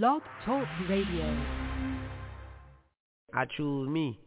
Blog Talk Radio. I choose me.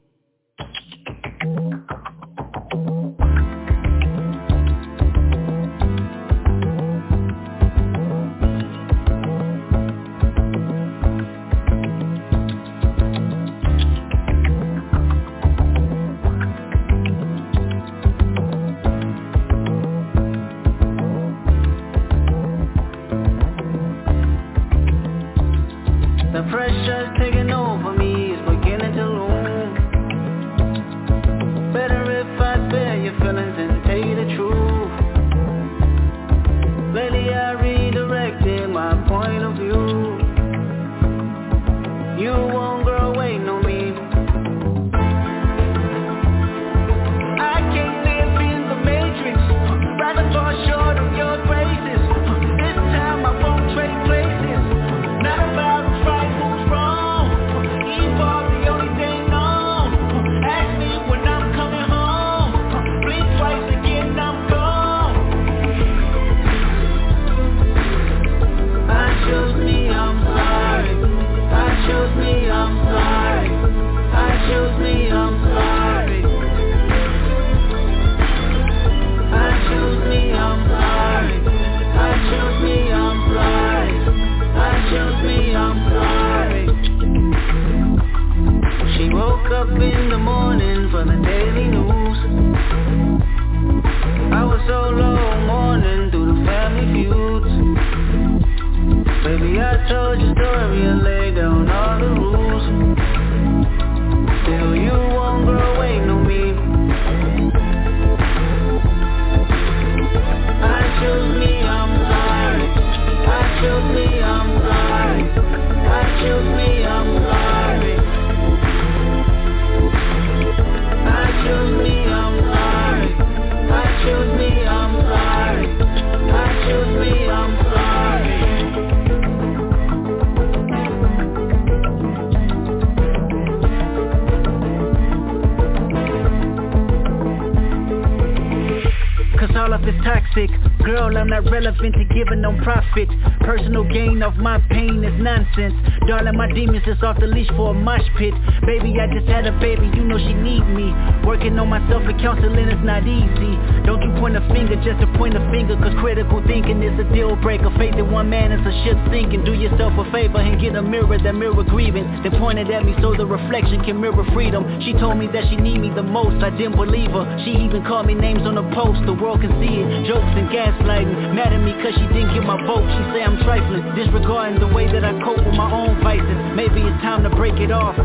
Working on myself and counseling is not easy. Don't you point a finger just to point a finger Cause critical thinking is a deal breaker. Faith in one man is a ship sinking Do yourself a favor and get a mirror that mirror grievance. They pointed at me so the reflection can mirror freedom. She told me that she need me the most. I didn't believe her. She even called me names on the post. The world can see it. Jokes and gaslighting. Mad at me cause she didn't get my vote. She say I'm trifling. Disregarding the way that I cope with my own vices. Maybe it's time to break it off.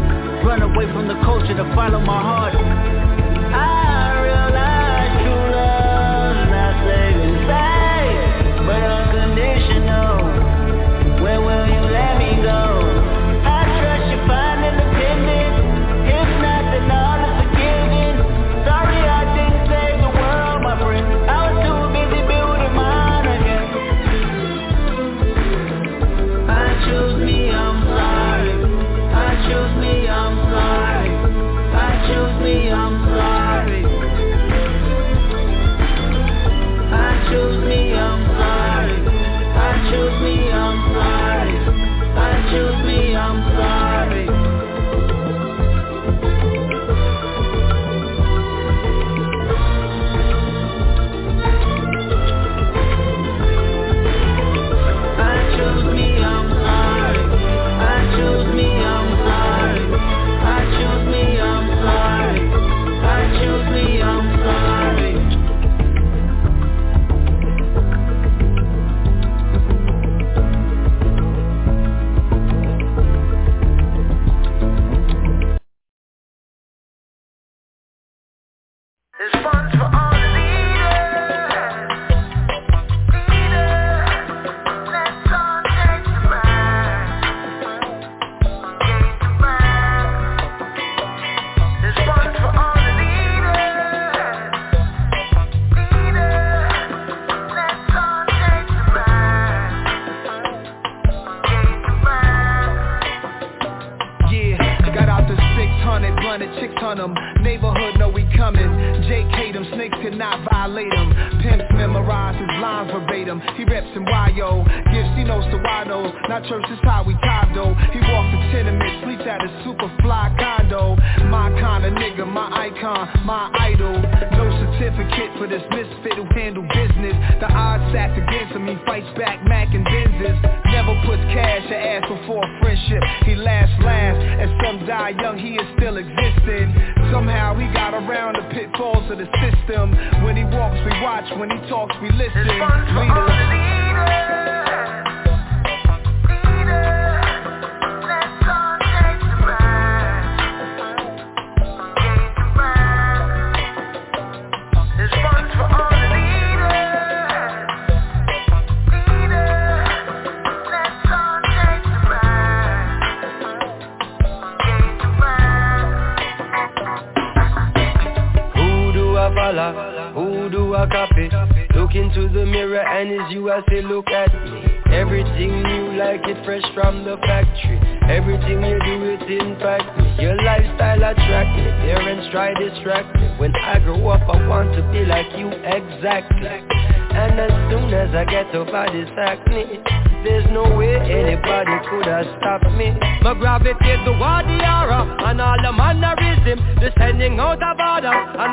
Run away from the culture to follow my heart.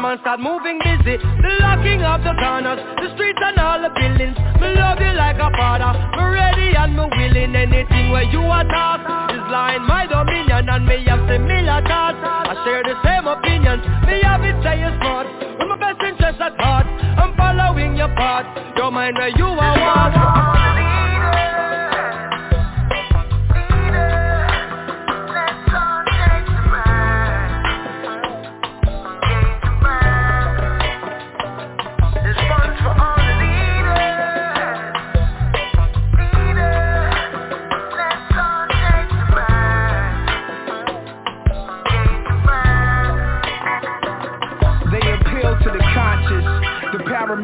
Man start moving busy. The locking of the corners The streets and all the buildings. Me love you like a father. Me ready and me willing. Anything where you are taught Is lying my dominion And me have similar thoughts. I share the same opinions. Me have it say it's smart. With my best interest at heart I'm following your path. Your mind where you are walk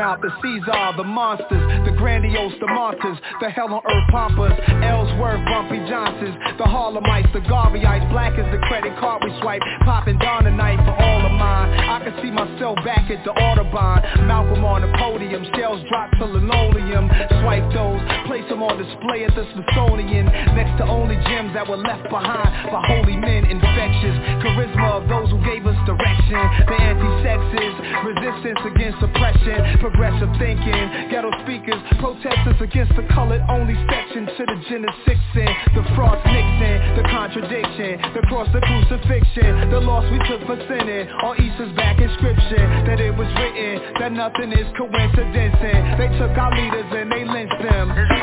paramount, the Caesar, the monsters, the grandiose, the monsters, the hell on earth pompers, Ellsworth, Bumpy Johnsons, the Harlemites, the Garveyites, black as the credit card we swipe, popping down tonight for all of mine. I can see myself back at the Audubon, Malcolm on the podium, shells drop to linoleum, swipe those, place them on display at the Smithsonian, next to only gems that were left behind by holy men, infectious, charisma of those who gave us direction, the anti-sexes, resistance against oppression, progressive thinking Ghetto speakers, protesters against the colored only section To the Genesixin, the frost Nixon The contradiction, the cross, the crucifixion The loss we took for sinning. On Easter's back inscription That it was written, that nothing is coincidence They took our leaders and they lynched them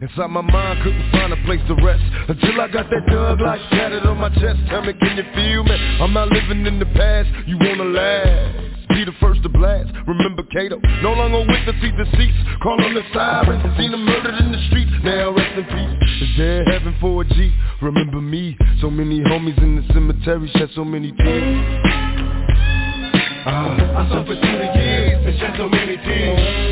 Inside my mind, couldn't find a place to rest. Until I got that dog like tatted on my chest. Tell me, can you feel me? I'm not living in the past, you wanna last? Be the first to blast, remember Kato. No longer with the see deceits Call on the sirens, seen them murdered in the streets. Now rest in peace, is there heaven for a G? Remember me, so many homies in the cemetery Shed so many tears. Uh, I suffered through the years and shed so many tears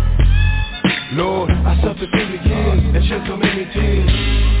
Lord, I suffered the years and shed so many tears.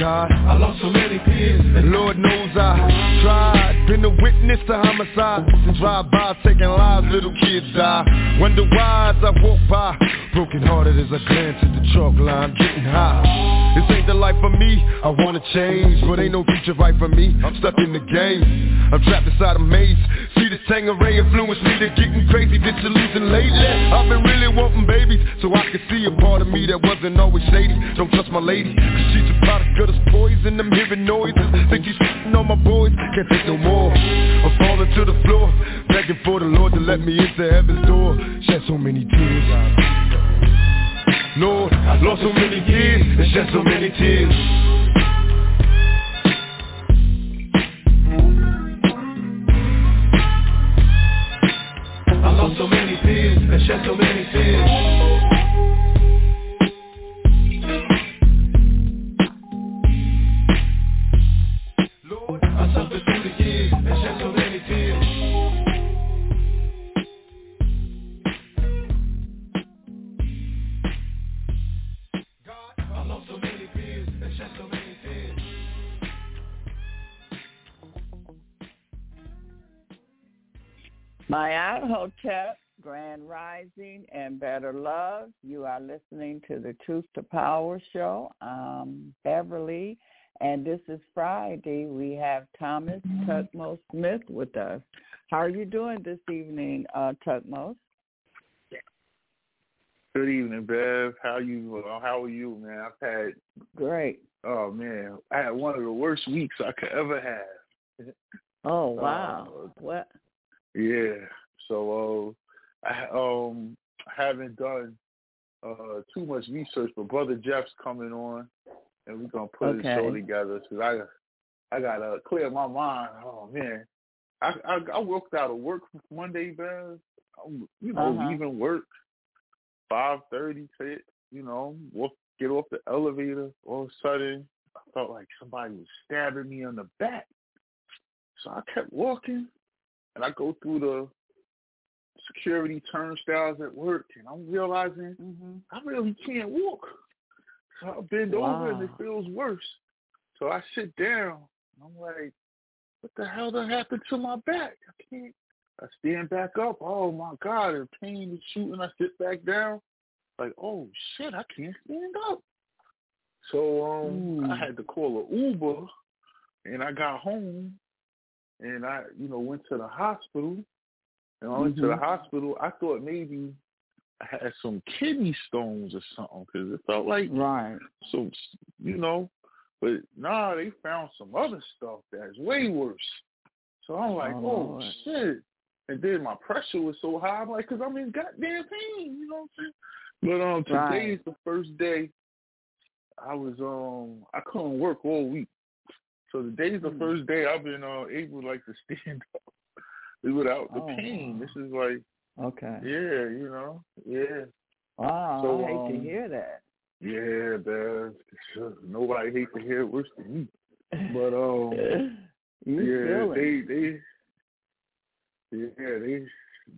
God. I lost so many peers. Lord knows I tried. Been a witness to homicide. And drive by taking lives, little kids die. Wonder why as I walk by. Broken hearted as I glance at the chalk line, getting high. This ain't the life for me. I wanna change, but ain't no future right for me. I'm stuck in the game. I'm trapped inside a maze. See this Tanqueray influence me to getting crazy, disillusioned lately. I've been really wanting babies, so I can see a part of me that wasn't always shady. Don't trust my lady, cause she's a product of this poison. I'm hearing noises, think he's shitting on my boys. Can't take no more. I'm falling to the floor, begging for the Lord to let me into heaven's door. Shed so many tears. Lord, I've lost so many years and shed so many tears. I lost so many tears and shed so many tears. My Hotel, Grand Rising, and Better Love. You are listening to the Truth to Power show. I'm Beverly, and this is Friday. We have Thomas Tutmose Smith with us. How are you doing this evening, uh, Tutmose? Good evening, Bev. How you? Uh, how are you, man? I've had great. Oh man, I had one of the worst weeks I could ever have. Oh wow! Uh, what? Yeah. So uh, I um haven't done uh too much research, but brother Jeff's coming on, and we're gonna put okay. a show together. Cause I I gotta clear my mind. Oh man, I I, I worked out of work Monday, man. You know, uh-huh. even work five thirty. You know, walk, get off the elevator. All of a sudden, I felt like somebody was stabbing me on the back. So I kept walking, and I go through the security turnstiles at work, and I'm realizing mm-hmm. I really can't walk. So I bend wow. over, and it feels worse. So I sit down. I'm like, what the hell done happened to my back? I can't. I stand back up. Oh my God, the pain is shooting. I sit back down. Like, oh shit, I can't stand up. So um, mm. I had to call an Uber, and I got home, and I, you know, went to the hospital. And I went mm-hmm. to the mm-hmm. hospital. I thought maybe I had some kidney stones or something because it felt like right. So you know, but nah, they found some other stuff that's way worse. So I'm like, oh, oh shit. And then my pressure was so high. I'm like, cause I'm in goddamn pain. You know what I'm saying? But um, today's right. the first day. I was um, I couldn't work all week. So today's the mm. first day I've been uh, able like to stand up without the oh, pain. This is like okay. Yeah, you know. Yeah. Wow, so, I hate um, to hear that. Yeah, man. Nobody hates to hear it worse than me. But um yeah, they they Yeah, they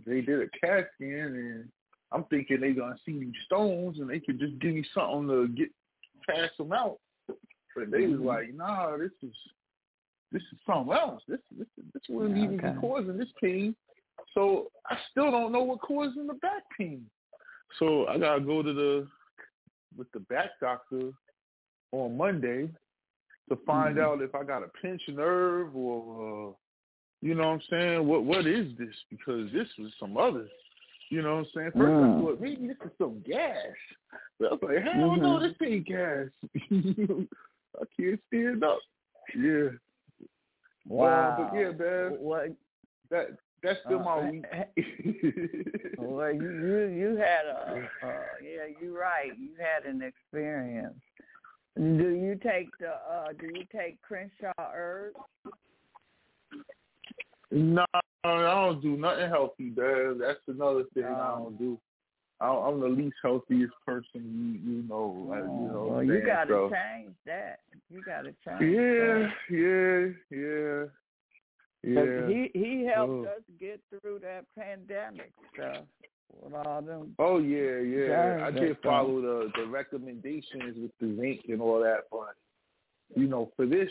they did a CAT scan, and I'm thinking they gonna see these stones, and they could just give me something to get pass them out. But they was mm-hmm. like, nah, this is this is something else. This this this wouldn't yeah, even okay. be causing this pain. So I still don't know what causing the back pain. So I gotta go to the with the back doctor on Monday to find mm-hmm. out if I got a pinched nerve or uh, you know what I'm saying? What what is this? Because this was some other you know what I'm saying? First mm. I thought maybe this is some gas. But I was like, hell mm-hmm. no, this ain't gas. I can't stand up. Yeah. Wow. Uh, but yeah, man. What? That that's still uh, my week. well, you you you had a uh, yeah, you're right. You had an experience. Do you take the uh do you take Crenshaw herbs? No, I don't do nothing healthy, man. That's another thing I oh. don't do. I'm the least healthiest person you you know. Like, you oh, know. Well, you got to so. change that. You got to change. Yeah, that. yeah, yeah. Yeah. He he helped oh. us get through that pandemic stuff with all them. Oh yeah, yeah. I did follow the the recommendations with the zinc and all that, but you know, for this,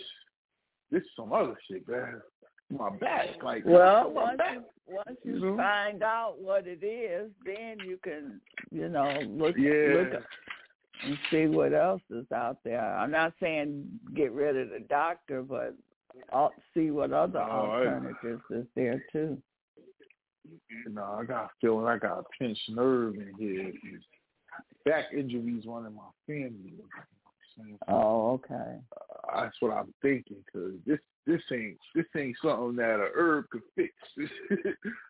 this is some other shit, man. My back, like well, once you once you, you know? find out what it is, then you can, you know, look yeah. look and see what else is out there. I'm not saying get rid of the doctor, but I'll see what other oh, alternatives is there too. You know, I got feeling I got a pinched nerve in here. Back injuries running my family. oh, okay. Uh, that's what I'm thinking because this this ain't this ain't something that a herb could fix.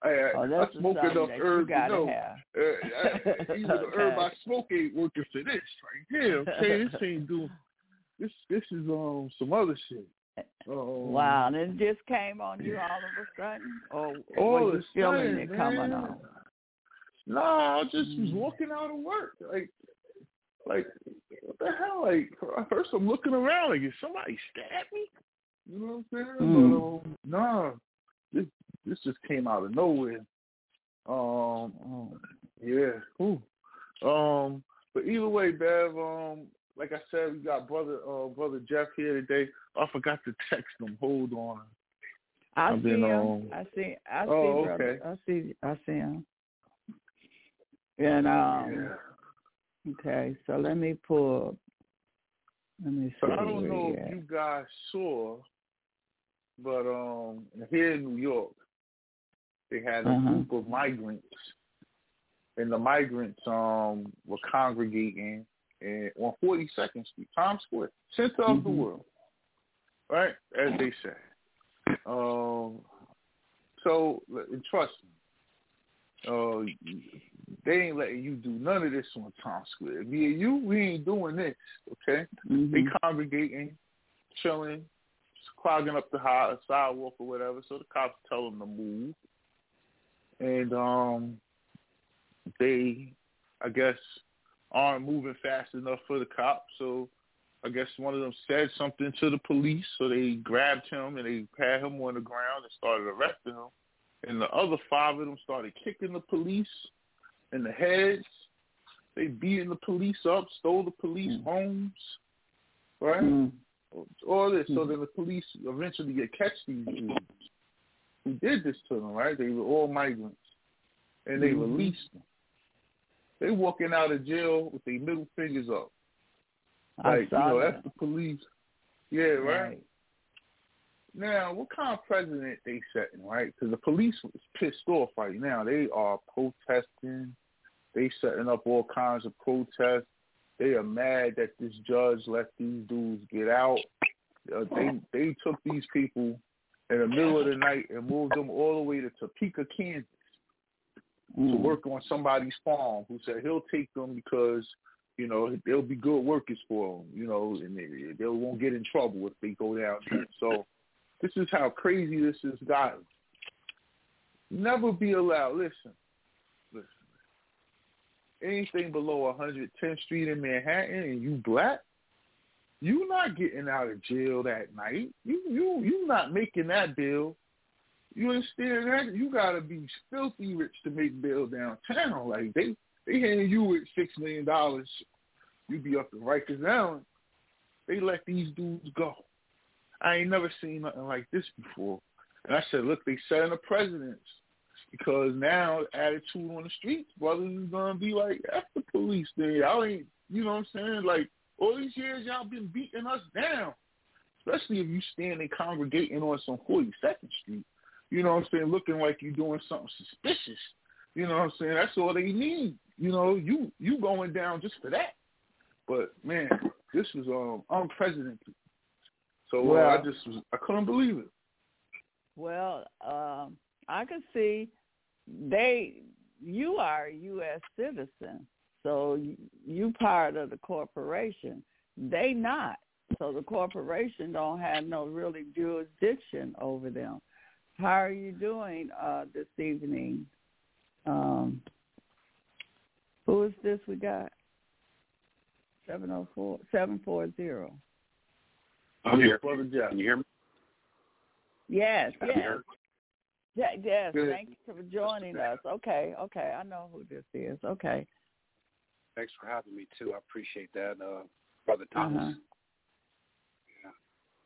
I, oh, I smoke enough herbs to know. Uh, I, even okay. the herb I smoke ain't working for this. Like, yeah, okay, this ain't doing. This this is um some other shit. Oh. Wow, and it just came on you all of a sudden, or all were you feeling it coming on? No, I just was mm. walking out of work, like, like what the hell? Like, first I'm looking around, like, is somebody stab me? You know what I'm saying? Mm. But, um, nah, this this just came out of nowhere. Um, um yeah, Ooh. um, but either way, Bev, um, like I said, we got brother uh, brother Jeff here today. I forgot to text him. Hold on. I see him. Um, I see. I see. Oh, okay. I see. I see him. And um. Yeah. Okay, so let me pull. Let me see. So I don't know if you guys saw, but um, here in New York, they had a uh-huh. group of migrants, and the migrants um were congregating and on 42nd Street, Times Square, center mm-hmm. of the mm-hmm. world, right? As they say. Um, so trust me, uh, they ain't letting you do none of this on Times Square. Me and you, we ain't doing this. Okay? Mm-hmm. They congregating, chilling, clogging up the high, sidewalk or whatever. So the cops tell them to move, and um, they, I guess aren't moving fast enough for the cops. So I guess one of them said something to the police, so they grabbed him and they had him on the ground and started arresting him. And the other five of them started kicking the police in the heads. They beating the police up, stole the police mm. homes, right? Mm. All this. Mm. So then the police eventually get catch these dudes who did this to them, right? They were all migrants, and they mm. released them. They walking out of jail with their middle fingers up. Like, you know, that. that's the police. Yeah, right? right? Now, what kind of president they setting, right? Because the police is pissed off right now. They are protesting. They setting up all kinds of protests. They are mad that this judge let these dudes get out. Uh, they they took these people in the middle of the night and moved them all the way to Topeka, Kansas mm. to work on somebody's farm who said he'll take them because you know they'll be good workers for him, you know, and they, they won't get in trouble if they go down there. So this is how crazy this has gotten. Never be allowed. Listen. Anything below 110th Street in Manhattan and you black, you not getting out of jail that night. You you you not making that bill You understand that? You gotta be filthy rich to make bail downtown. Like they they hand you with six million dollars, you be up to Rikers Island. They let these dudes go. I ain't never seen nothing like this before. And I said, look, they setting a precedence because now attitude on the streets, brothers is gonna be like, that's the police thing. Y'all ain't you know what I'm saying? Like all these years y'all been beating us down. Especially if you standing congregating on some forty second street. You know what I'm saying, looking like you're doing something suspicious. You know what I'm saying? That's all they need. You know, you you going down just for that. But man, this was um unprecedented. So well, uh, I just was I couldn't believe it. Well, um, I can see they you are a U.S. citizen, so you part of the corporation. They not, so the corporation don't have no really jurisdiction over them. How are you doing uh, this evening? Um, who is this we got? 704 740. I'm here. Brother Jeff. Can you hear me? Yes, yes. Yeah, yes, Good. thank you for joining us. Okay, okay. I know who this is. Okay. Thanks for having me too. I appreciate that, uh, Brother Thomas. Uh-huh. Yeah.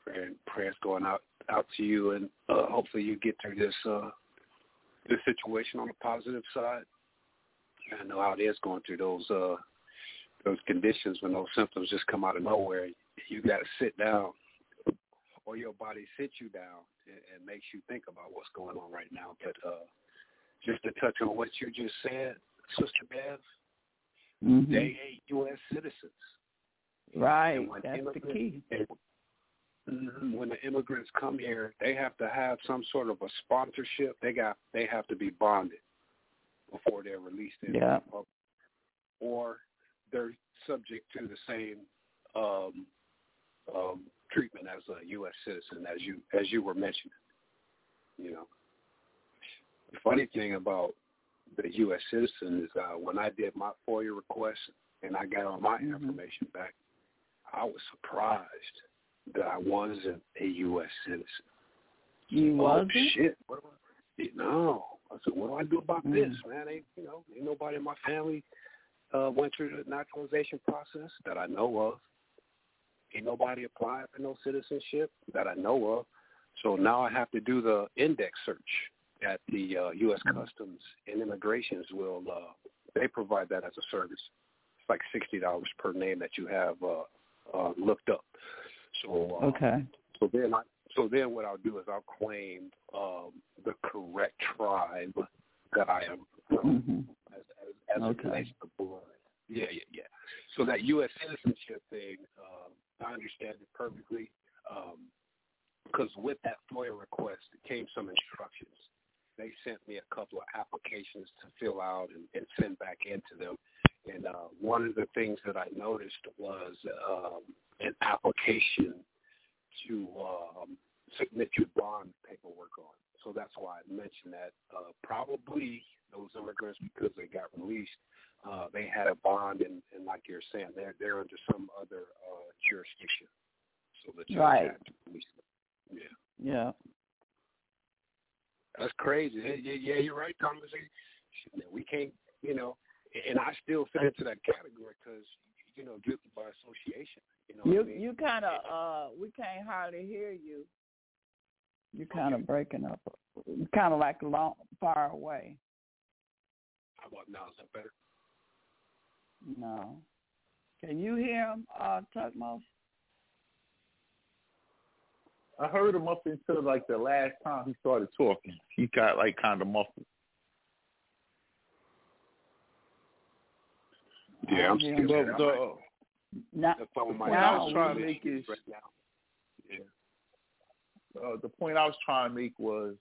Prayer, prayers going out out to you, and uh, hopefully you get through this uh, this situation on the positive side. I know how it is going through those uh, those conditions when those symptoms just come out of nowhere. You got to sit down, or your body sits you down and, and makes you think about what's going on right now. But uh, just to touch on what you just said, Sister Bev, mm-hmm. they hate U.S. citizens. Right, that's the key. Mm-hmm. When the immigrants come here, they have to have some sort of a sponsorship. They got they have to be bonded before they're released in yeah. or they're subject to the same um, um, treatment as a U.S. citizen, as you as you were mentioning. You know, the funny thing about the U.S. citizen is uh, when I did my FOIA request and I got all my mm-hmm. information back, I was surprised that I wasn't a U.S. citizen. You oh, wasn't? shit. What do I, no. I said, what do I do about mm. this, man? Ain't, you know, ain't nobody in my family uh, went through the naturalization process that I know of. Ain't nobody applied for no citizenship that I know of. So now I have to do the index search that the uh, U.S. Customs and Immigrations will. Uh, they provide that as a service. It's like sixty dollars per name that you have uh, uh, looked up. So uh, okay. So then I so then what I'll do is I'll claim um, the correct tribe that I am from mm-hmm. as, as, as okay. it relates to blood. Yeah, yeah, yeah. So that U.S. citizenship thing, uh, I understand it perfectly. Because um, with that FOIA request came some instructions. They sent me a couple of applications to fill out and, and send back into them. And uh, one of the things that I noticed was um, an application to um, submit your bond paperwork on. So that's why I mentioned that. Uh, probably those immigrants, because they got released, uh, they had a bond, and, and like you're saying, they're they're under some other uh, jurisdiction. So the judge right. had to release them. Yeah. Yeah. That's crazy. Yeah, yeah, you're right, Thomas. We can't, you know, and I still fit into that category because, you know, guilty by association. You know, you I mean? you kind of uh, we can't hardly hear you. You're kind of breaking up, kind of like long, far away. How about now? Is that better? No. Can you hear him, uh, Tutmose? I heard him up until like the last time he started talking. He got like kind of muffled. Yeah, I'm still the, the, not, the point I was trying to make is right now. Uh, the point I was trying to make was,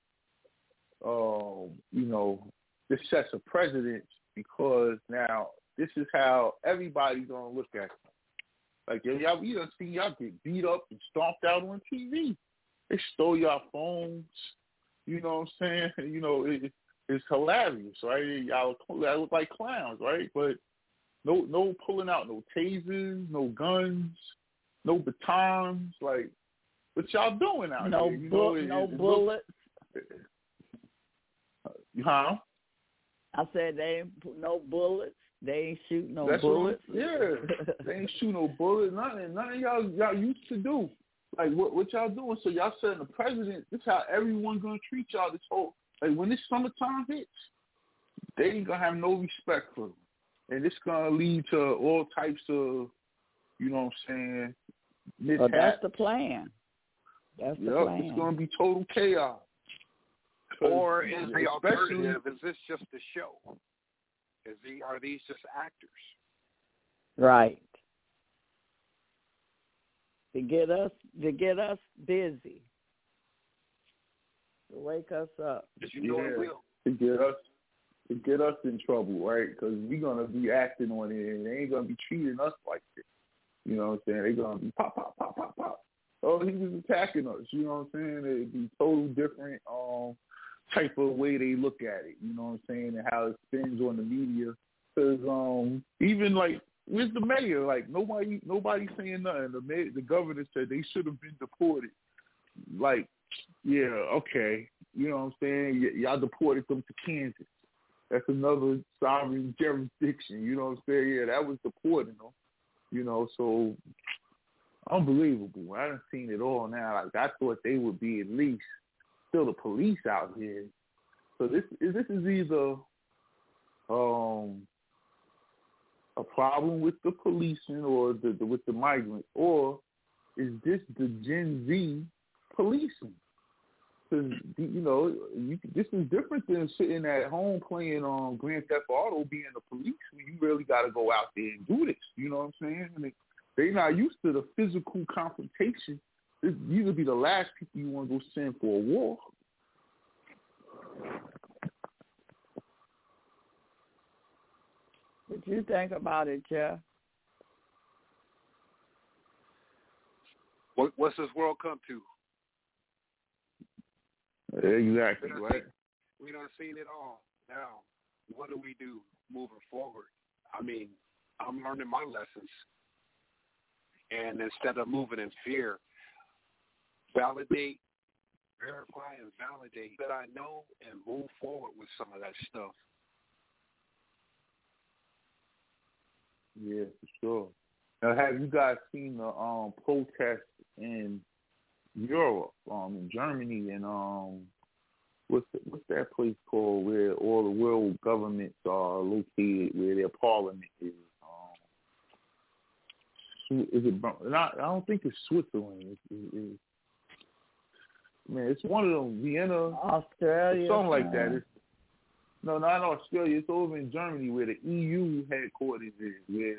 um, you know, this sets a precedent because now this is how everybody's gonna look at it. Like y'all, we done see y'all get beat up and stomped out on TV. They stole your phones. You know what I'm saying? You know, it, it's hilarious, right? Y'all, y'all look like clowns, right? But no, no pulling out no tasers, no guns, no batons. Like, what y'all doing out no here? You bu- know, no it, bullets. Huh? I said they ain't no bullets. They ain't shoot no That's bullets. What, yeah, they ain't shoot no bullets. Nothing. Nothing y'all y'all used to do. Like what what y'all doing? So y'all saying the president? This how everyone gonna treat y'all. This whole like when this summertime hits, they ain't gonna have no respect for them, and it's gonna lead to all types of, you know what I'm saying? Well, that's the plan. That's the yep, plan. it's gonna be total chaos. Or is the alternative? Is this just a show? Is the are these just actors? Right. To get us to get us busy. To wake us up. You know yeah. To get us to get us in trouble, right? Because we're gonna be acting on it, and they ain't gonna be treating us like this. You know what I'm saying? They're gonna be pop, pop, pop, pop, pop. Oh, he was attacking us. You know what I'm saying? It'd be total different um type of way they look at it. You know what I'm saying? And how it spins on the media. Because um, even like, where's the mayor? Like nobody, nobody saying nothing. The mayor, the governor said they should have been deported. Like, yeah, okay. You know what I'm saying? Y- y'all deported them to Kansas. That's another sovereign jurisdiction. You know what I'm saying? Yeah, that was deporting them. You know, so unbelievable. I haven't seen it all now. Like I thought they would be at least still the police out here. So this this is either um a problem with the policing or the, the with the migrants, or is this the Gen Z policing? Because you know, you, this is different than sitting at home playing on um, Grand Theft Auto, being the police. You really got to go out there and do this. You know what I'm saying? And they, they're not used to the physical confrontation. This, these would be the last people you want to go send for a war. What you think about it, Jeff? What, what's this world come to? Exactly, we right? we done seen it all. Now, what do we do moving forward? I mean, I'm learning my lessons. And instead of moving in fear, validate, verify, and validate that I know and move forward with some of that stuff. Yeah, for sure. Now, have you guys seen the um protests in Europe, um, in Germany, and um, what's the, what's that place called where all the world governments are located, where their parliament is? Is it? Not, I don't think it's Switzerland. It's, it's, man, it's one of them Vienna, Australia, something like that. It's, no, not Australia. It's over in Germany where the EU headquarters is, where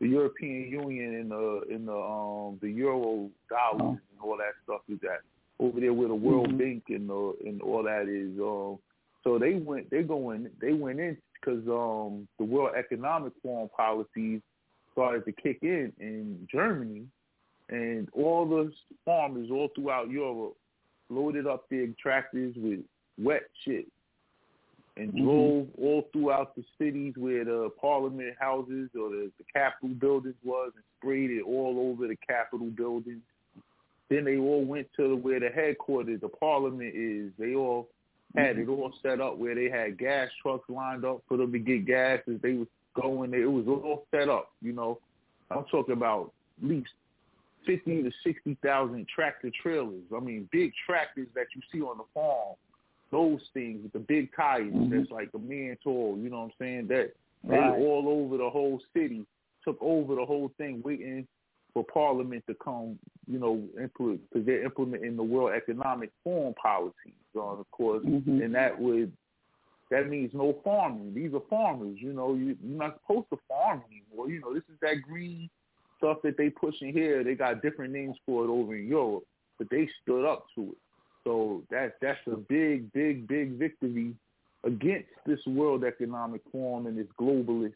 the European Union and the in the um the euro dollars and all that stuff is at. Over there where the World mm-hmm. Bank and the and all that is. Um, so they went they going they went in because um the World Economic Forum policies started to kick in in Germany, and all the farmers all throughout Europe loaded up their tractors with wet shit and Mm-hmm. drove all throughout the cities where the parliament houses or the, the Capitol buildings was and sprayed it all over the Capitol buildings. Then they all went to where the headquarters, the parliament is. They all had it all set up where they had gas trucks lined up for them to get gas as they was going there. It was all set up, you know. I'm talking about at least fifty to sixty thousand tractor trailers. I mean, big tractors that you see on the farm. Those things with the big tires that's like a man tall. You know what I'm saying? That they Right. all over the whole city, took over the whole thing, waiting for Parliament to come. You know, implement because they're implementing the World Economic Forum policies. So of course, Mhm. and that would that means no farming. These are farmers. You know, you, you're not supposed to farm anymore. You know, this is that green stuff that they pushing here. They got different names for it over in Europe, but they stood up to it. So that that's a big, big, big victory against this World Economic Forum and this globalist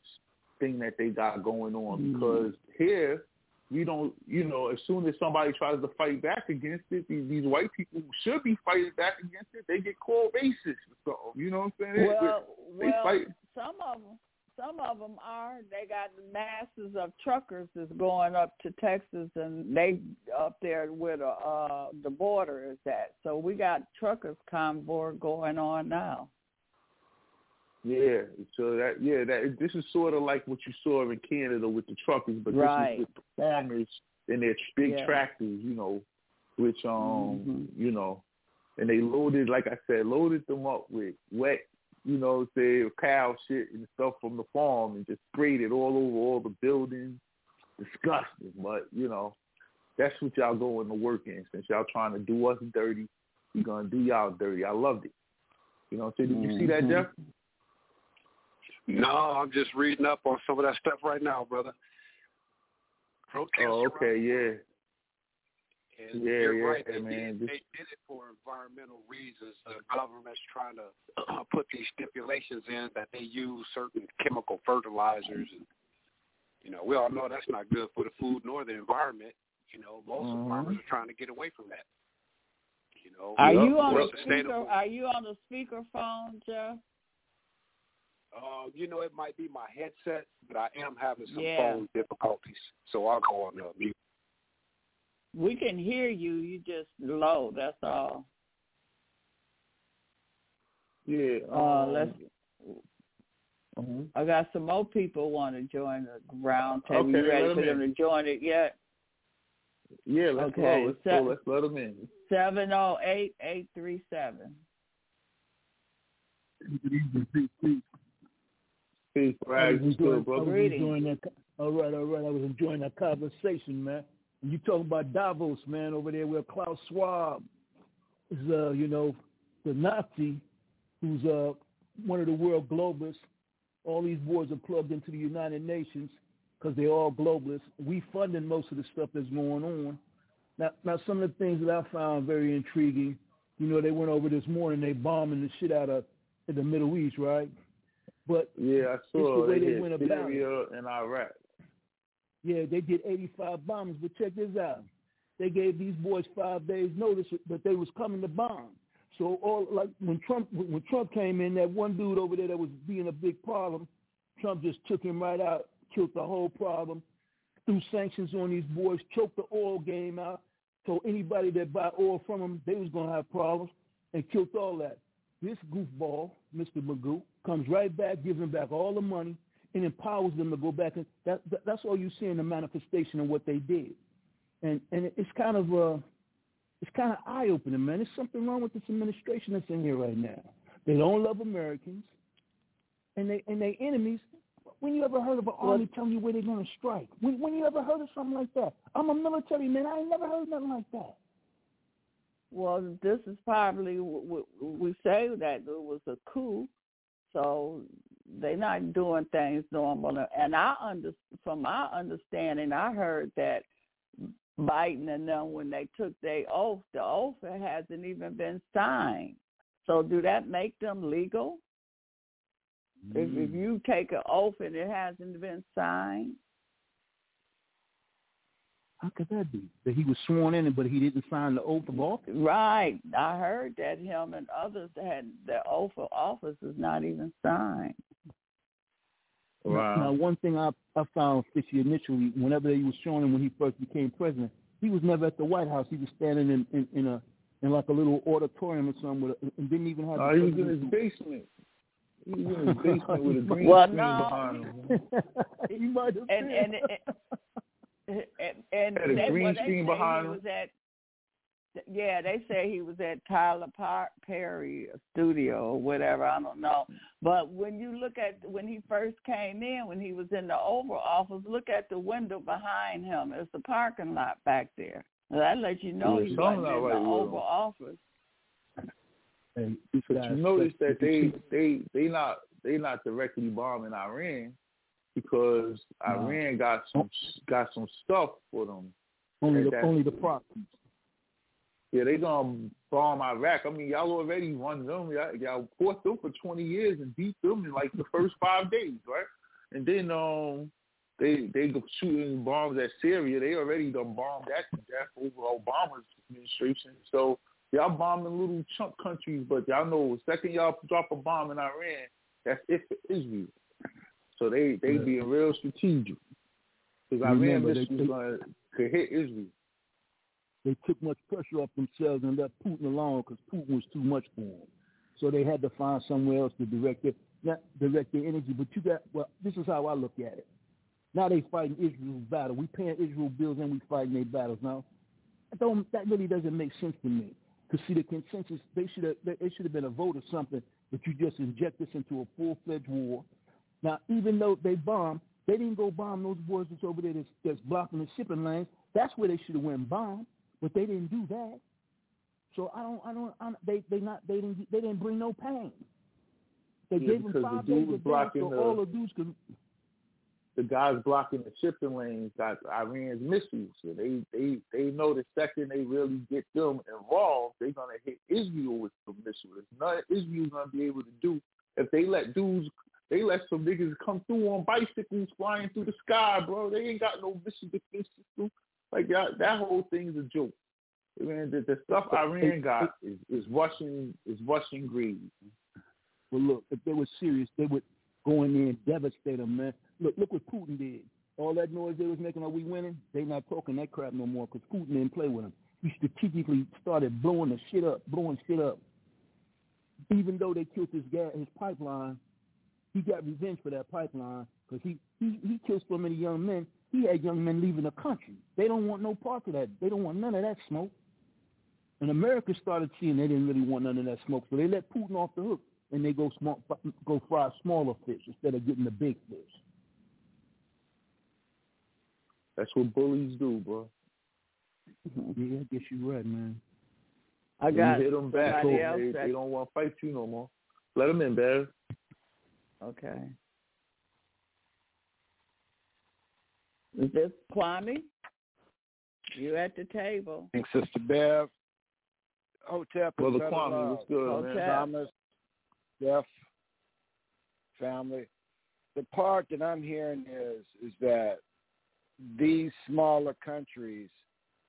thing that they got going on. Mhm. Because here we don't, you know, as soon as somebody tries to fight back against it, these, these white people who should be fighting back against it, they get called racist or something. You know what I'm saying? Well, they well, fight. some of them, some of them are. They got masses of truckers that's going up to Texas, and they up there where the uh the border is at. So we got truckers convoy going on now. Yeah, so that yeah, that this is sort of like what you saw in Canada with the truckers, but right. this is with the farmers and their big yeah. tractors, you know, which um, mm-hmm. you know, and they loaded, like I said, loaded them up with wet, you know, say cow shit and stuff from the farm, and just sprayed it all over all the buildings. Disgusting, but you know, that's what y'all going to work in. Since y'all trying to do us dirty, we gonna do y'all dirty. I loved it. You know, so did you mm-hmm. see that, mm-hmm. Jeff? No, I'm just reading up on some of that stuff right now, brother. Protest oh, okay, yeah. And yeah, you're yeah, right. They, man. Did, they did it for environmental reasons. The government's trying to uh, put these stipulations in that they use certain chemical fertilizers, and you know, we all know that's not good for the food nor the environment. You know, most mm-hmm. farmers are trying to get away from that. You know, are you on the speaker? Are you on the speaker phone, Jeff? Uh, you know, it might be my headset, but I am having some yeah. phone difficulties, so I'll go on uh, mute. We can hear you. You just low. That's all. Yeah. Uh, um, let's. Uh-huh. I got some more people want to join the round table. Okay, you ready for them to join it yet? Yeah, let's okay. go. Let's Se- go. Let's let them in. Seven zero oh eight eight three seven. Peace, that. All right, all right. I was enjoying that conversation, man. And you talking about Davos, man, over there where Klaus Schwab is, uh, you know, the Nazi who's uh, one of the world globalists. All these boys are plugged into the United Nations because they're all globalists. We funding most of the stuff that's going on. Now, now some of the things that I found very intriguing, you know, they went over this morning, they bombing the shit out of in the Middle East, right? But yeah, I saw the way they, they went about Syria it. and Iraq. Yeah, they did 85 bombs, but check this out. They gave these boys five days notice that they was coming to bomb. So all like when Trump when Trump came in, that one dude over there that was being a big problem, Trump just took him right out, killed the whole problem, threw sanctions on these boys, choked the oil game out, told anybody that buy oil from them they was gonna have problems, and killed all that. This goofball, Mr. Magoo, comes right back, gives them back all the money, and empowers them to go back. And that, that that's all you see in the manifestation of what they did. And and it's kind of uh, it's kind of eye opening, man. There's something wrong with this administration that's in here right now. They don't love Americans, and they and they enemies. When you ever heard of an well, army telling you where they're going to strike? When when you ever heard of something like that? I'm a military man. I ain't never heard nothing like that. Well, this is probably what we say that it was a coup, so they're not doing things normal. And I under from my understanding, I heard that Biden and them when they took their oath, the oath hasn't even been signed. So do that make them legal? Mm. If, if you take an oath and it hasn't been signed, how could that be? That he was sworn in, but he didn't sign the oath of office. Right. I heard that him and others had the oath of office is not even signed. Wow. Now, one thing I I found fishy initially, whenever he was showing him when he first became president, he was never at the White House. He was standing in in, in a in like a little auditorium or something, with a, and didn't even have. Oh, he was in his basement. He was in his basement with a green well, screen no. behind him. he might have and, and, and and and had a they, green well, screen behind him. Was at, yeah, they say he was at Tyler Perry studio or whatever. I don't know. But when you look at when he first came in, when he was in the Oval Office, look at the window behind him. It's a parking lot back there. That lets you know yeah, he wasn't in right the Oval Office. And you notice that they they they not they not directly bombing Iran because. Iran got some got some stuff for them. Only the only the proxies. Yeah, they gonna bomb Iraq. I mean, y'all already won them. Y'all, y'all fought them for twenty years and beat them in like the first five days, right? And then um, they they go shooting bombs at Syria. They already done bombed that to death over Obama's administration. So y'all bombing little chunk countries, but y'all know the second y'all drop a bomb in Iran, that's it for Israel. So they they yeah. being real strategic because Iran was going to hit Israel. They took much pressure off themselves and left Putin alone because Putin was too much for them. So they had to find somewhere else to direct it. not direct their energy, but you got well. This is how I look at it. Now they fighting Israel's battle. We paying Israel bills and we fighting their battles now. That don't that really doesn't make sense to me. To see the consensus, they should have they should have been a vote or something, but you just inject this into a full fledged war. Now, even though they bombed, they didn't go bomb those boys that's over there that's, that's blocking the shipping lanes. That's where they should have went bomb, but they didn't do that. So I don't, I don't, I don't they they not they didn't they didn't bring no pain. They yeah, gave them five days a day so the, all the dudes could. The guys blocking the shipping lanes got Iran's missiles. So they they they know the second they really get them involved, they're gonna hit Israel with the missiles. There's nothing Israel's gonna be able to do if they let dudes. They let some niggas come through on bicycles flying through the sky, bro. They ain't got no defense system. Like that, that whole thing's a joke. Man, the, the stuff Iran got is, is Russian is Russian greed. Well, look, if they were serious, they would go in there and devastate them, man. Look, look what Putin did. All that noise they was making, are we winning? They not talking that crap no more because Putin didn't play with them. He strategically started blowing the shit up, blowing shit up. Even though they killed his gas, his pipeline, he got revenge for that pipeline because he, he he killed so many young men. He had young men leaving the country. They don't want no part of that. They don't want none of that smoke. And America started seeing they didn't really want none of that smoke, so they let Putin off the hook and they go small, go fry smaller fish instead of getting the big fish. That's what bullies do, bro. Mm-hmm. Yeah, I guess you're right, man. I got you hit them back. They, they, don't want to fight you no more. Let them in, Bev. Okay. Is this Kwame? You at the table. Thanks, Sister Bev. Hotep. Brother Kwame, what's good, Hotep. man? Thomas, Jeff, family. The part that I'm hearing is is that these smaller countries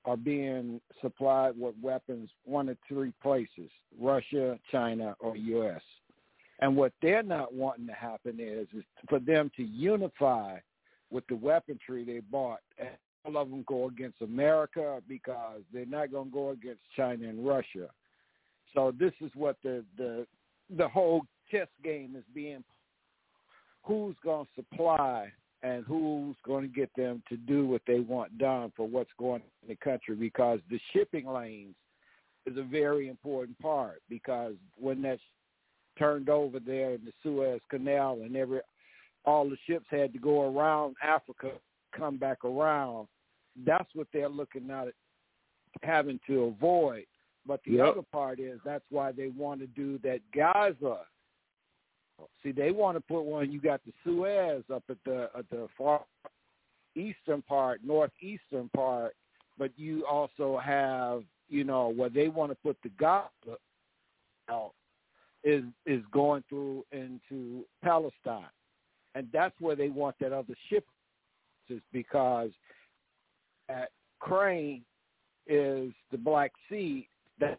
are being supplied with weapons one of three places, Russia, China, or U.S. And what they're not wanting to happen is, is for them to unify with the weaponry they bought. And all of them go against America because they're not going to go against China and Russia. So this is what the the the whole chess game is being. Who's going to supply and who's going to get them to do what they want done for what's going in the country because the shipping lanes is a very important part because when that's turned over there in the Suez Canal and every all the ships had to go around Africa, come back around. That's what they're looking at having to avoid. But the yep. other part is that's why they want to do that Gaza. See, they want to put one. You got the Suez up at the at the far eastern part, northeastern part, but you also have, you know, where they want to put the Gaza out is is going through into Palestine, and that's where they want that other ship, is because at Crane is the Black Sea that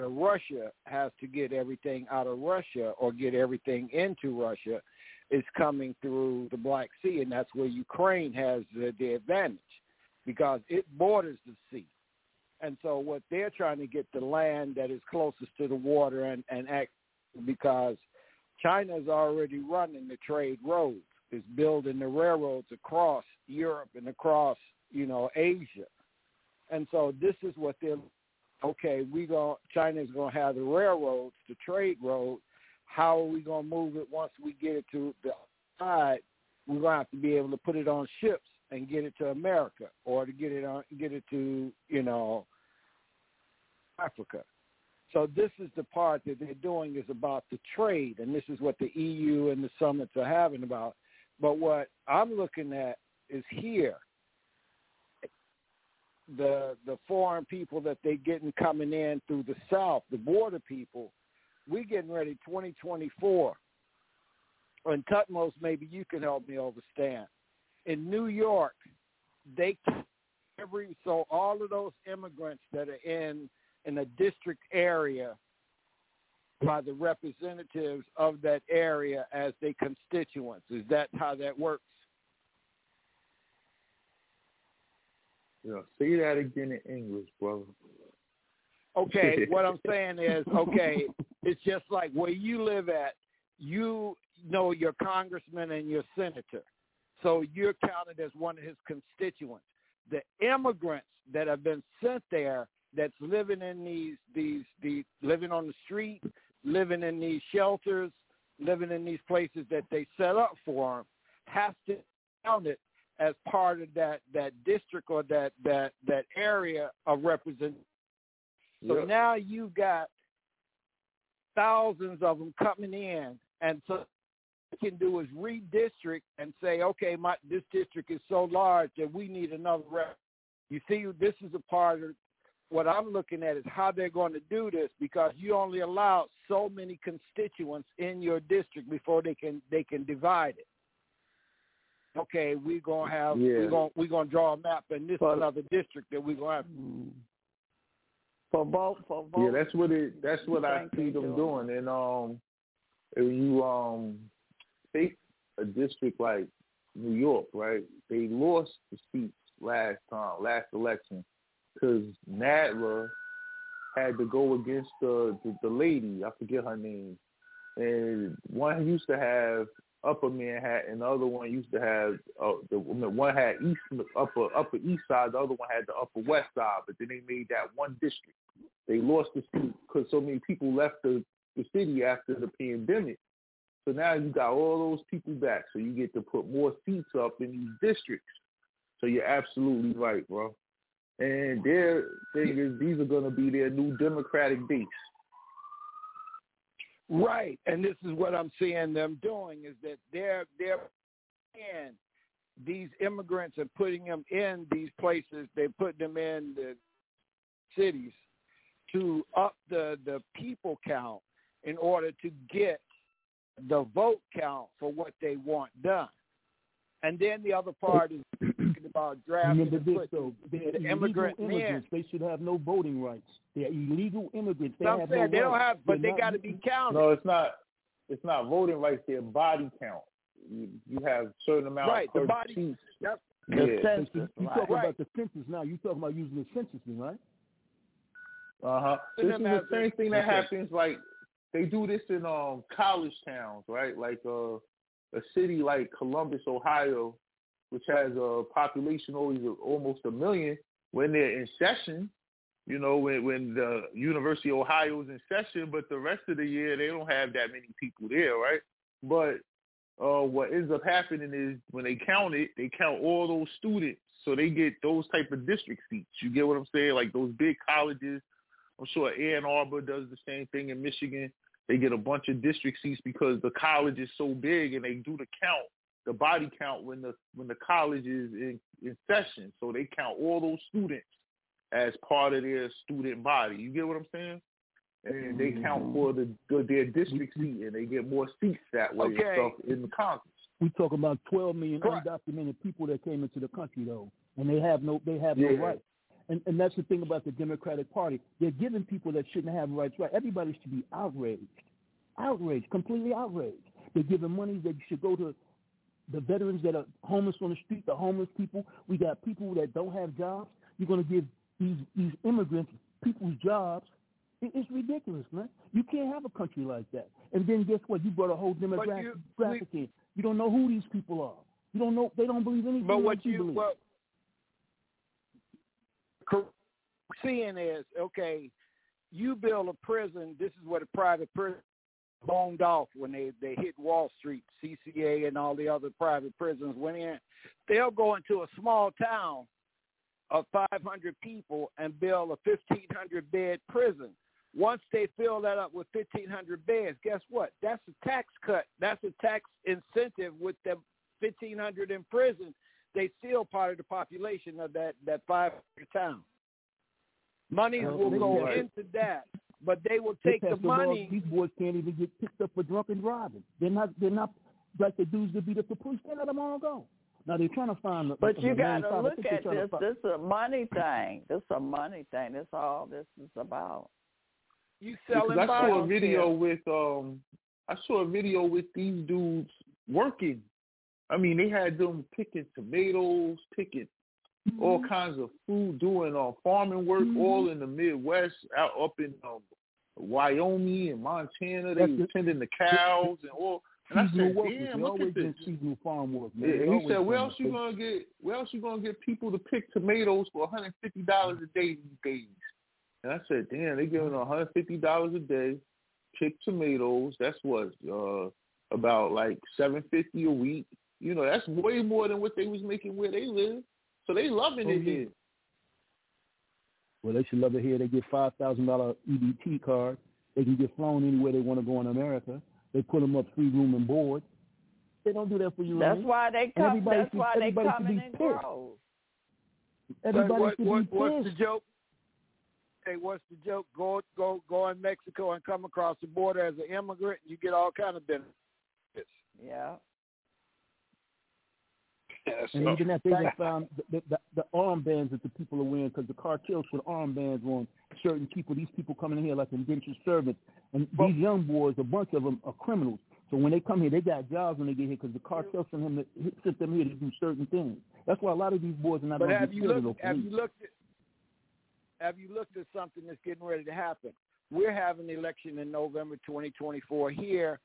Russia has to get everything out of Russia or get everything into Russia is coming through the Black Sea, and that's where Ukraine has the, the advantage because it borders the sea. And so what they're trying to get the land that is closest to the water and, and act because China's already running the trade roads, is building the railroads across Europe and across, you know, Asia. And so this is what they're okay, we go China's gonna have the railroads, the trade road. How are we gonna move it once we get it to the side? We're gonna have to be able to put it on ships and get it to America or to get it on get it to, you know, Africa. So this is the part that they're doing is about the trade, and this is what the EU and the summits are having about. But what I'm looking at is here the the foreign people that they're getting coming in through the south, the border people, We're getting ready 2024. And Tutmose, maybe you can help me understand. In New York, they every so all of those immigrants that are in in a district area by the representatives of that area as their constituents. Is that how that works? Yeah, say that again in English, brother. Okay, what I'm saying is, okay, it's just like where you live at. You know your congressman and your senator. So you're counted as one of his constituents. The immigrants that have been sent there that's living in these these these living on the street, living in these shelters, living in these places that they set up for them, has to count it as part of that that district or that that that area of representation. So yep. now you've got thousands of them coming in, and so can do is redistrict and say, okay, my this district is so large that we need another rep. You see, this is a part of what I'm looking at is how they're going to do this because you only allow so many constituents in your district before they can they can divide it. Okay, we're gonna have yeah. we're gonna we're gonna draw a map and this but, another district that we're gonna have. Mm. For both, for both. Yeah, that's what it. That's what I see them doing. And um, if you um take a district like New York, right? They lost the seats last time, last election, because Nadler had to go against the, the the lady. I forget her name. And one used to have Upper Manhattan, the other one used to have uh, the one had east upper upper east side, the other one had the upper west side. But then they made that one district. They lost the seat because so many people left the the city after the pandemic. So now you got all those people back. So you get to put more seats up in these districts. So you're absolutely right, bro. And their thing is these are going to be their new Democratic base. Right, and this is what I'm seeing them doing is that they're they're in these immigrants and putting them in these places. They put them in the cities to up the the people count in order to get the vote count for what they want done. And then the other part is about drafting Remember this, though. They're the immigrant immigrants. Men. They should have no voting rights. They're illegal immigrants. They have saying no they don't have, but They're they got to be counted. No, it's not. It's not voting rights. They're body count. You, you have certain amount right, of the body. seats. Yep. Yeah. The census. You, you right. talking right. about the census now. You talking about using the census, right? Uh huh. This is the same thing that okay. happens. Like they do this in um college towns, right? Like uh, a city like Columbus, Ohio, which has a population always almost a million. When they're in session, you know, when when the University of Ohio is in session, but the rest of the year they don't have that many people there, right? But uh, what ends up happening is when they count it, they count all those students, so they get those type of district seats. You get what I'm saying? Like those big colleges. I'm sure Ann Arbor does the same thing in Michigan. They get a bunch of district seats because the college is so big, and they do the count, the body count when the when the college is in, in session. So they count all those students as part of their student body. You get what I'm saying? And they count mm-hmm. for the, the their district seat, and they get more seats that way Okay. and stuff in the Congress. We talking about 12 million Correct. undocumented people that came into the country, though, and they have no they have no rights. And and that's the thing about the Democratic Party. They're giving people that shouldn't have rights right. Everybody should be outraged, outraged, completely outraged. They're giving money that should go to the veterans that are homeless on the street, the homeless people. We got people that don't have jobs. You're going to give these these immigrants people's jobs. It, it's ridiculous, man. You can't have a country like that. And then guess what? You brought a whole demographic you- graphic in. You don't know who these people are. You don't know. They don't believe anything But what you, you believe. cor- seeing is okay. You build a prison. This is what a private prison boned off when they they hit Wall Street, CCA, and all the other private prisons went in. They'll go into a small town of 500 people and build a 1,500 bed prison. Once they fill that up with 1,500 beds, guess what? That's a tax cut. That's a tax incentive with the 1,500 in prison. They still part of the population of that that 500 town. Well, will go into that, but they will They take the passed a law, money. These boys can't even get picked up for drunken driving. They're not. They're not like the dudes that beat up the police. They let them all go. Now they're trying to find. The, But a you main got to look at this. find- This is a money thing. This is a money thing. That's all this is about. You Because selling I saw a video here. with um I saw a video with these dudes working. I mean, they had them picking tomatoes, picking all Mm-hmm. kinds of food, doing uh, farming work, all in the Midwest, out up in um, Wyoming and Montana. They That's was tending the cows and all And I said, damn, look at this. seasonal farm work, man. Yeah, he said, where else you gonna get? Where else you gonna get people to pick tomatoes for 150 dollars a day these days? And I said, damn, they giving 150 dollars a day, pick tomatoes. That's what uh about like 750 a week. You know, that's way more than what they was making where they live. So they loving oh, it yeah. here. Well, they should love it here. They get five thousand dollar EBT card. They can get flown anywhere they want to go in America. They put them up free room and board. They don't do that for you. That's man. why they come. That's should, why they come in pissed. grows. Everybody what, should what, be what's pissed. the joke? Hey, what's the joke? Go go go in Mexico and come across the border as an immigrant, and you get all kind of benefits. Yeah. Yeah, And so, even that, they just found the, the, the, armbands that the people are wearing because the cartels put armbands on certain people. These people coming in here like indentured servants. And these young boys, a bunch of them are criminals. So when they come here, they got jobs when they get here because the cartel sent, him to, sent them here to do certain things. That's why a lot of these boys are not But have you looked? Have you looked at? Have you looked at something that's getting ready to happen? We're having the election in November 2024 here,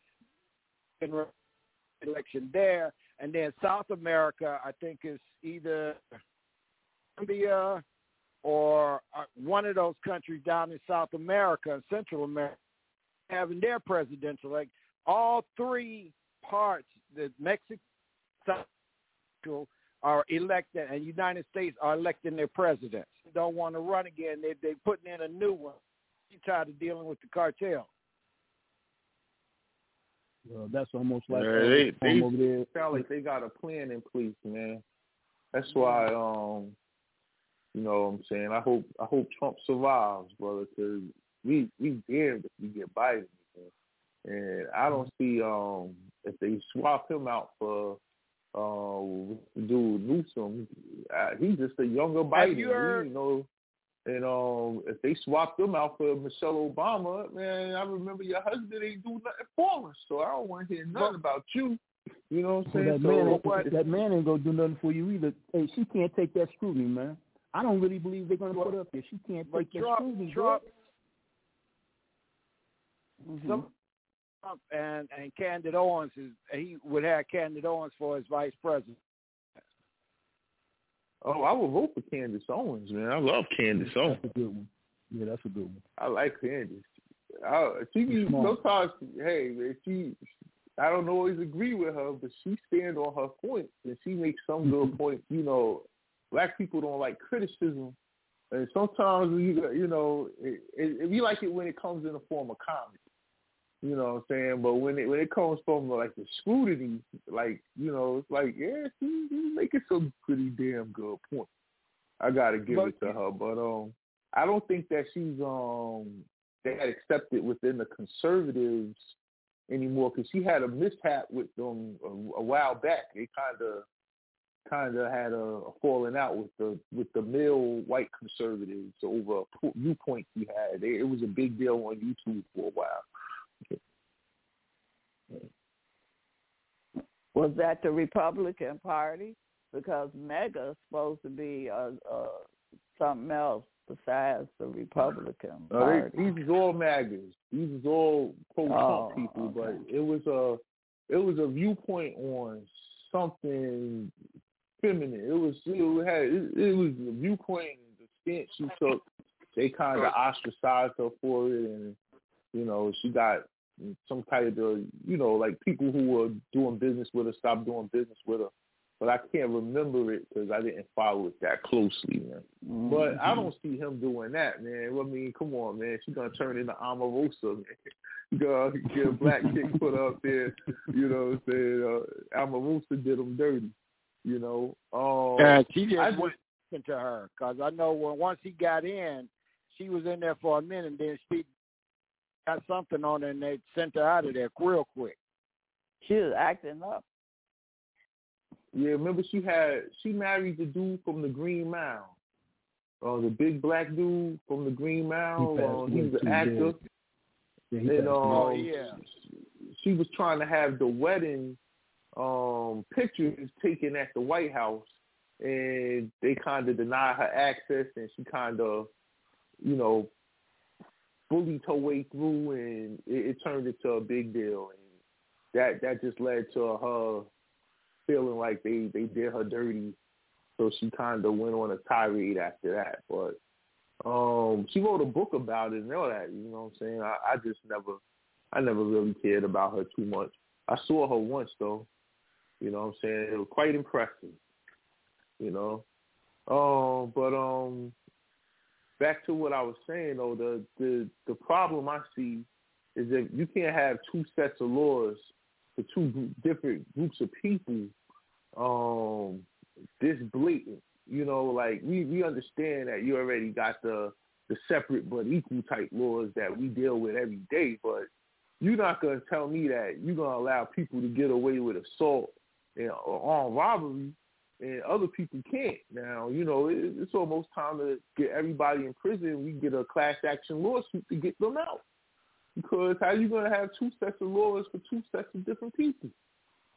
and election there, and then South America. I think is either Colombia or uh, one of those countries down in South America, Central America, having their presidential. Like all three parts, the Mexico, are elected, and United States are electing their presidents. They don't want to run again. They they putting in a new one. You tired of dealing with the cartel. Uh, that's almost like Yeah, they they over there. sound like they got a plan in place, man. That's why, um, you know, what I'm saying I hope I hope Trump survives, brother, because we we damned if we get Biden, man. and I don't see um if they swap him out for uh dude Newsom, uh, he's just a younger Biden, Have you heard- you know. And um, if they swapped them out for Michelle Obama, man, I remember your husband ain't do nothing for us, so I don't want to hear nothing about you. You know what I'm So saying? that man, So that man ain't gonna do nothing for you either. Hey, she can't take that scrutiny, man. I don't really believe they're gonna put up there. She can't take that Trump, scrutiny. Trump, Mhm. some Trump and and Candace Owens is he would have Candace Owens for his vice president. Oh, I would vote for Candace Owens, man. I love Candace Owens. That's a good one. Yeah, that's a good one. I like Candace. I, she be, sometimes, hey, man, she. I don't always agree with her, but she stand on her points and she makes some good mm-hmm. points. You know, black people don't like criticism, and sometimes you you know, it, it, we like it when it comes in the form of comedy. You know what I'm saying? But when it when it comes from like the scrutiny, like you know, it's like yeah, she, she's making some pretty damn good points. I gotta give But- it to her, but um, I don't think that she's um that accepted within the conservatives anymore because she had a mishap with them a, a while back. They kind of kind of had a, a falling out with the with the male white conservatives over a viewpoint he had. They, it was a big deal on YouTube for a while. Was that the Republican Party? Because MAGA is supposed to be uh, uh, something else besides the Republican Uh, Party. these is all MAGAs. These is all pro-Trump Oh, people, okay. but it was a it was a viewpoint on something feminine. It was it had it, it was a viewpoint. The stance she took, they kind of ostracized her for it, and you know she got some kind of you know like people who were doing business with her stopped doing business with her. But I can't remember it because I didn't follow it that closely, man. But I don't see him doing that, man. I mean, come on, man. She's gonna turn into Omarosa, man. Gonna get a black chick put up there, you know what I'm saying? Uh, Omarosa did him dirty, you know. Um, And she just I went into her because I know when once he got in, she was in there for a minute. and Then she got something on her and they sent her out of there real quick. She was acting up. Yeah, remember she had she married the dude from the Green Mile. Uh, the big black dude from the Green Mile. passed Uh, away he's an actor. Yeah, he and passed um, away. Oh, yeah. she was trying to have the wedding um pictures taken at the White House, and they kind of denied her access, and she kind of, you know, bullied her way through, and it, it turned into a big deal. And that that just led to her feeling like they they did her dirty. So she kind of went on a tirade after that. But um, she wrote a book about it and all that. You know what I'm saying? I, I just never, I never really cared about her too much. I saw her once though. You know what I'm saying? It was quite impressive. You know, um, but um, back to what I was saying though, the the the problem I see is that you can't have two sets of laws for two different groups of people um this blatant. You know, like we we understand that you already got the the separate but equal type laws that we deal with every day, but you're not gonna tell me that you're gonna allow people to get away with assault and armed robbery and other people can't. Now, you know, it, it's almost time to get everybody in prison. We get a class action lawsuit to get them out. Because how you going to have two sets of laws for two sets of different people?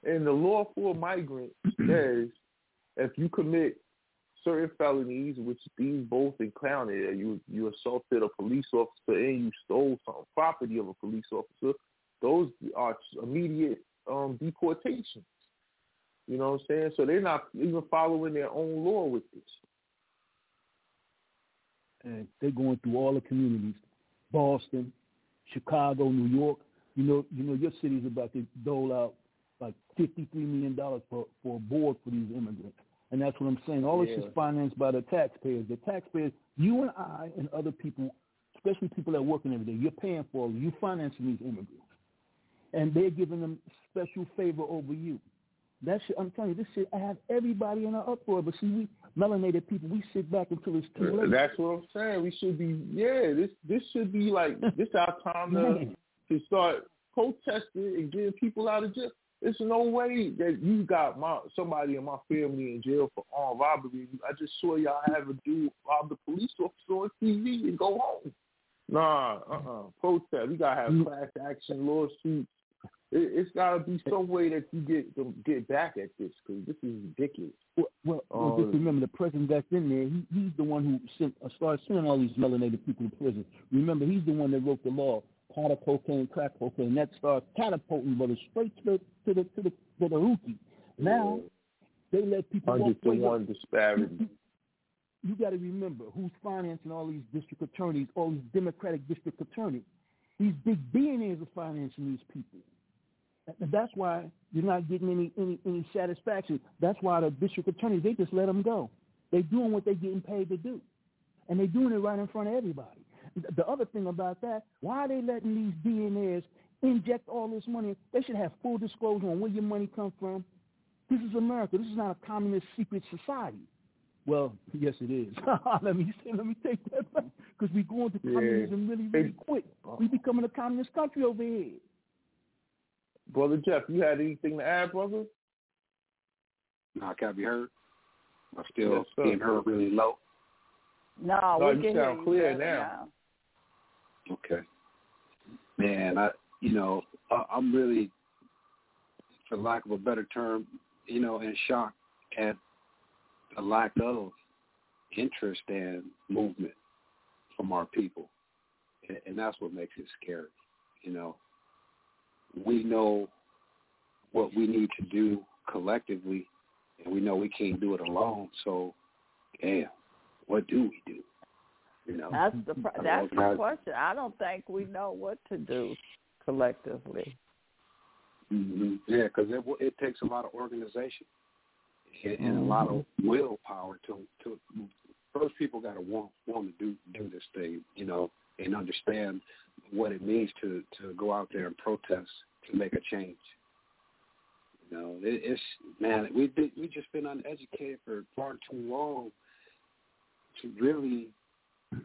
And the law for a migrant says if you commit certain felonies, which these both included, you you assaulted a police officer and you stole some property of a police officer, those are immediate um, deportations. You know what I'm saying? So they're not even following their own law with this. And they're going through all the communities, Boston, Chicago, New York. You know, you know, your city's about to dole out like fifty-three million dollars for for a board for these immigrants, and that's what I'm saying. All yeah. this is financed by the taxpayers. The taxpayers, you and I and other people, especially people that working every day, you're paying for. You financing these immigrants, and they're giving them special favor over you. That shit, I'm telling you, this shit, I have everybody in an uproar. But see, we melanated people, we sit back until it's too late. That's what I'm saying. We should be, yeah, this this should be like, this our time to, to start protesting and getting people out of jail. There's no way that you got my somebody in my family in jail for armed robbery. I just saw y'all have a dude rob the police officer on TV and go home. Nah, uh-uh. Protest. We gotta have mm. class action lawsuits it, has got to be some way that you get them get back at this because this is ridiculous. Well, well, um, just remember the president that's in there. He, he's the one who sent, uh, started sending all these melanated people to prison. Remember, he's the one that wrote the law, powder cocaine, crack cocaine. That started catapulting brothers straight to the to the to the to the rookie. Now they let people walk away. one disparity. You got to remember who's financing all these district attorneys, all these Democratic district attorneys. These big billionaires are financing these people. That's why you're not getting any, any, any satisfaction. That's why the district attorneys, they just let them go. They're doing what they're getting paid to do. And they're doing it right in front of everybody. The other thing about that, why are they letting these billionaires inject all this money? They should have full disclosure on where your money comes from. This is America. This is not a communist secret society. Well, yes, it is. let me say, let me take that back because we're going to communism really, really quick. Oh. We're becoming a communist country over here. Brother Jeff, you had anything to add, brother? No, I can't be heard. I'm still yes, being heard really low. No, no we you sound clear now. now. Okay. Man, I you know I, I'm really, for lack of a better term, you know, in shock at the lack of interest and movement from our people, and, and that's what makes it scary. You know, we know what we need to do collectively, and we know we can't do it alone. So, damn, what do we do? You know, that's the that's the question. I don't think we know what to do collectively. Mm-hmm. Yeah, because it it takes a lot of organization and, and a lot of mm-hmm. willpower to to. First, people got to want want to do do this thing, you know, and understand what it means to to go out there and protest to make a change. You know, it, it's man, we been we just been uneducated for far too long to really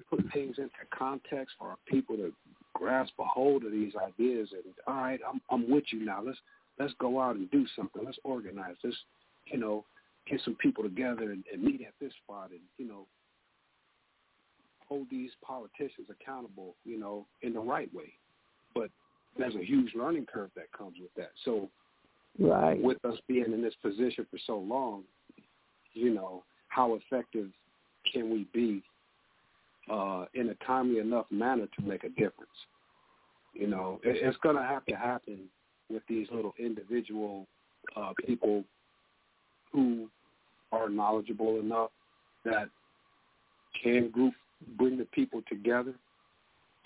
put things into context for our people to grasp a hold of these ideas and all right, I'm I'm with you now. Let's let's go out and do something. Let's organize. Let's you know get some people together and, and meet at this spot and you know hold these politicians accountable, you know, in the right way. But there's a huge learning curve that comes with that. So, right. with us being in this position for so long, you know, how effective can we be uh, in a timely enough manner to make a difference? You know, it, it's going to have to happen with these little individual uh, people who are knowledgeable enough that can group bring the people together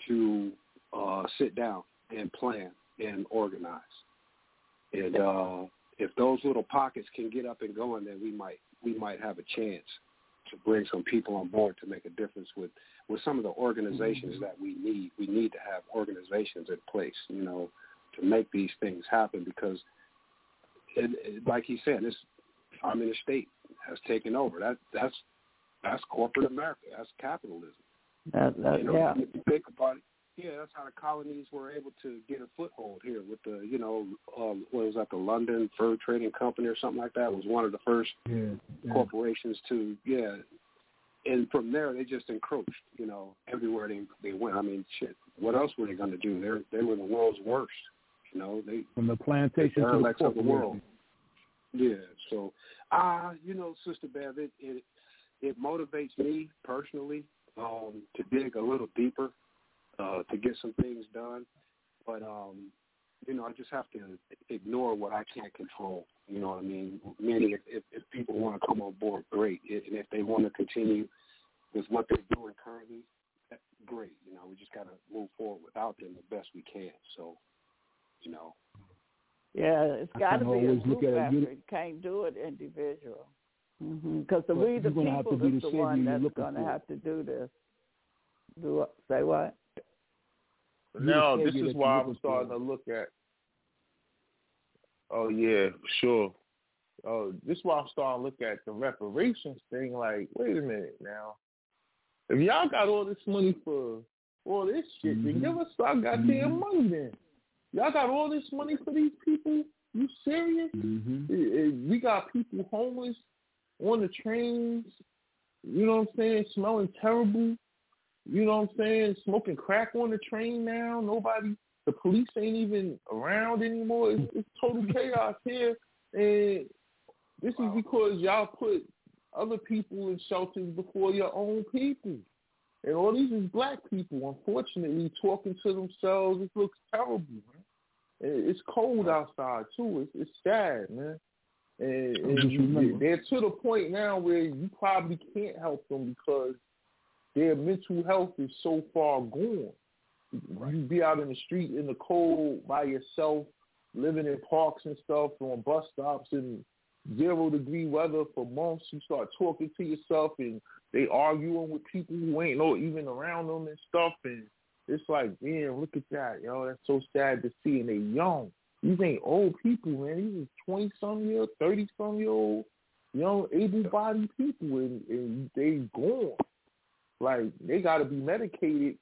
to uh, sit down and plan and organize. And uh, if those little pockets can get up and going, then we might we might have a chance to bring some people on board to make a difference with with some of the organizations mm-hmm. that we need. We need to have organizations in place, you know, to make these things happen because, it, it, like he said, this communist state has taken over. That that's that's corporate America. That's capitalism. That, that, you know, yeah. If you think about it, yeah, that's how the colonies were able to get a foothold here with the, you know, um, what was that, the London Fur Trading Company or something like that was one of the first yeah, yeah. corporations to, yeah. And from there, they just encroached, you know, everywhere they they went. I mean, shit, what else were they going to do? They they were the world's worst, you know. They from the plantation to the of the world. Yeah. So, ah, uh, you know, Sister Bev, it it it motivates me personally um, to dig a little deeper uh, to get some things done. But um, you know, I just have to ignore what I can't control. You know what I mean? Meaning, if, if, if people want to come on board, great. And if they want to continue with what they're doing currently, that's great. You know, we just got to move forward without them the best we can. So, you know. Yeah, it's got to be a group effort. You can't do it individual. Because mm-hmm. we the people is the, the one that's going to have to do this. Do say what? No, this is why I'm starting to look at. Oh yeah, sure. Oh, this is why I'm starting to look at the reparations thing. Like, wait a minute now. If y'all got all this money for all this shit, mm-hmm. then give us our goddamn mm-hmm. money then. Y'all got all this money for these people? You serious? Mm-hmm. We got people homeless on the trains. You know what I'm saying? Smelling terrible. You know what I'm saying? Smoking crack on the train now. Nobody, the police ain't even around anymore. It's, it's total chaos here. And this is because y'all put other people in shelters before your own people. And all these is black people, unfortunately, talking to themselves. It looks terrible, man. It's cold outside, too. It's, it's sad, man. And, and they're to the point now where you probably can't help them because their mental health is so far gone. Right. You be out in the street in the cold by yourself, living in parks and stuff, on bus stops in zero degree weather for months. You start talking to yourself, and they arguing with people who ain't no even around them and stuff. And it's like, man, look at that, yo. That's so sad to see. And they young. These ain't old people, man. These are twenty some year, thirty some year old, young, able bodied people, and, and they gone. Like they got to be medicated,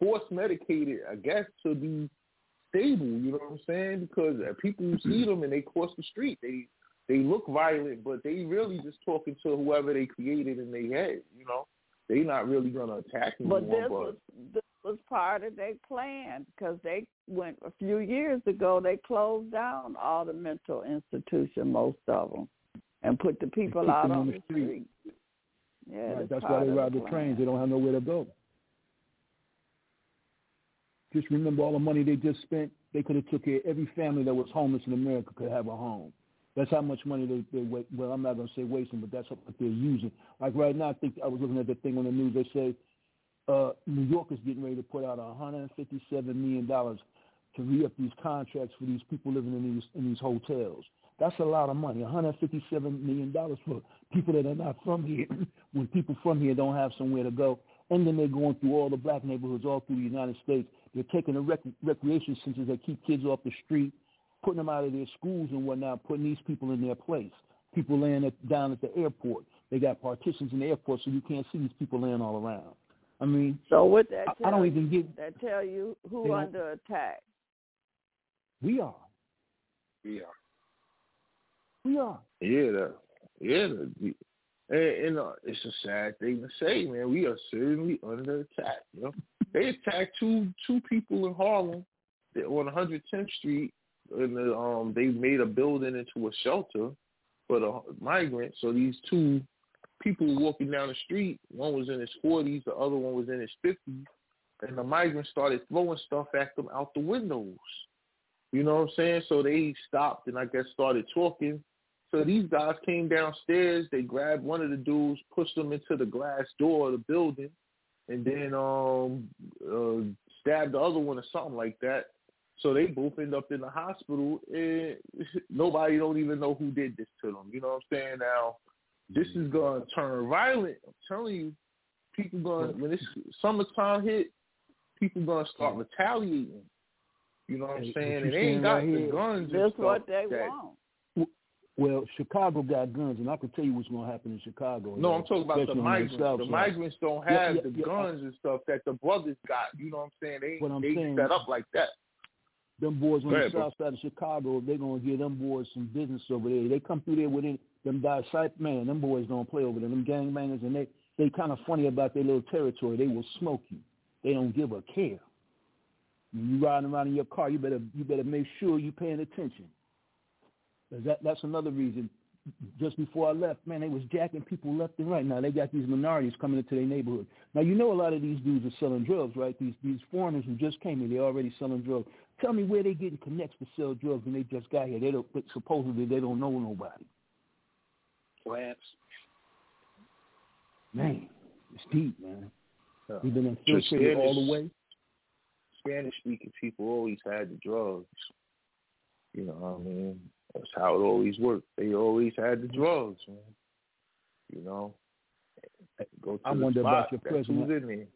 force medicated, I guess, to be stable. You know what I'm saying? Because uh, people who see them and they cross the street, they they look violent, but they really just talking to whoever they created in their head. You know, they not really gonna attack anyone. But this was this was part of their plan because they went a few years ago. They closed down all the mental institutions, most of them, and put the people out on the street. street. Yeah, right. that's why they ride the, the trains. They don't have nowhere to go. Just remember all the money they just spent. They could have took care. Every family that was homeless in America could have a home. That's how much money they they well. I'm not gonna say wasting, but that's what they're using. Like right now, I think I was looking at the thing on the news. They say uh, New York is getting ready to put out 157 million dollars to re up these contracts for these people living in these in these hotels. That's a lot of money, 157 million dollars for people that are not from here. when people from here don't have somewhere to go, and then they're going through all the black neighborhoods all through the United States. They're taking the rec- recreation centers that keep kids off the street, putting them out of their schools and whatnot, putting these people in their place. People laying at, down at the airport. They got partitions in the airport so you can't see these people laying all around. I mean, so what that I, I don't even get that tell you who under attack. We are. We are. We are. Yeah, the, yeah, the, and, and uh, it's a sad thing to say, man. We are certainly under attack. You know, they attacked two two people in Harlem on 110th Street, and the, um, they made a building into a shelter for the migrants. So these two people walking down the street, one was in his 40s, the other one was in his 50s, and the migrants started throwing stuff at them out the windows. You know what I'm saying? So they stopped and I guess started talking. So these guys came downstairs. They grabbed one of the dudes, pushed him into the glass door of the building, and then um uh, stabbed the other one or something like that. So they both end up in the hospital, and nobody don't even know who did this to them. You know what I'm saying? Now, this is gonna turn violent. I'm telling you, people gonna when this summertime hit, people gonna start retaliating. You know what I'm saying? And they ain't got the guns. That's what they that, want. Well, Chicago got guns, and I can tell you what's going to happen in Chicago. No, I'm talking about the migrants. The, the migrants don't have yeah, yeah, the yeah. Uh, guns and stuff that the brothers got. You know what I'm saying? They what I'm they saying, set up like that. Them boys on the south side of Chicago, they're gonna give them boys some business over there. They come through there with it, them disciple man. Them boys don't play over there. Them gangbangers, and they they kind of funny about their little territory. They will smoke you. They don't give a care. When you riding around in your car, you better you better make sure you paying attention. That that's another reason. Just before I left, man, they was jacking people left and right. Now they got these minorities coming into their neighborhood. Now you know a lot of these dudes are selling drugs, right? These these foreigners who just came here, they're already selling drugs. Tell me where they getting connects to sell drugs and they just got here. They don't, supposedly they don't know nobody. Man, it's deep, man. Uh, We've been infiltrated all the way. Spanish speaking people always had the drugs. You know what I mean? That's how it always worked. They always had the drugs, man. You know. Go to I wonder about your president.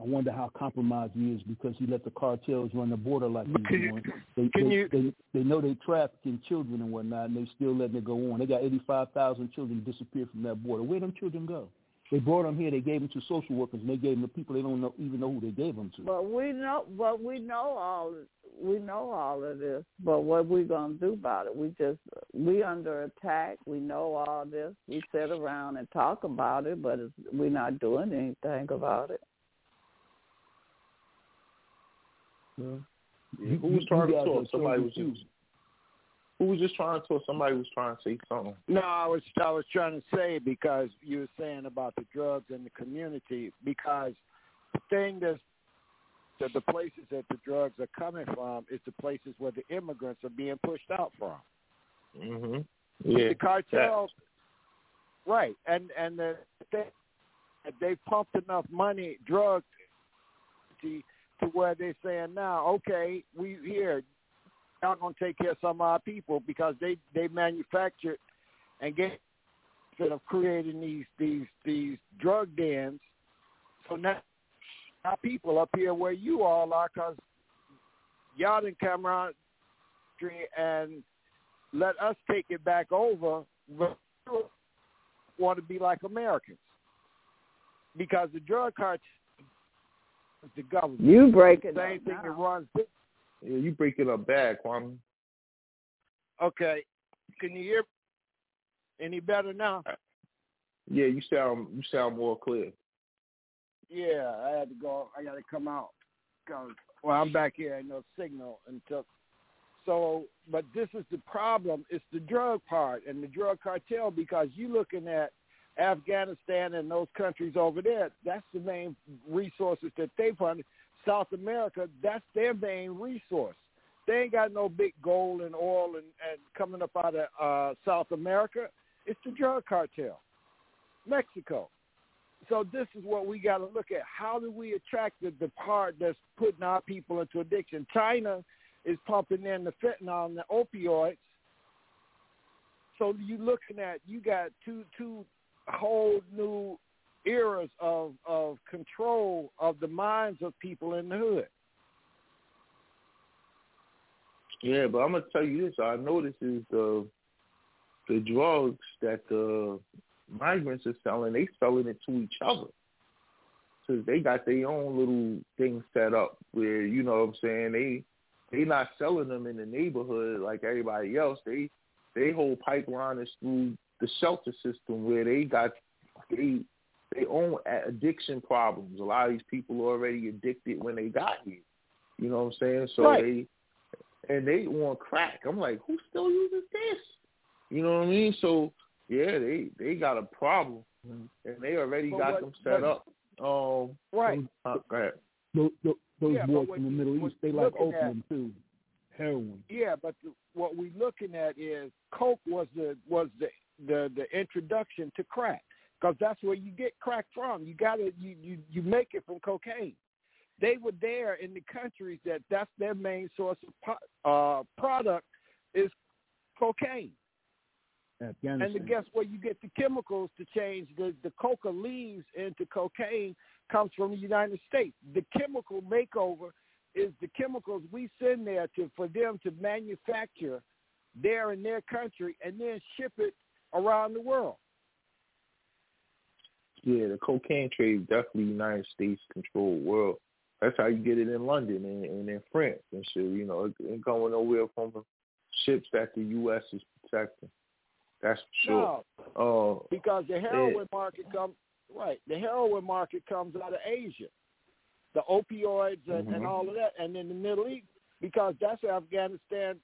I wonder how compromised he is because he let the cartels run the border like he's doing. They, they, you, they, they know they trafficking children and whatnot, and they still letting it go on. They got 85,000 children disappear from that border. Where them children go? They brought them here. They gave them to social workers, and they gave them to people they don't know, even know who they gave them to. But we know, but we know all, we know all of this. But what we gonna do about it? We just we under attack. We know all this. We sit around and talk about it, but we're not doing anything about it. Yeah. yeah. Who was trying to talk? Somebody was just. Who was just trying to talk? Somebody was trying to say something. No, I was I was trying to say because you were saying about the drugs in the community because the thing that's that the places that the drugs are coming from is the places where the immigrants are being pushed out from. Mhm. Yeah. The cartels. Right, and and the, they they pumped enough money, drugs, to where they're saying now, okay, we here, y'all gonna take care of some of our people because they they manufactured and get instead of creating these these these drug dens. So now our people up here where you all are, cause y'all didn't come around and let us take it back over. But want to be like Americans because the drug cartel the government. You break it Same thing now. that runs. Yeah, you break it up bad, Kwame. Okay, can you hear any better now? Uh, yeah, you sound you sound more clear. Yeah, I had to go. I got to come out because well, I'm back here. I no signal until. So, but this is the problem. It's the drug part and the drug cartel because you looking at Afghanistan and those countries over there, that's the main resources that they fund. South America, that's their main resource. They ain't got no big gold and oil and, and coming up out of uh, South America. It's the drug cartel, Mexico. So this is what we got to look at. How do we attract the, the part that's putting our people into addiction? China is pumping in the fentanyl and the opioids. So you're looking at you got two two whole new eras of of control of the minds of people in the hood. Yeah, but I'm gonna tell you this. I notice is the the drugs that the migrants are selling, they selling it to each other. So they got their own little thing set up where you know what I'm saying they they not selling them in the neighborhood like everybody else. They they whole pipeline is through the shelter system where they got they they own addiction problems. A lot of these people are already addicted when they got here. You know what I'm saying? So right. they and they want crack. I'm like, who still uses this? You know what I mean? So yeah, they they got a problem, and they already but got what, them set but, up. Um, right. Uh, go ahead. Those, those, those yeah, boys in the Middle East, they like opium at, too. Heroin. Yeah, but the, what we're looking at is coke was the was the the the introduction to crack because that's where you get crack from. You got to you, you you make it from cocaine. They were there in the countries that that's their main source of uh, product is cocaine. And the, guess where you get the chemicals to change the the coca leaves into cocaine comes from the United States. The chemical makeover is the chemicals we send there to for them to manufacture there in their country and then ship it around the world. Yeah, the cocaine trade is definitely United States controlled world. That's how you get it in London and, and in France and shit. You know, it ain't going nowhere from the ships that the U.S. is protecting. That's for sure. No, uh, because the heroin market comes right. The heroin market comes out of Asia, the opioids and, mm-hmm. and all of that, and in the Middle East because that's Afghanistan.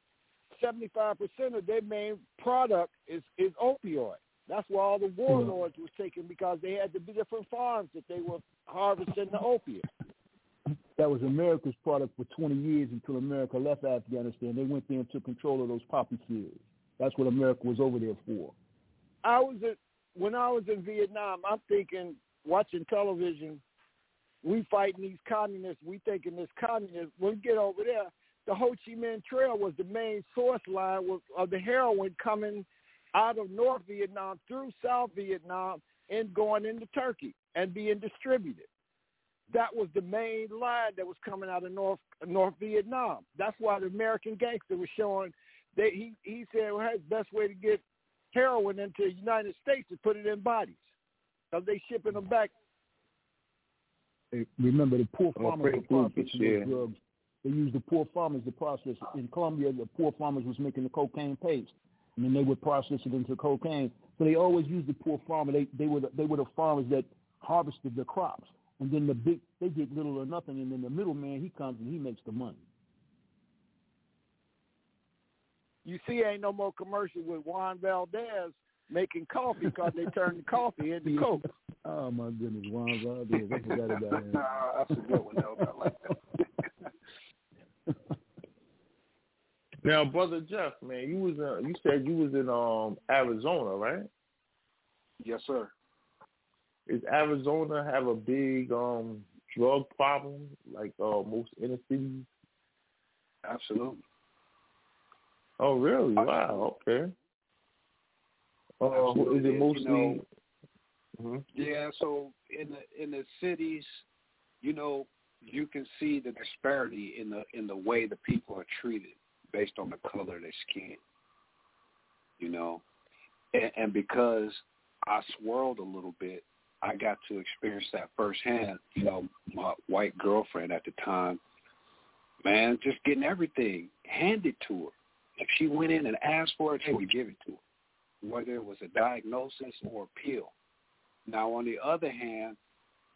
Seventy-five percent of their main product is is opioid. That's why all the warlords mm-hmm. was taken because they had the different farms that they were harvesting the opium. That was America's product for 20 years until America left Afghanistan. They went there and took control of those poppy fields. That's what America was over there for. I was at, when I was in Vietnam. I'm thinking, watching television, we fighting these communists. We thinking this communist. When we get over there, the Ho Chi Minh Trail was the main source line of the heroin coming out of North Vietnam through South Vietnam and going into Turkey and being distributed. That was the main line that was coming out of North North Vietnam. That's why the American gangster was showing that he he said well, hey, the best way to get heroin into the United States is put it in bodies because they shipping them back. Hey, remember the poor oh, farmers oh, were processing yeah. drugs. They used the poor farmers to process. In Colombia, the poor farmers was making the cocaine paste and then they would process it into cocaine. So they always used the poor farmer. They they were the, they were the farmers that harvested the crops, and then the big they get little or nothing, and then the middleman he comes and he makes the money. You see, ain't no more commercial with Juan Valdez making coffee because they turned the coffee into coke. Oh my goodness, Juan Valdez! I forgot about him. That's a good one, though. I like that. Now, brother Jeff, man, you was in, you said you was in um Arizona, right? Yes, sir. Is Arizona have a big um drug problem like uh, most inner cities? Absolutely. Oh, really? Wow. Okay. Uh, is it mostly? You know, mm-hmm. Yeah. So in the in the cities, you know, you can see the disparity in the in the way the people are treated based on the color of their skin. You know, and, and because I swirled a little bit, I got to experience that firsthand. You know, my white girlfriend at the time, man, just getting everything handed to her. If she went in and asked for it, they would give it to her, whether it was a diagnosis or a pill. Now, on the other hand,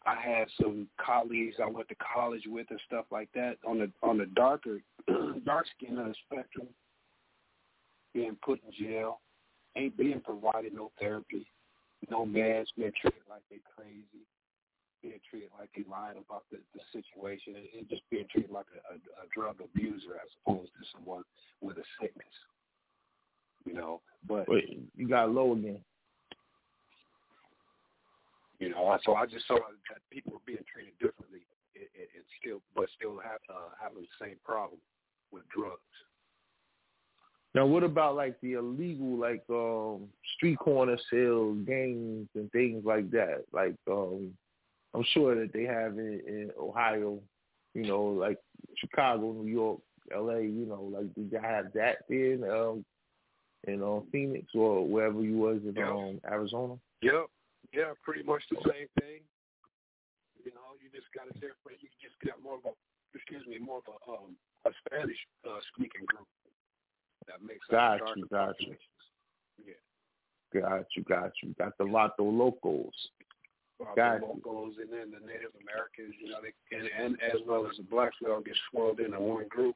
I had some colleagues I went to college with and stuff like that on the on the darker dark skin of the spectrum, being put in jail, ain't being provided no therapy, no meds, being treated like they crazy, being treated like they lying about the, the situation, and, just being treated like a, a, a drug abuser as opposed to someone with a sickness. You know, but wait, you got low again. You know, so I just saw that people were being treated differently, and, and still, but still have uh, having the same problem with drugs. Now, what about like the illegal, like um street corner sales, gangs, and things like that? Like, um I'm sure that they have in, in Ohio, you know, like Chicago, New York, L.A. You know, like did y'all have that in um in um, Phoenix or wherever you was in yep. um Arizona? Yep. Yeah, pretty much the same thing. You know, you just got a different. You just got more of a, excuse me, more of a um a Spanish uh, speaking group that makes got you, got you. Yeah. Got you, got you. Got the Vato Locos. Got the locals and then the Native Americans, you know, they, and, and as well as the blacks, we all get swirled into one group.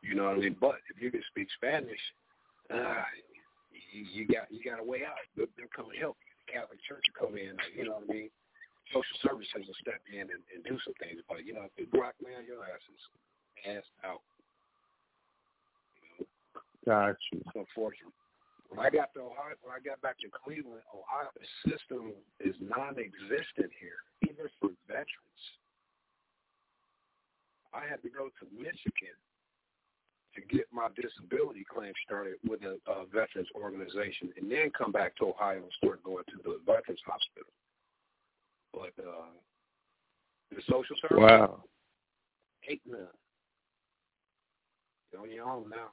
You know what I mean? But if you can speak Spanish, uh, you, you got you got a way out. They'll, they'll come and help you. Catholic Church to come in, you know what I mean? Social services will step in and, and do some things, but you know, if you black man, your ass is ass out. Got you. It's unfortunate. When I got to Ohio, when I got back to Cleveland, Ohio, the system is non-existent here, even for veterans. I had to go to Michigan to get my disability claim started with a, a veterans organization, and then come back to Ohio and start going to the veterans hospital. But uh, the social service, wow, eight none. You're on your own now.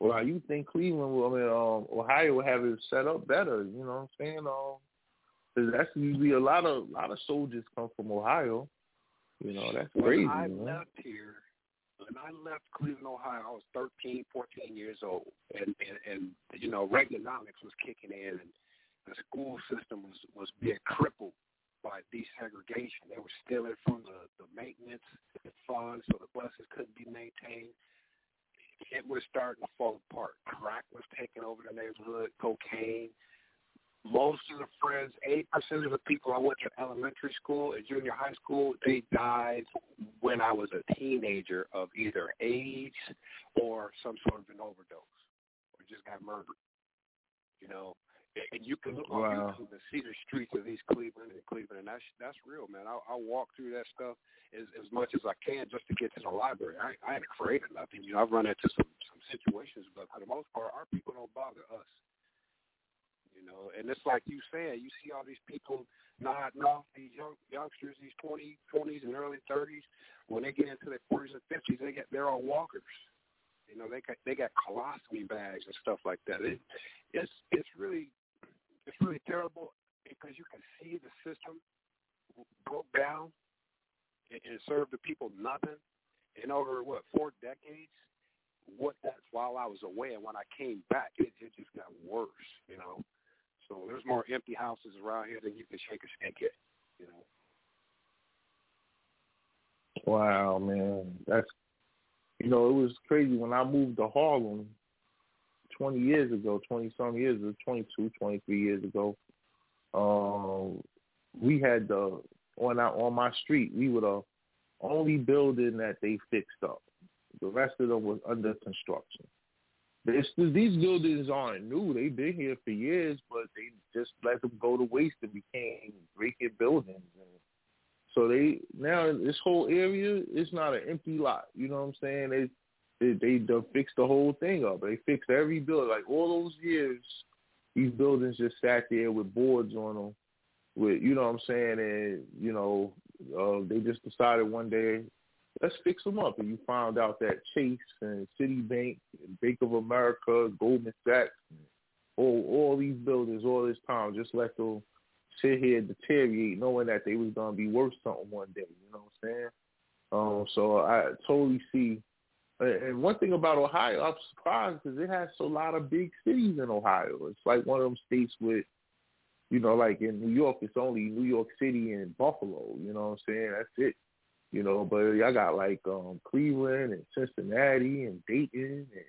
Well, you think Cleveland will, I mean, um, Ohio will have it set up better? You know what I'm saying? Um, cause that's usually a lot of a lot of soldiers come from Ohio. You know, that's crazy. When I man. left here, when I left Cleveland, Ohio, I was 13, 14 years old, and and, and you know, Reaganomics was kicking in, and the school system was was being crippled by desegregation. They were stealing from the the maintenance funds, so the buses couldn't be maintained. It was starting to fall apart. Crack was taking over the neighborhood, cocaine, most of the friends, 80% of the people I went to elementary school and junior high school, they died when I was a teenager of either AIDS or some sort of an overdose or just got murdered. You know, and you can look on. YouTube and see the streets of East Cleveland and Cleveland, and that's that's real, man. I, I walk through that stuff as as much as I can just to get to the library. I, I ain't afraid of nothing. You know, I've run into some some situations, but for the most part, our people don't bother us you know. And it's like you said, you see all these people nodding off these young youngsters, these 20, 20s and early 30s. When they get into their 40s and 50s, they get they're on walkers. You know, they got they got colostomy bags and stuff like that. It, it's it's really it's really terrible because you can see the system broke down and, and serve the people nothing. And over what four decades, what that's while I was away and when I came back, it, it just got worse. You know, so there's more empty houses around here than you can shake a stick at. You know. Wow, man, that's you know it was crazy when I moved to Harlem 20 years ago, 20 some years ago, 22, 23 years ago. Um, we had the on our, on my street, we were the only building that they fixed up. The rest of them was under construction. These buildings aren't new. They've been here for years, but they just let them go to waste and became vacant buildings. And so they now this whole area is not an empty lot. You know what I'm saying? They they they done fixed the whole thing up. They fixed every building. Like all those years, these buildings just sat there with boards on them. With you know what I'm saying, and you know uh, they just decided one day let's fix them up. And you found out that Chase and Citibank and Bank of America, Goldman Sachs, all all these buildings all this time just let them sit here and deteriorate, knowing that they was gonna be worth something one day. You know what I'm saying? Um, so I totally see. And one thing about Ohio, I'm surprised because it has a lot of big cities in Ohio. It's like one of them states with, you know, like in New York, it's only New York City and Buffalo. You know what I'm saying? That's it. You know, but I got like um Cleveland and Cincinnati and Dayton and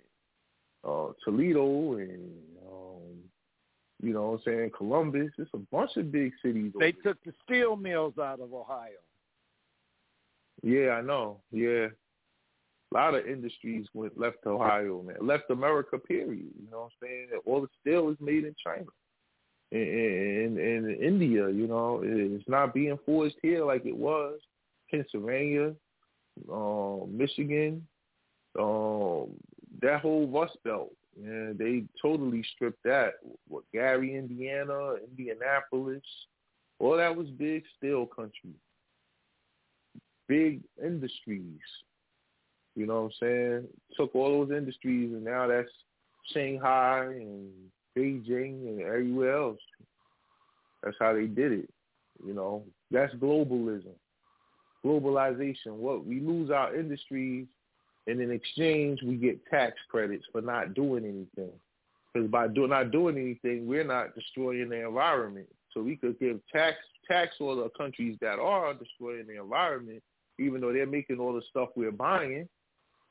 uh Toledo and um you know what I'm saying, Columbus. It's a bunch of big cities. They took the steel mills out of Ohio. Yeah, I know. Yeah. A lot of industries went left Ohio, man. Left America, period. You know what I'm saying? All the steel is made in China. In, in, in India, you know, it's not being forged here like it was. Pennsylvania, um, Michigan, um, that whole Rust Belt. And they totally stripped that. What Gary, Indiana, Indianapolis, all that was big steel country. Big industries. You know what I'm saying? Took all those industries and now that's Shanghai and Beijing and everywhere else. That's how they did it. You know, that's globalism globalization. What we lose our industries, and in exchange we get tax credits for not doing anything. Because by do, not doing anything, we're not destroying the environment. So we could give tax tax all the countries that are destroying the environment, even though they're making all the stuff we're buying,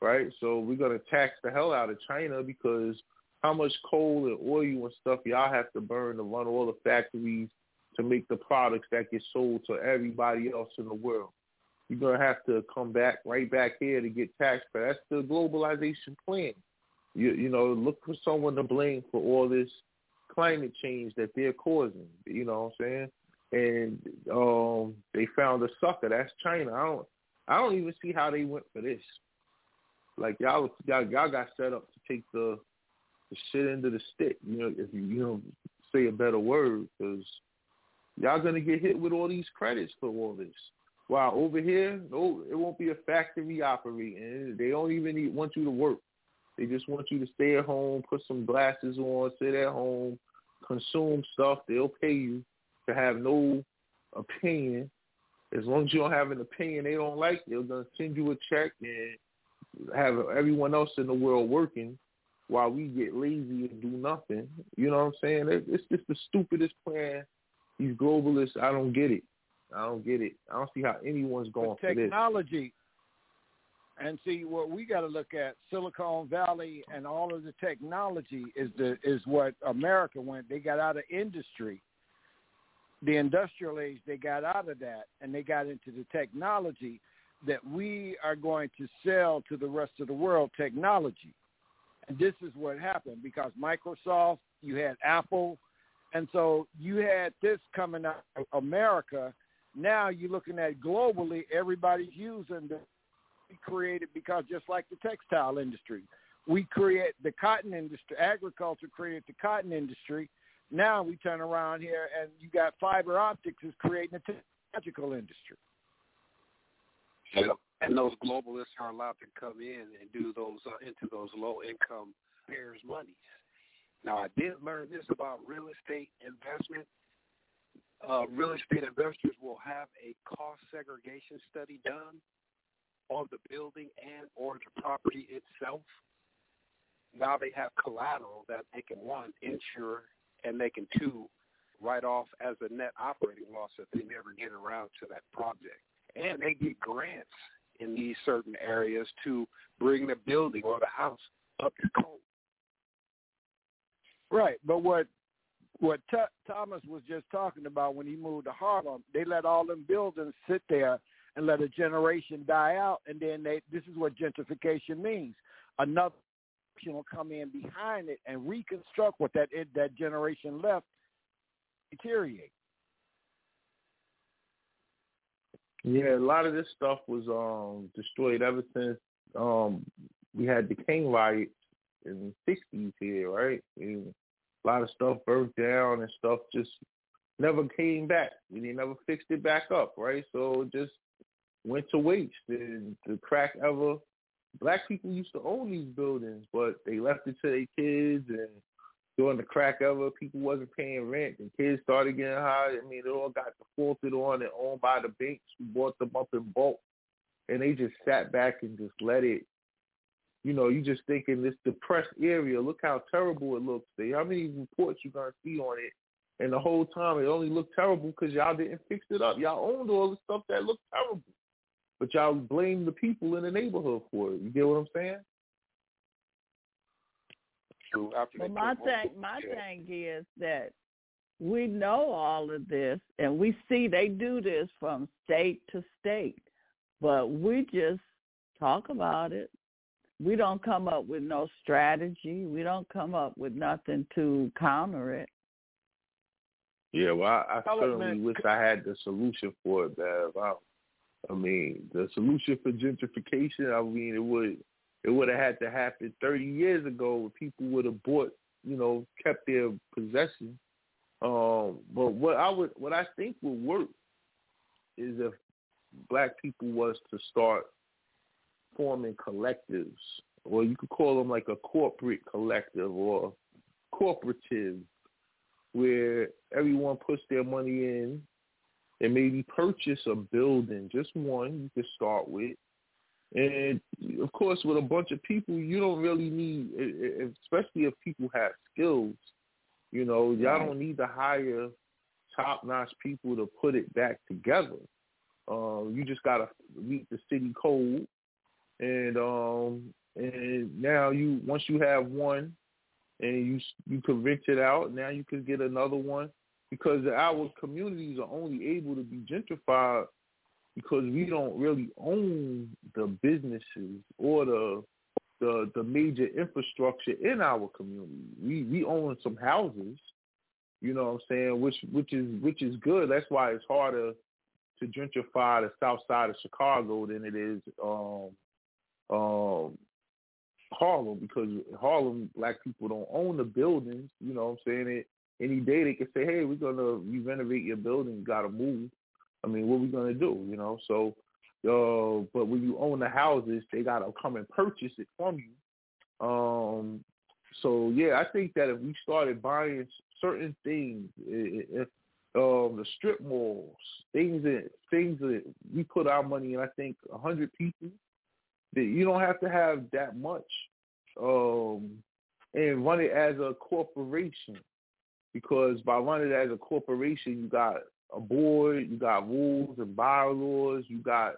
right? So we're gonna tax the hell out of China because how much coal and oil and stuff y'all have to burn to run all the factories to make the products that get sold to everybody else in the world. You're gonna have to come back right back here to get taxed. But that's the globalization plan. You you know, look for someone to blame for all this climate change that they're causing. You know what I'm saying? And um, they found a sucker. That's China. I don't I don't even see how they went for this. Like y'all y'all, y'all got set up to take the the shit into the stick. You know, if you you know say a better word, because y'all gonna get hit with all these credits for all this. While over here, no, it won't be a factory operating. They don't even need, want you to work. They just want you to stay at home, put some glasses on, sit at home, consume stuff. They'll pay you to have no opinion. As long as you don't have an opinion they don't like, they're gonna send you a check and have everyone else in the world working while we get lazy and do nothing. You know what I'm saying? It's just the stupidest plan. These globalists, I don't get it. I don't get it. I don't see how anyone's going for technology. And see what we got to look at Silicon Valley and all of the technology is the is what America went. They got out of industry, the industrial age. They got out of that and they got into the technology that we are going to sell to the rest of the world. Technology, and this is what happened because Microsoft, you had Apple, and so you had this coming out of America. Now you're looking at globally, everybody's using the created because just like the textile industry, we create the cotton industry, agriculture created the cotton industry. Now we turn around here and you got fiber optics is creating the technological industry. Yep. And those globalists are allowed to come in and do those uh, into those low income payers' monies. Now, I did learn this about real estate investment. Uh, real estate investors will have a cost segregation study done on the building and or the property itself. Now they have collateral that they can one insure and they can two write off as a net operating loss if they never get around to that project. And they get grants in these certain areas to bring the building or the house up to code. Right, but what what T- Thomas was just talking about when he moved to Harlem, they let all them buildings sit there and let a generation die out, and then they this is what gentrification means. Another generation will come in behind it and reconstruct what that that generation left deteriorate. Yeah, a lot of this stuff was um destroyed ever since um we had the King riots in the sixties here, right? And a lot of stuff burnt down and stuff just never came back. They never fixed it back up, right? So it just went to waste. And the crack ever black people used to own these buildings, but they left it to their kids and during the crack ever, people wasn't paying rent and kids started getting high. I mean, it all got defaulted on and owned by the banks who bought them up in bulk. And they just sat back and just let it, you know, you just thinking this depressed area, look how terrible it looks. There. How many reports you going to see on it? And the whole time it only looked terrible because y'all didn't fix it up. Y'all owned all the stuff that looked terrible. But y'all blame the people in the neighborhood for it. You get what I'm saying? true. After well, my thing, my thing is that we know all of this, and we see they do this from state to state, but we just talk about it. We don't come up with no strategy. We don't come up with nothing to counter it. Yeah, well, I, I certainly wish I had the solution for it, Bev. I, I mean, the solution for gentrification. I mean, it would it would have had to happen 30 years ago. People would have bought, you know, kept their possession. Um, but what I would, what I think would work is if black people was to start forming collectives, or you could call them like a corporate collective or cooperative, where everyone puts their money in and maybe purchase a building, just one you could start with, and of course, with a bunch of people, you don't really need, especially if people have skills. You know, y'all don't need to hire top-notch people to put it back together. Um, you just gotta meet the city code, and um, and now you once you have one, and you you rent it out. Now you can get another one because our communities are only able to be gentrified because we don't really own the businesses or the the the major infrastructure in our community. We we own some houses, you know what I'm saying, which which is which is good. That's why it's harder to gentrify the south side of Chicago than it is um um Harlem because Harlem black people don't own the buildings, you know what I'm saying? It any day they can say, Hey, we're gonna you renovate your building, gotta move. I mean, what we gonna do, you know? So uh, but when you own the houses, they gotta come and purchase it from you. Um, so yeah, I think that if we started buying certain things, if um, the strip malls, things that things that we put our money in, I think a hundred people, you don't have to have that much, um, and run it as a corporation, because by running it as a corporation, you got a board, you got rules and bylaws, you got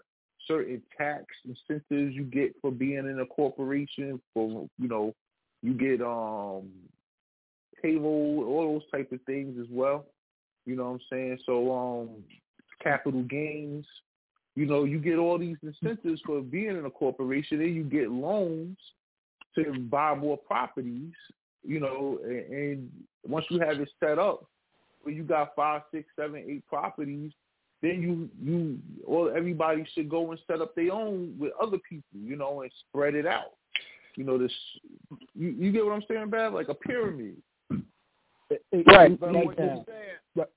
certain tax incentives you get for being in a corporation. For you know, you get um payroll, all those type of things as well. You know what I'm saying? So um capital gains. You know, you get all these incentives for being in a corporation, and you get loans to buy more properties. You know, and, and once you have it set up, where you got five, six, seven, eight properties, then you you or everybody should go and set up their own with other people, you know, and spread it out. You know, this you, you get what I'm saying, Bad? Like a pyramid. Right. Right now, right,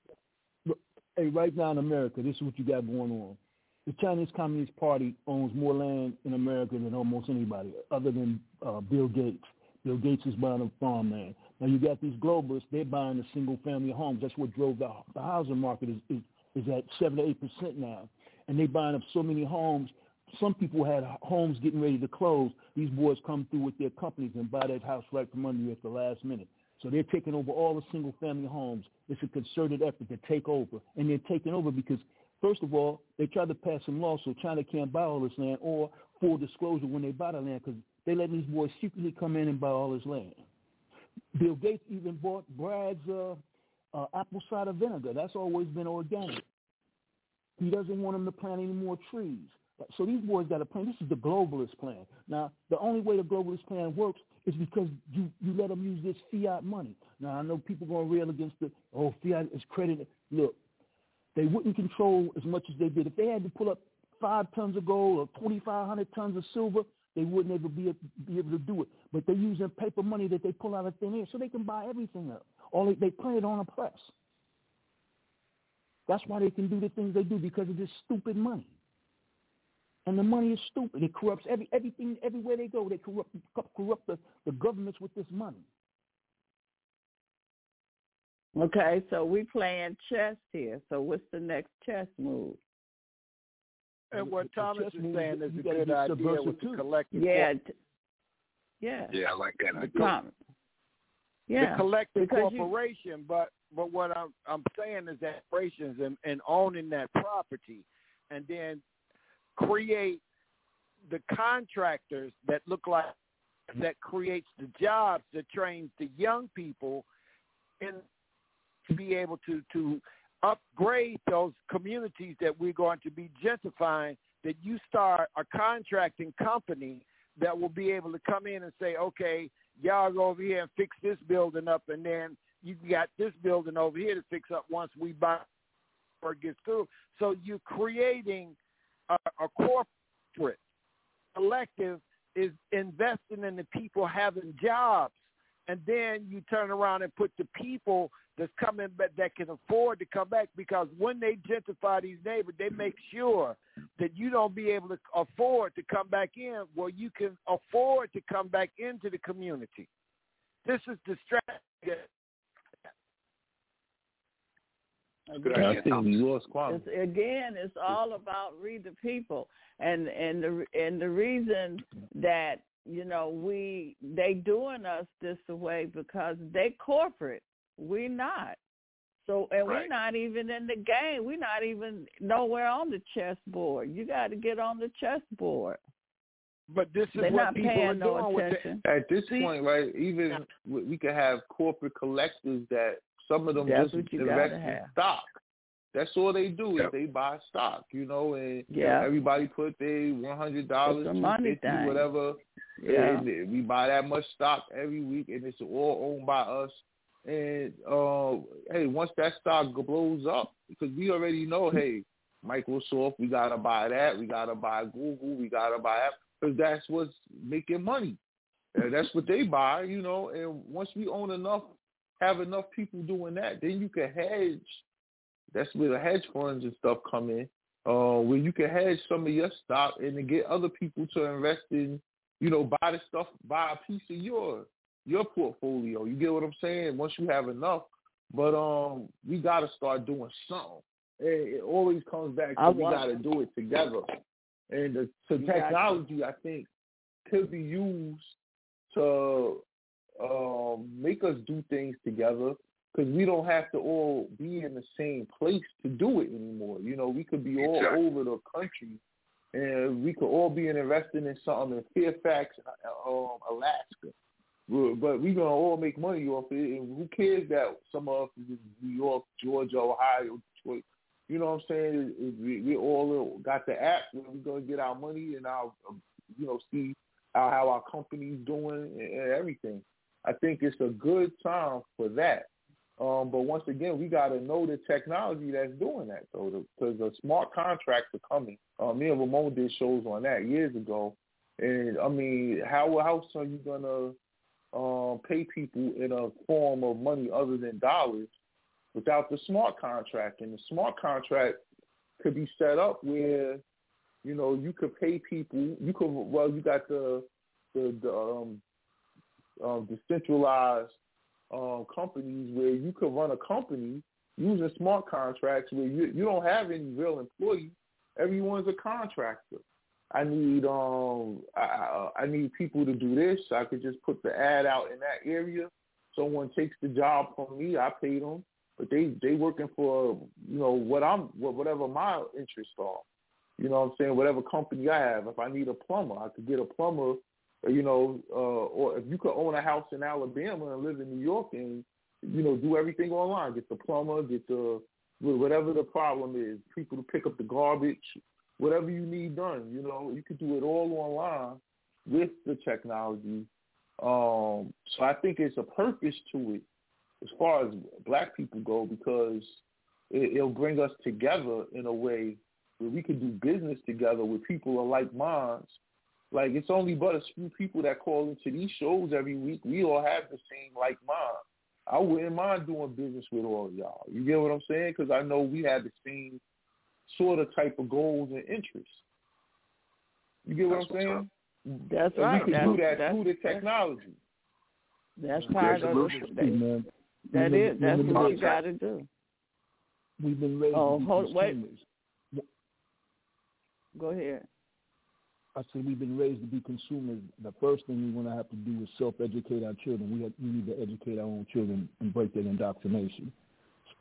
hey, right now in America, this is what you got going on. The Chinese Communist Party owns more land in America than almost anybody, other than uh, Bill Gates. Bill Gates is buying a farmland. Now you got these globalists; they're buying the single-family homes. That's what drove the, the housing market is, is is at seven to eight percent now, and they're buying up so many homes. Some people had homes getting ready to close. These boys come through with their companies and buy that house right from under you at the last minute. So they're taking over all the single-family homes. It's a concerted effort to take over, and they're taking over because, first of all, they tried to pass some laws so China can't buy all this land, or full disclosure when they buy the land, because they let these boys secretly come in and buy all this land. Bill Gates even bought Bragg's uh, uh, apple cider vinegar. That's always been organic. He doesn't want them to plant any more trees. So these boys got a plan. This is the globalist plan. Now, the only way the globalist plan works is because you, you let them use this fiat money. Now, I know people going to rail against the, oh, fiat is credit. Look, they wouldn't control as much as they did. If they had to pull up five tons of gold or 2,500 tons of silver, they wouldn't ever be, be able to do it. But they're using paper money that they pull out of thin air so they can buy everything up. All they, they print it on a press. That's why they can do the things they do because of this stupid money. And the money is stupid. It corrupts every everything everywhere they go. They corrupt corrupt the, the governments with this money. Okay, so we playing chess here. So what's the next chess move? And what Thomas is saying is a good idea with the collective. Yeah, yeah. Yeah, I like that idea. Yeah, the collective corporation, you, but but what I'm I'm saying is that corporations and, and owning that property, and then create the contractors that look like that creates the jobs that trains the young people and to be able to to upgrade those communities that we're going to be gentrifying that you start a contracting company that will be able to come in and say okay y'all go over here and fix this building up, and then you got this building over here to fix up once we buy or get through. So you're creating a, a corporate collective is investing in the people having jobs, and then you turn around and put the people that's coming back that can afford to come back because when they gentrify these neighborhoods, they make sure that you don't be able to afford to come back in. Where you can afford to come back into the community. This is the strategy. Again, it's, again, it's all about read the people, and and the and the reason that you know we they doing us this way because they corporate we're not. So and right. we're not even in the game. We're not even nowhere on the chessboard. You got to get on the chessboard. But this is They're what not people paying are no doing. attention. The, at this See, point, right? Even we could have corporate collectors that some of them That's just what you invest gotta in have. stock. That's all they do yep. is they buy stock, you know, and yeah. everybody put their one hundred dollars, two fifty, whatever. Yeah. And we buy that much stock every week, and it's all owned by us. And uh, hey, once that stock blows up, because we already know, hey, Microsoft, we gotta buy that, we gotta buy Google, we gotta buy that, because that's what's making money. And that's what they buy, you know. And once we own enough, have enough people doing that, then you can hedge. That's where the hedge funds and stuff come in, uh, where you can hedge some of your stock and to get other people to invest in, you know, buy the stuff, buy a piece of your your portfolio. You get what I'm saying? Once you have enough, but um, we got to start doing something. It, it always comes back to we got to do it together. And the, so technology, I think, could be used to um, make us do things together because we don't have to all be in the same place to do it anymore. You know, we could be all exactly. over the country and we could all be investing in something in Fairfax, uh, um, Alaska. But we're gonna all make money off it, and who cares that some of us is New York, Georgia, Ohio, Detroit? You know what I'm saying? We, we all got the app, we're gonna get our money and our, you know, see how, our company's doing and everything. I think it's a good time for that. Um, but once again, we got to know the technology that's doing that, though, because the smart contracts are coming. Uh, me and Ramon did shows on that years ago, and I mean, how how are you gonna um, pay people in a form of money other than dollars without the smart contract? And the smart contract could be set up where you know you could pay people. You could well, you got the the, the um, um, decentralized um, companies where you could run a company using smart contracts where you you don't have any real employees. Everyone's a contractor. I need um I, I need people to do this. So I could just put the ad out in that area. Someone takes the job from me. I pay them, but they they working for you know what I'm what whatever my interests are. You know what I'm saying? Whatever company I have. If I need a plumber, I could get a plumber you know, uh, or if you could own a house in Alabama and live in New York and, you know, do everything online, get the plumber, get the, whatever the problem is, people to pick up the garbage, whatever you need done, you know, you could do it all online with the technology. Um, so I think it's a purpose to it as far as black people go because it, it'll bring us together in a way where we can do business together with people of like minds like it's only but a few people that call into these shows every week. We all have the same like mind. I wouldn't mind doing business with all y'all. You get what I'm saying? Because I know we have the same sort of type of goals and interests. You get what that's I'm saying? That's and right. We can that's, do that through the technology. That's part of the that, that is. That's what we got to do. We've been raised. Oh, hold, wait. Go ahead. I said we've been raised to be consumers. The first thing we're going to have to do is self-educate our children. We have, we need to educate our own children and break that indoctrination.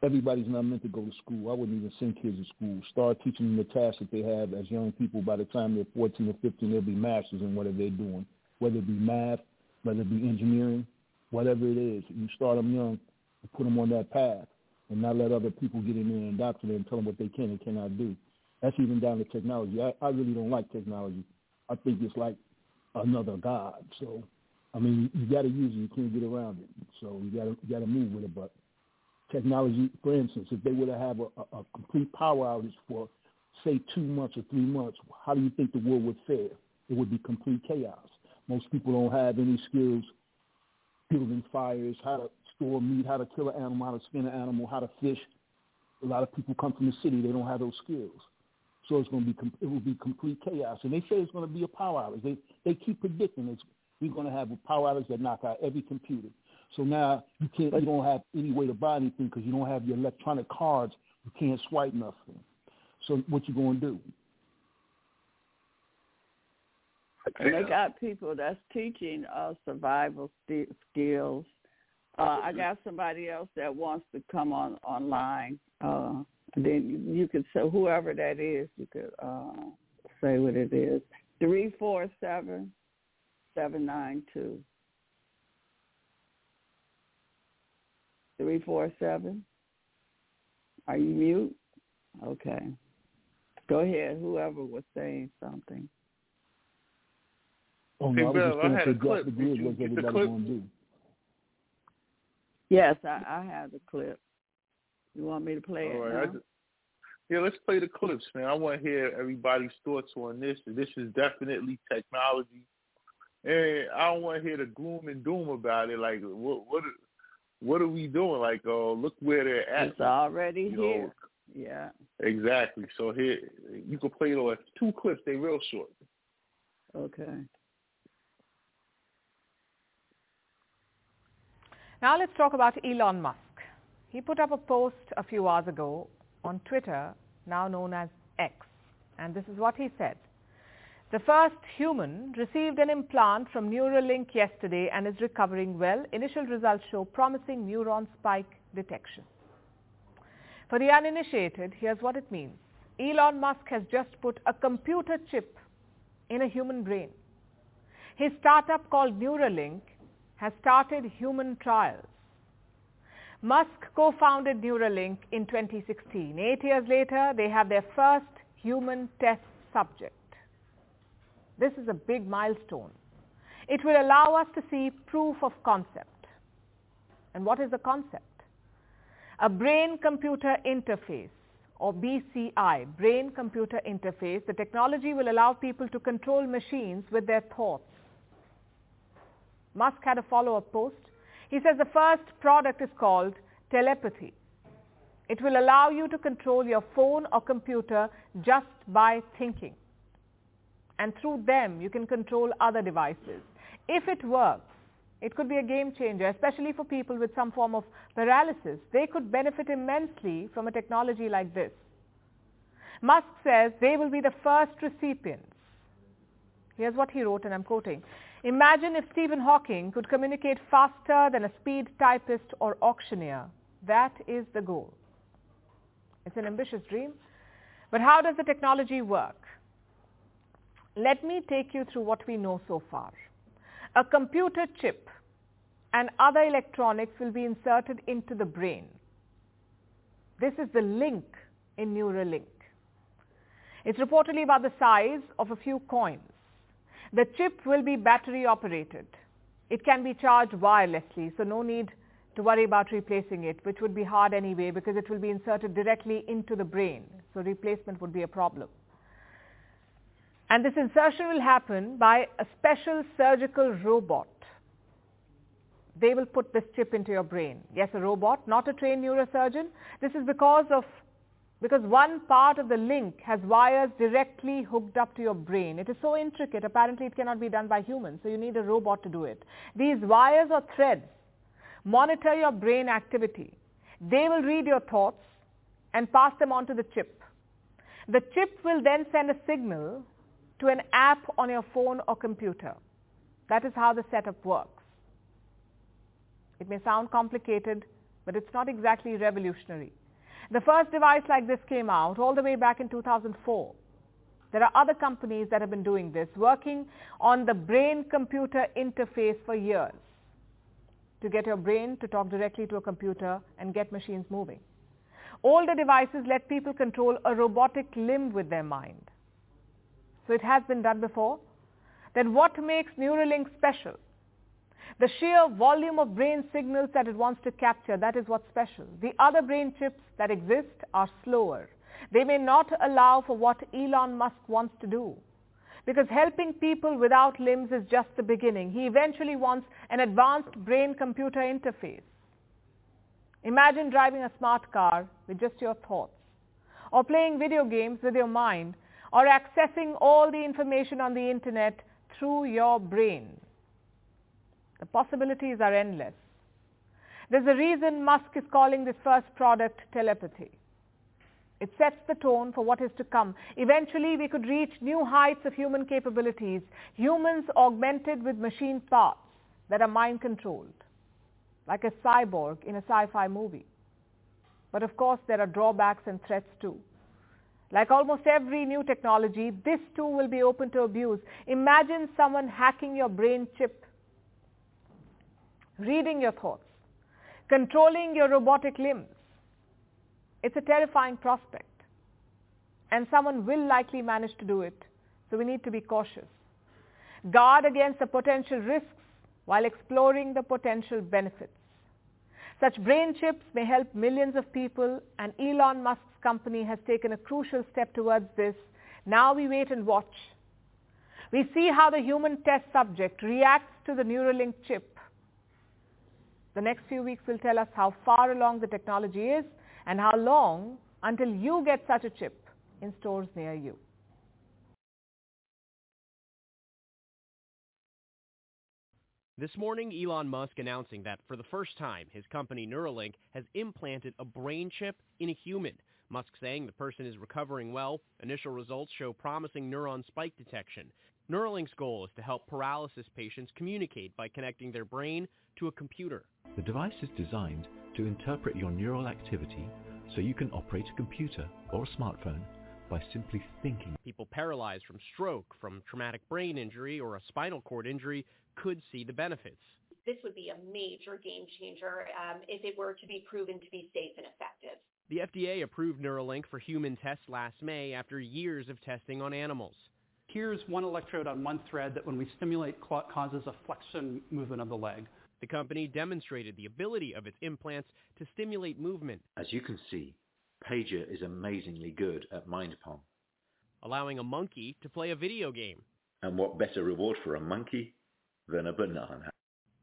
Everybody's not meant to go to school. I wouldn't even send kids to school. Start teaching them the tasks that they have as young people. By the time they're 14 or 15, they'll be masters in whatever they're doing, whether it be math, whether it be engineering, whatever it is. You start them young and put them on that path and not let other people get in there and indoctrinate and tell them what they can and cannot do. That's even down to technology. I, I really don't like technology. I think it's like another god. So, I mean, you got to use it. You can't get around it. So you got to you got to move with it. But technology, for instance, if they were to have a, a, complete power outage for say two months or three months, how do you think the world would fare? It would be complete chaos. Most people don't have any skills building fires, how to store meat, how to kill an animal, how to skin an animal, how to fish. A lot of people come from the city; they don't have those skills. So it's going to be it will be complete chaos. And they say it's going to be a power outage. They they keep predicting it's we're going to have a power outage that knock out every computer. So now you can't you don't have any way to buy anything because you don't have your electronic cards. You can't swipe nothing. So what you going to do? And they got people that's teaching uh, survival st- skills. Uh, I got somebody else that wants to come on online. Uh, then you could say whoever that is, you could uh, say what it is. Three four seven seven nine two. Three four seven. Are you mute? Okay. Go ahead. Whoever was saying something. Oh, no, hey, I was just going to drop the grid. What's everybody going to do? Yes, I, I have the clip. You want me to play All it right. now? yeah, let's play the clips, man. I want to hear everybody's thoughts on this. This is definitely technology, and I don't want to hear the gloom and doom about it. Like, what, what, what are we doing? Like, oh, uh, look where they're at. It's already you here. Know. Yeah. Exactly. So here, you can play those two clips. They're real short. Okay. Now let's talk about Elon Musk. He put up a post a few hours ago on Twitter, now known as X, and this is what he said. The first human received an implant from Neuralink yesterday and is recovering well. Initial results show promising neuron spike detection. For the uninitiated, here's what it means. Elon Musk has just put a computer chip in a human brain. His startup called Neuralink has started human trials. Musk co-founded Neuralink in 2016. Eight years later, they have their first human test subject. This is a big milestone. It will allow us to see proof of concept. And what is the concept? A brain-computer interface or BCI, brain-computer interface. The technology will allow people to control machines with their thoughts. Musk had a follow-up post. He says the first product is called telepathy. It will allow you to control your phone or computer just by thinking. And through them, you can control other devices. If it works, it could be a game changer, especially for people with some form of paralysis. They could benefit immensely from a technology like this. Musk says they will be the first recipients. Here's what he wrote, and I'm quoting. Imagine if Stephen Hawking could communicate faster than a speed typist or auctioneer. That is the goal. It's an ambitious dream. But how does the technology work? Let me take you through what we know so far. A computer chip and other electronics will be inserted into the brain. This is the link in Neuralink. It's reportedly about the size of a few coins. The chip will be battery operated. It can be charged wirelessly, so no need to worry about replacing it, which would be hard anyway because it will be inserted directly into the brain. So replacement would be a problem. And this insertion will happen by a special surgical robot. They will put this chip into your brain. Yes, a robot, not a trained neurosurgeon. This is because of because one part of the link has wires directly hooked up to your brain. It is so intricate, apparently it cannot be done by humans, so you need a robot to do it. These wires or threads monitor your brain activity. They will read your thoughts and pass them on to the chip. The chip will then send a signal to an app on your phone or computer. That is how the setup works. It may sound complicated, but it's not exactly revolutionary. The first device like this came out all the way back in 2004. There are other companies that have been doing this, working on the brain-computer interface for years to get your brain to talk directly to a computer and get machines moving. Older devices let people control a robotic limb with their mind. So it has been done before. Then what makes Neuralink special? The sheer volume of brain signals that it wants to capture, that is what's special. The other brain chips that exist are slower. They may not allow for what Elon Musk wants to do. Because helping people without limbs is just the beginning. He eventually wants an advanced brain-computer interface. Imagine driving a smart car with just your thoughts, or playing video games with your mind, or accessing all the information on the internet through your brain. The possibilities are endless. There's a reason Musk is calling this first product telepathy. It sets the tone for what is to come. Eventually, we could reach new heights of human capabilities, humans augmented with machine parts that are mind controlled, like a cyborg in a sci-fi movie. But of course, there are drawbacks and threats too. Like almost every new technology, this too will be open to abuse. Imagine someone hacking your brain chip reading your thoughts, controlling your robotic limbs. It's a terrifying prospect. and someone will likely manage to do it. So we need to be cautious. Guard against the potential risks while exploring the potential benefits. Such brain chips may help millions of people and Elon Musk's company has taken a crucial step towards this. Now we wait and watch. We see how the human test subject reacts to the Neuralink chip. The next few weeks will tell us how far along the technology is and how long until you get such a chip in stores near you. This morning, Elon Musk announcing that for the first time, his company Neuralink has implanted a brain chip in a human. Musk saying the person is recovering well. Initial results show promising neuron spike detection. Neuralink's goal is to help paralysis patients communicate by connecting their brain to a computer. The device is designed to interpret your neural activity so you can operate a computer or a smartphone by simply thinking. People paralyzed from stroke, from traumatic brain injury, or a spinal cord injury could see the benefits. This would be a major game changer um, if it were to be proven to be safe and effective. The FDA approved Neuralink for human tests last May after years of testing on animals. Here's one electrode on one thread that when we stimulate causes a flexion movement of the leg. The company demonstrated the ability of its implants to stimulate movement. As you can see, Pager is amazingly good at mind pong. Allowing a monkey to play a video game. And what better reward for a monkey than a banana?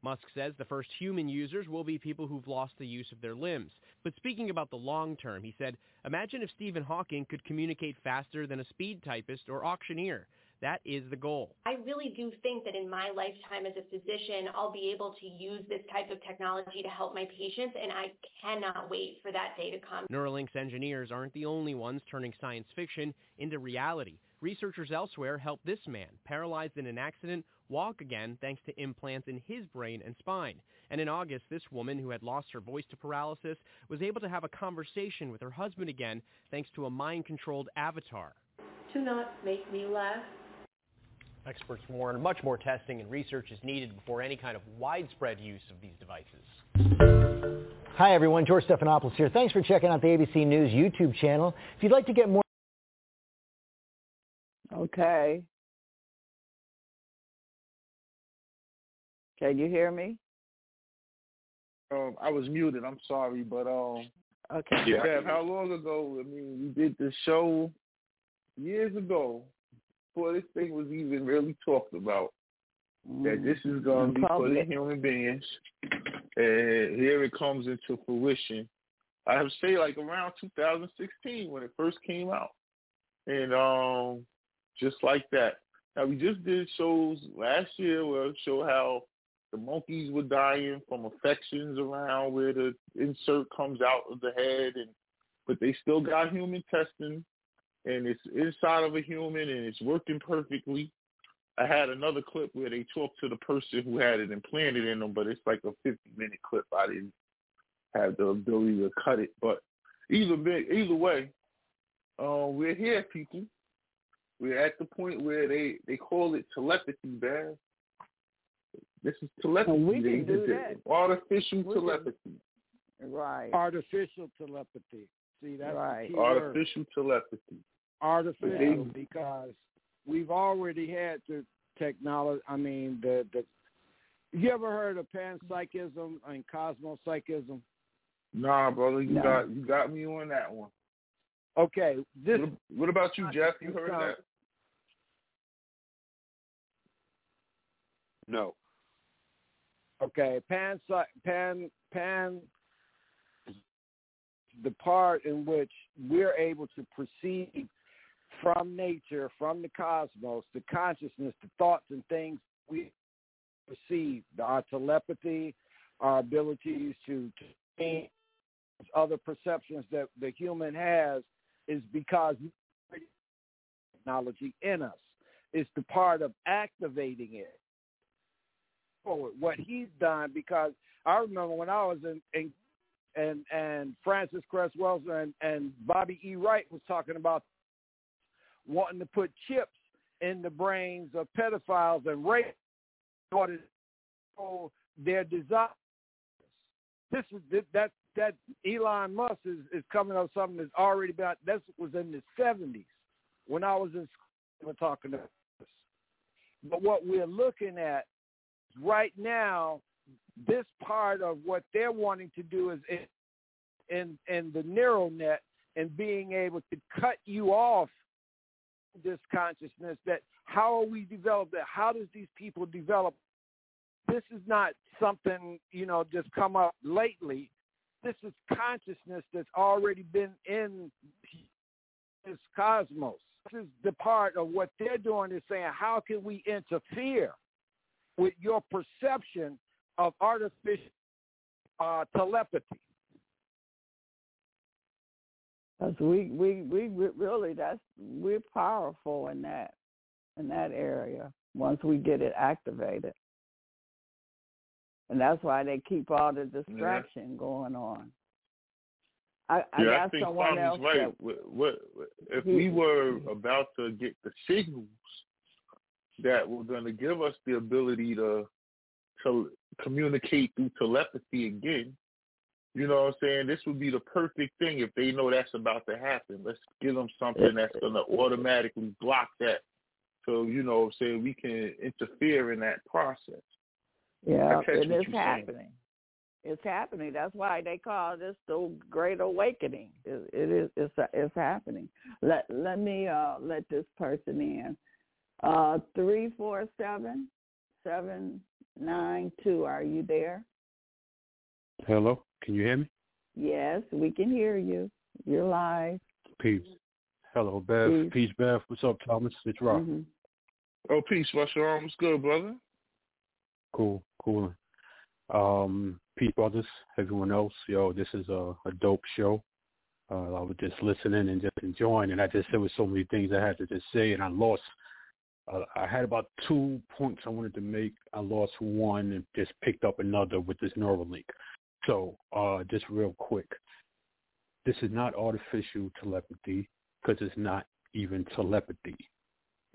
Musk says the first human users will be people who've lost the use of their limbs. But speaking about the long term, he said, imagine if Stephen Hawking could communicate faster than a speed typist or auctioneer. That is the goal. I really do think that in my lifetime as a physician, I'll be able to use this type of technology to help my patients, and I cannot wait for that day to come. Neuralink's engineers aren't the only ones turning science fiction into reality. Researchers elsewhere helped this man, paralyzed in an accident, walk again thanks to implants in his brain and spine. And in August, this woman who had lost her voice to paralysis was able to have a conversation with her husband again thanks to a mind-controlled avatar. Do not make me laugh. Experts warn much more testing and research is needed before any kind of widespread use of these devices. Hi, everyone. George Stephanopoulos here. Thanks for checking out the ABC News YouTube channel. If you'd like to get more... Okay. Can you hear me? Um, I was muted. I'm sorry, but um, okay. Yeah. How long ago? I mean, we did the show years ago before this thing was even really talked about. Mm. That this is going to be for the human beings, and here it comes into fruition. I would say like around 2016 when it first came out, and um, just like that. Now we just did shows last year where it showed how the monkeys were dying from infections around where the insert comes out of the head, and but they still got human testing and it's inside of a human and it's working perfectly. I had another clip where they talked to the person who had it implanted in them, but it's like a 50 minute clip. I didn't have the ability to cut it, but either either way, uh, we're here, people. We're at the point where they they call it telepathy, man. This is telepathy. Well, we can do that. Artificial we telepathy. Can. Right. Artificial telepathy. See, that's right. Artificial word. telepathy artificial because we've already had the technology. I mean, the the. You ever heard of panpsychism and cosmopsychism? Nah, brother, you no. got you got me on that one. Okay, this. What, what about you, Jeff? You heard that? No. Okay, pan pan pan the part in which we're able to perceive from nature, from the cosmos, the consciousness, the thoughts and things we perceive, our telepathy, our abilities to, to change other perceptions that the human has is because technology in us. It's the part of activating it. Forward. What he's done, because I remember when I was in, in and and Frances Cress Welsing and, and Bobby E. Wright was talking about wanting to put chips in the brains of pedophiles and rape in order to their desires. This is that that Elon Musk is, is coming up something that's already been that was in the seventies. when I was in school talking to us. But what we're looking at right now, this part of what they're wanting to do is in, in, in the neural net and being able to cut you off this consciousness that how are we developed that how does these people develop? This is not something you know just come up lately this is consciousness that's already been in this cosmos. This is the part of what they're doing is saying how can we interfere with your perception of artificial uh, telepathy because we, we we really that's we're powerful in that in that area once we get it activated, and that's why they keep all the distraction yeah. going on. I, I yeah, got I think someone else right. that, what, what, if we were about to get the signals that were going to give us the ability to to communicate through telepathy again, you know what I'm saying? This would be the perfect thing if they know that's about to happen. Let's give them something that's going to automatically block that. So, you know what I'm saying? We can interfere in that process. Yeah, and it's happening. Saying. It's happening. That's why they call this the Great Awakening. It, it is. It's it's happening. Let let me uh let this person in. Uh, three four seven seven nine two. Are you there? Hello. Can you hear me? Yes, we can hear you. You're live. Peace. Hello, Bev. Peace, peace Bev. What's up, Thomas? It's Rock. Mm-hmm. Oh, peace, What's wrong? What's good, brother? Cool, cool. Um, peace, brothers. Everyone else, yo, this is a, a dope show. Uh, I was just listening and just enjoying, and I just there was so many things I had to just say, and I lost. Uh, I had about two points I wanted to make. I lost one and just picked up another with this Neuralink. So, uh, just real quick, this is not artificial telepathy because it's not even telepathy.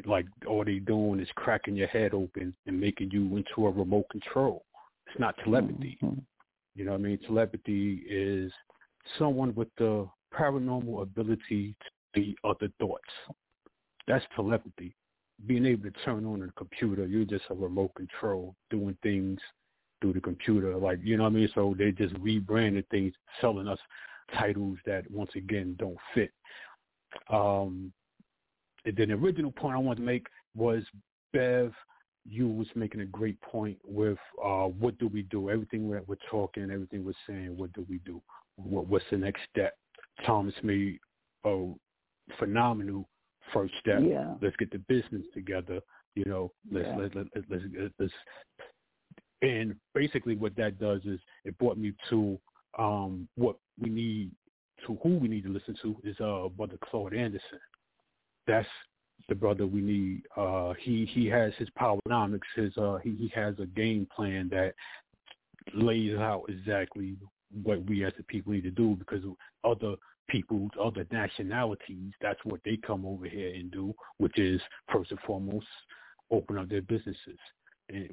Like all they doing is cracking your head open and making you into a remote control. It's not telepathy. Mm-hmm. You know what I mean? Telepathy is someone with the paranormal ability to see other thoughts. That's telepathy. Being able to turn on a computer, you're just a remote control, doing things through the computer. Like, you know what I mean? So they just rebranded things, selling us titles that once again don't fit. Um, and then the original point I wanted to make was Bev, you was making a great point with uh, what do we do? Everything we're, we're talking, everything we're saying, what do we do? What, what's the next step? Thomas made a phenomenal first step. Yeah. Let's get the business together. You know, let's yeah. let, let, let, let's let's and basically what that does is it brought me to um, what we need to who we need to listen to is uh brother Claude Anderson. That's the brother we need. Uh he he has his powernomics, his uh he, he has a game plan that lays out exactly what we as the people need to do because other people, other nationalities, that's what they come over here and do, which is first and foremost open up their businesses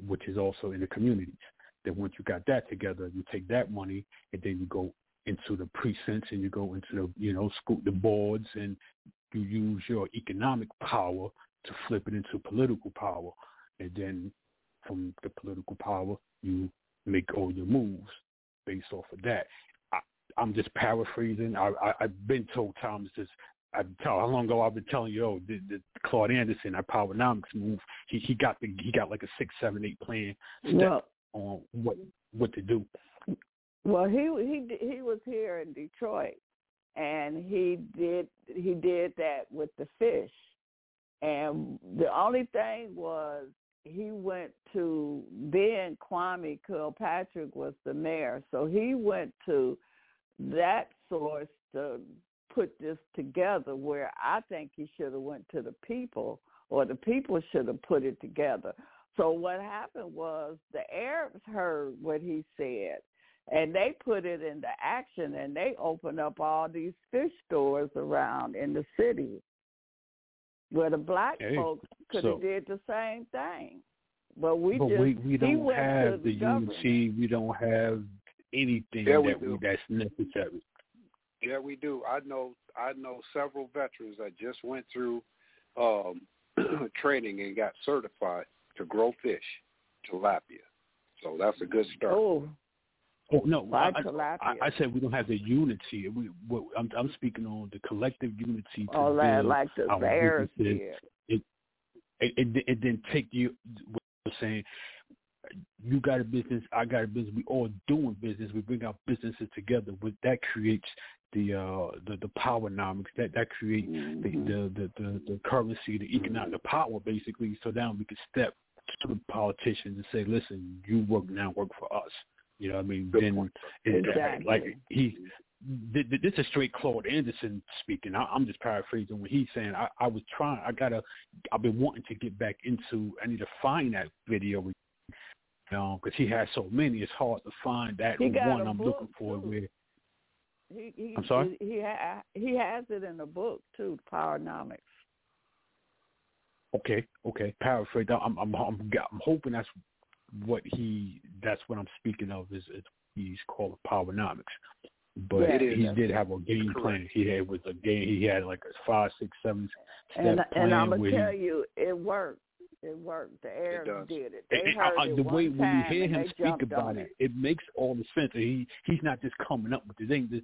which is also in the communities. Then once you got that together, you take that money and then you go into the precincts and you go into the you know school the boards and you use your economic power to flip it into political power, and then from the political power you make all your moves based off of that. I'm just paraphrasing. I, I, I've been told times this I tell how long ago I've been telling you, oh, the, the Claude Anderson, that Powernomics move, he he got the he got like a six, seven, eight plan step well, on what what to do. Well, he he he was here in Detroit, and he did he did that with the fish, and the only thing was he went to then Kwame Kilpatrick was the mayor, so he went to that source to put this together where I think he should have went to the people or the people should have put it together. So what happened was the Arabs heard what he said and they put it into action and they opened up all these fish stores around in the city where the black hey, folks could so, have did the same thing. But we but just we, we don't have the, the unity. We don't have anything yeah, that we, we, that's necessary. Yeah, we do. I know I know several veterans that just went through um, training and got certified to grow fish, tilapia. So that's a good start. Oh, Oh no, Why I, tilapia? I, I said we don't have the unity. We, what, I'm, I'm speaking on the collective unity. To oh, like, build like the our bears businesses. did. It, it, it, it then take you. What I'm saying, you got a business, I got a business. We all doing business. We bring our businesses together. With that creates the uh the the powernomics that that creates Mm-hmm. the, the the the the currency, the economic, the power basically. So now we can step to the politicians and say, listen, you work now, work for us. You know what I mean? then it, Exactly. like he th- this is straight Claude Anderson speaking. I, I'm just paraphrasing when he's saying I, I was trying. I gotta. I've been wanting to get back into. I need to find that video. Um, because he has so many, it's hard to find that one I'm looking for. too. Where He, he, I'm sorry? He, he, ha- he has it in the book too, Powernomics. Okay, okay. Paraphrase. I'm I'm I'm I'm hoping that's what he that's what I'm speaking of is, is he's called Powernomics. But Yeah, he that's did have a game plan. He had was a game. He had like a five, six, seven step And plan and I'm gonna he tell you, it worked. It worked. The Arabs does. did it. They And- and, heard uh, it the one way when you hear him speak about on it, it makes all the sense. He he's not just coming up with this thing, this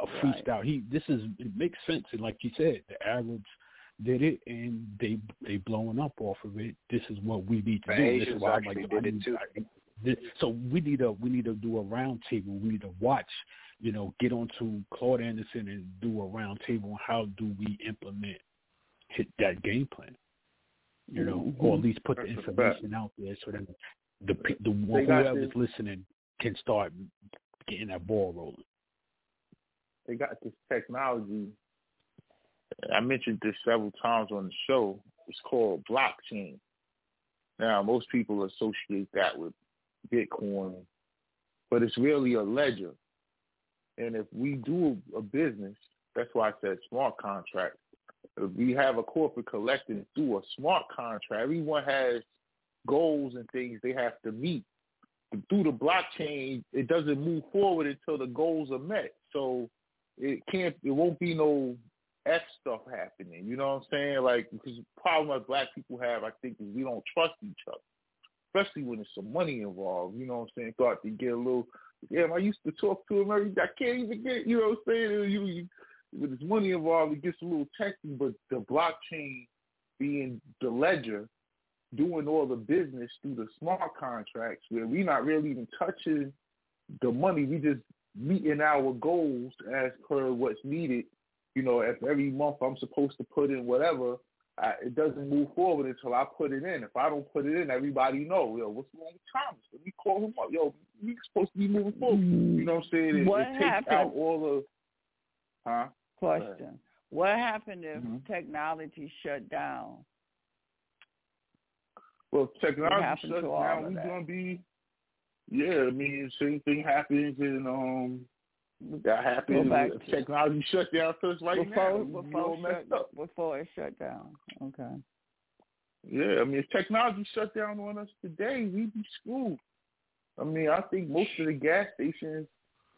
a Right. freestyle. He this is it makes sense. And like you said, the Arabs did it and they they blowing up off of it. This is what we need to The do. This is why I'm like, did I it too. I- this, so we need to we need to do a round table. We need to watch, you know, get onto Claude Anderson and do a round table on how do we implement hit that game plan. You know, mm-hmm. or at mm-hmm. least put the That's fact. information out there so that the the whoever's this- listening can start getting that ball rolling. they got this technology. I mentioned this several times on the show. It's called blockchain. Now, most people associate that with Bitcoin, but it's really a ledger. And if we do a business, that's why I said smart contract. We have a corporate collective through a smart contract, everyone has goals and things they have to meet. Through the blockchain, it doesn't move forward until the goals are met. So it can't it won't be no F stuff happening. You know what I'm saying? Like because the problem that black people have, I think, is we don't trust each other. Especially when there's some money involved. You know what I'm saying? Thought to get a little damn, I used to talk to him every. I can't even get you know what I'm saying? You, you when there's money involved, it gets a little testy, but the blockchain being the ledger, doing all the business through the smart contracts where we're not really even touching the money, we just meeting our goals as per what's needed. You know, if every month I'm supposed to put in whatever, I, it doesn't move forward until I put it in. If I don't put it in, everybody know, yo, what's wrong with Thomas? Let me call him up. Yo, we supposed to be moving forward. You know what I'm saying? It, What it takes happened- out all the, huh? Question. What happened if Mm-hmm. technology shut down? Well, technology to down. We that? gonna be, yeah. I mean, same thing happens, and um, that happened. back to- Technology shut down to us right before now. Before it shut, up. before it shut down. Okay. Yeah, I mean, if technology shut down on us today, we'd be screwed. I mean, I think most of the gas stations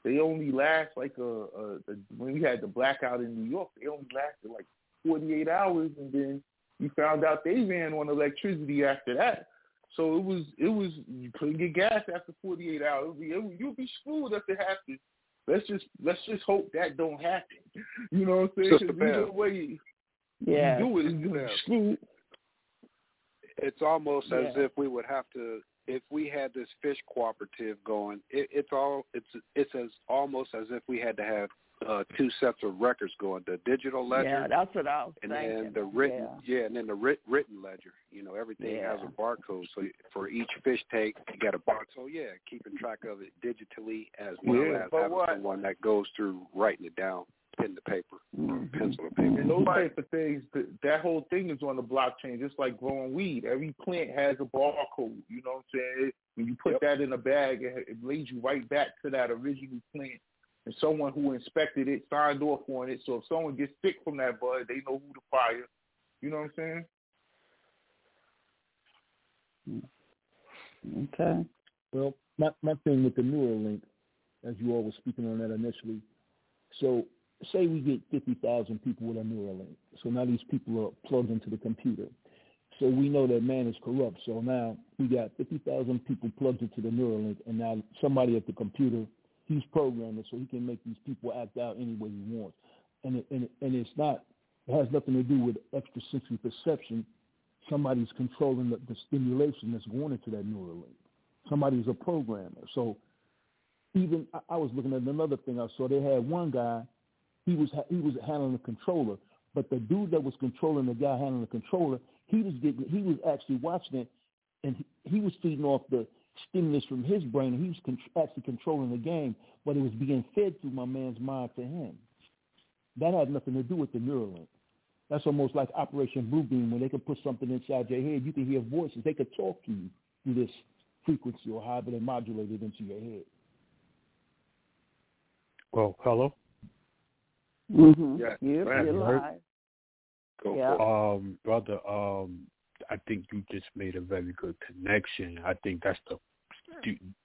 they only last like a, a, a when we had the blackout in New York, they only lasted like 48 hours, and then you found out they ran on electricity after that. So it was it was you couldn't get gas after 48 hours. It would- You'll be screwed if it happened. Let's just let's just hope that don't happen. You know what I'm saying? Sister 'Cause either way Yeah. you do it, you're gonna be screwed. it's almost as if we would have to if we had this fish cooperative going it, it's all it's it's as almost as if we had to have uh two sets of records going the digital ledger Yeah, that's what I was and thinking. then the written Yeah. yeah, and then the writ, written ledger you know everything has a barcode so for each fish take you got a barcode so yeah keeping track of it digitally as well Yeah, as but having what- someone that goes through writing it down pen to paper Mm-hmm. pencil to paper And those type of things, th- that whole thing is on the blockchain, just like growing weed. Every plant has a barcode. You know what I'm saying? When you put that in a bag, it, it leads you right back to that original plant. And someone who inspected it signed off on it. So if someone gets sick from that bud, they know who to fire. You know what I'm saying? Okay. Well, my my thing with the Neuralink, as you all were speaking on that initially, so say we get 50,000 people with a Neuralink. So now these people are plugged into the computer. So we know that man is corrupt. So now we got 50,000 people plugged into the Neuralink, and now somebody at the computer, he's programming so he can make these people act out any way he wants. And it, and, it, and it's not, it has nothing to do with extrasensory perception. Somebody's controlling the, the stimulation that's going into that Neuralink. Somebody's a programmer. So even I, I was looking at another thing I saw. They had one guy he was he was handling the controller, but the dude that was controlling the guy handling the controller, he was getting he was actually watching it, and he, he was feeding off the stimulus from his brain, and he was con- actually controlling the game, but it was being fed through my man's mind to him. That had nothing to do with the Neuralink. That's almost like Operation Bluebeam, when they can put something inside your head, you can hear voices. They could talk to you through this frequency or however they modulate it into your head. Well, hello. Mm-hmm. Yeah, you, you're live. Go yeah. Um, brother, um, I think you just made a very good connection. I think that's the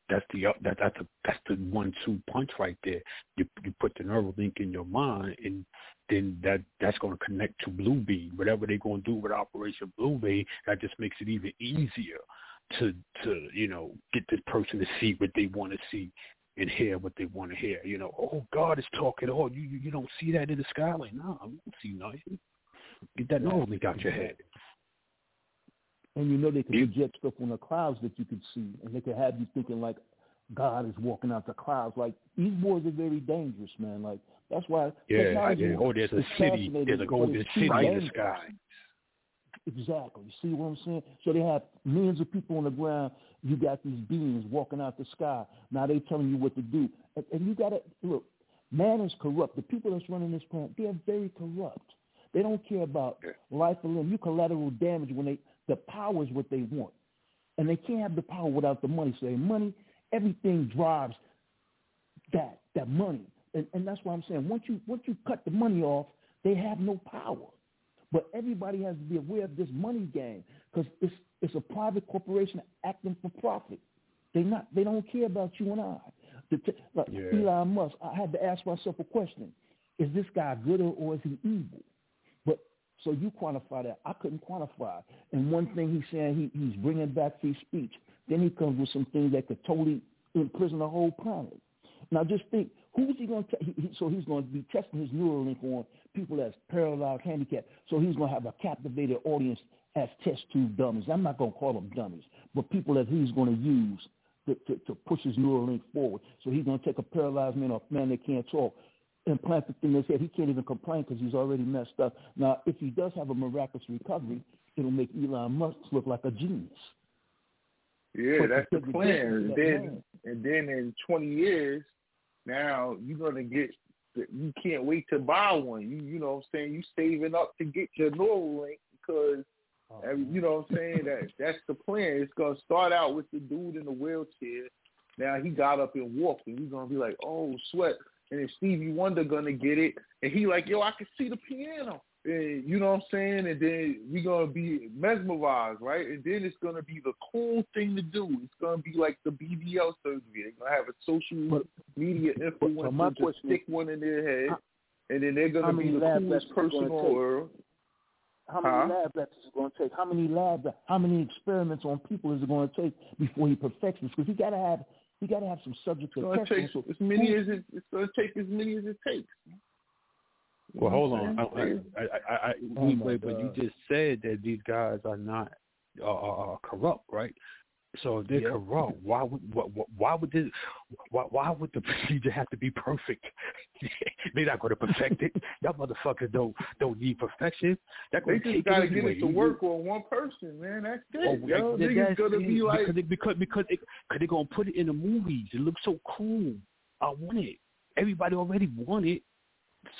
that's the that that's the that's the one two punch right there. You you put the Neuralink in your mind, and then that that's going to connect to Blue Bluebeam. Whatever they're going to do with Operation Blue Bluebeam, that just makes it even easier to to you know get this person to see what they want to see and hear what they want to hear. You know, oh God is talking. Oh, you you, you don't see that in the sky? Like, no, I don't see nothing. Get that link out your head. And you know they can project stuff on the clouds that you can see, and they can have you thinking like God is walking out the clouds. Like these boys are very dangerous, man. Like that's why. Yeah, yeah. Oh, there's a city. There's a golden city in the sky. Exactly. See what I'm saying? So they have millions of people on the ground. You got these beings walking out the sky. Now they telling you what to do, and, and you got to look. Man is corrupt. The people that's running this planet, they are very corrupt. They don't care about life or limb. You collateral damage when they the power is what they want, and they can't have the power without the money. So money, everything drives that that money, and, and that's why I'm saying once you once you cut the money off, they have no power. But everybody has to be aware of this money game because it's it's a private corporation acting for profit. They not they don't care about you and I. The, like yeah. Elon Musk, I had to ask myself a question: Is this guy good or, or is he evil? But so you quantify that. I couldn't quantify. And one thing he's saying he, he's bringing back free speech. Then he comes with some things that could totally imprison the whole planet. Now just think, who's he going to? He, he, so he's going to be testing his Neuralink on people that's paralyzed, handicapped. So he's going to have a captivated audience as test tube dummies. I'm not going to call them dummies, but people that he's going to use to, to, to push his Neuralink forward. So he's going to take a paralyzed man or a man that can't talk, implant the thing in his head. He can't even complain because he's already messed up. Now, if he does have a miraculous recovery, it'll make Elon Musk look like a genius. Yeah, but that's the plan. And then, and then in 20 years, now you're gonna get. You can't wait to buy one. You you know what I'm saying. You saving up to get your Neuralink because. Oh, you know what I'm saying? that that's the plan. It's gonna start out with the dude in the wheelchair. Now he got up and walked, and you're gonna be like, "Oh, sweat!" And then Stevie Wonder gonna get it, and he like, "Yo, I can see the piano." And you know what I'm saying? And then we're gonna be mesmerized, right? And then it's gonna be the cool thing to do. It's gonna be like the BBL surgery. They're gonna have a social media influencer to stick one in their head, and then they're gonna be the coolest person in the world. How many huh? lab reps is it going to take? How many lab, how many experiments on people is it going to take before he perfects this? Because he got to have, he got to have some subject to testing. So as many as it, it's going to take as many as it takes. Well, hold on. I, I, I, I, oh wait, but you just said that these guys are not uh, uh, corrupt, right? So if they're yeah. corrupt, why would why, why would this why why would the procedure have to be perfect? they're not going to perfect it. Y'all motherfuckers don't don't need perfection. That they just got to get it to work on one person, man. That's it. Oh, Yo, that, niggas gonna be like because because because it, cause they're gonna put it in the movies. It looks so cool. I want it. Everybody already want it.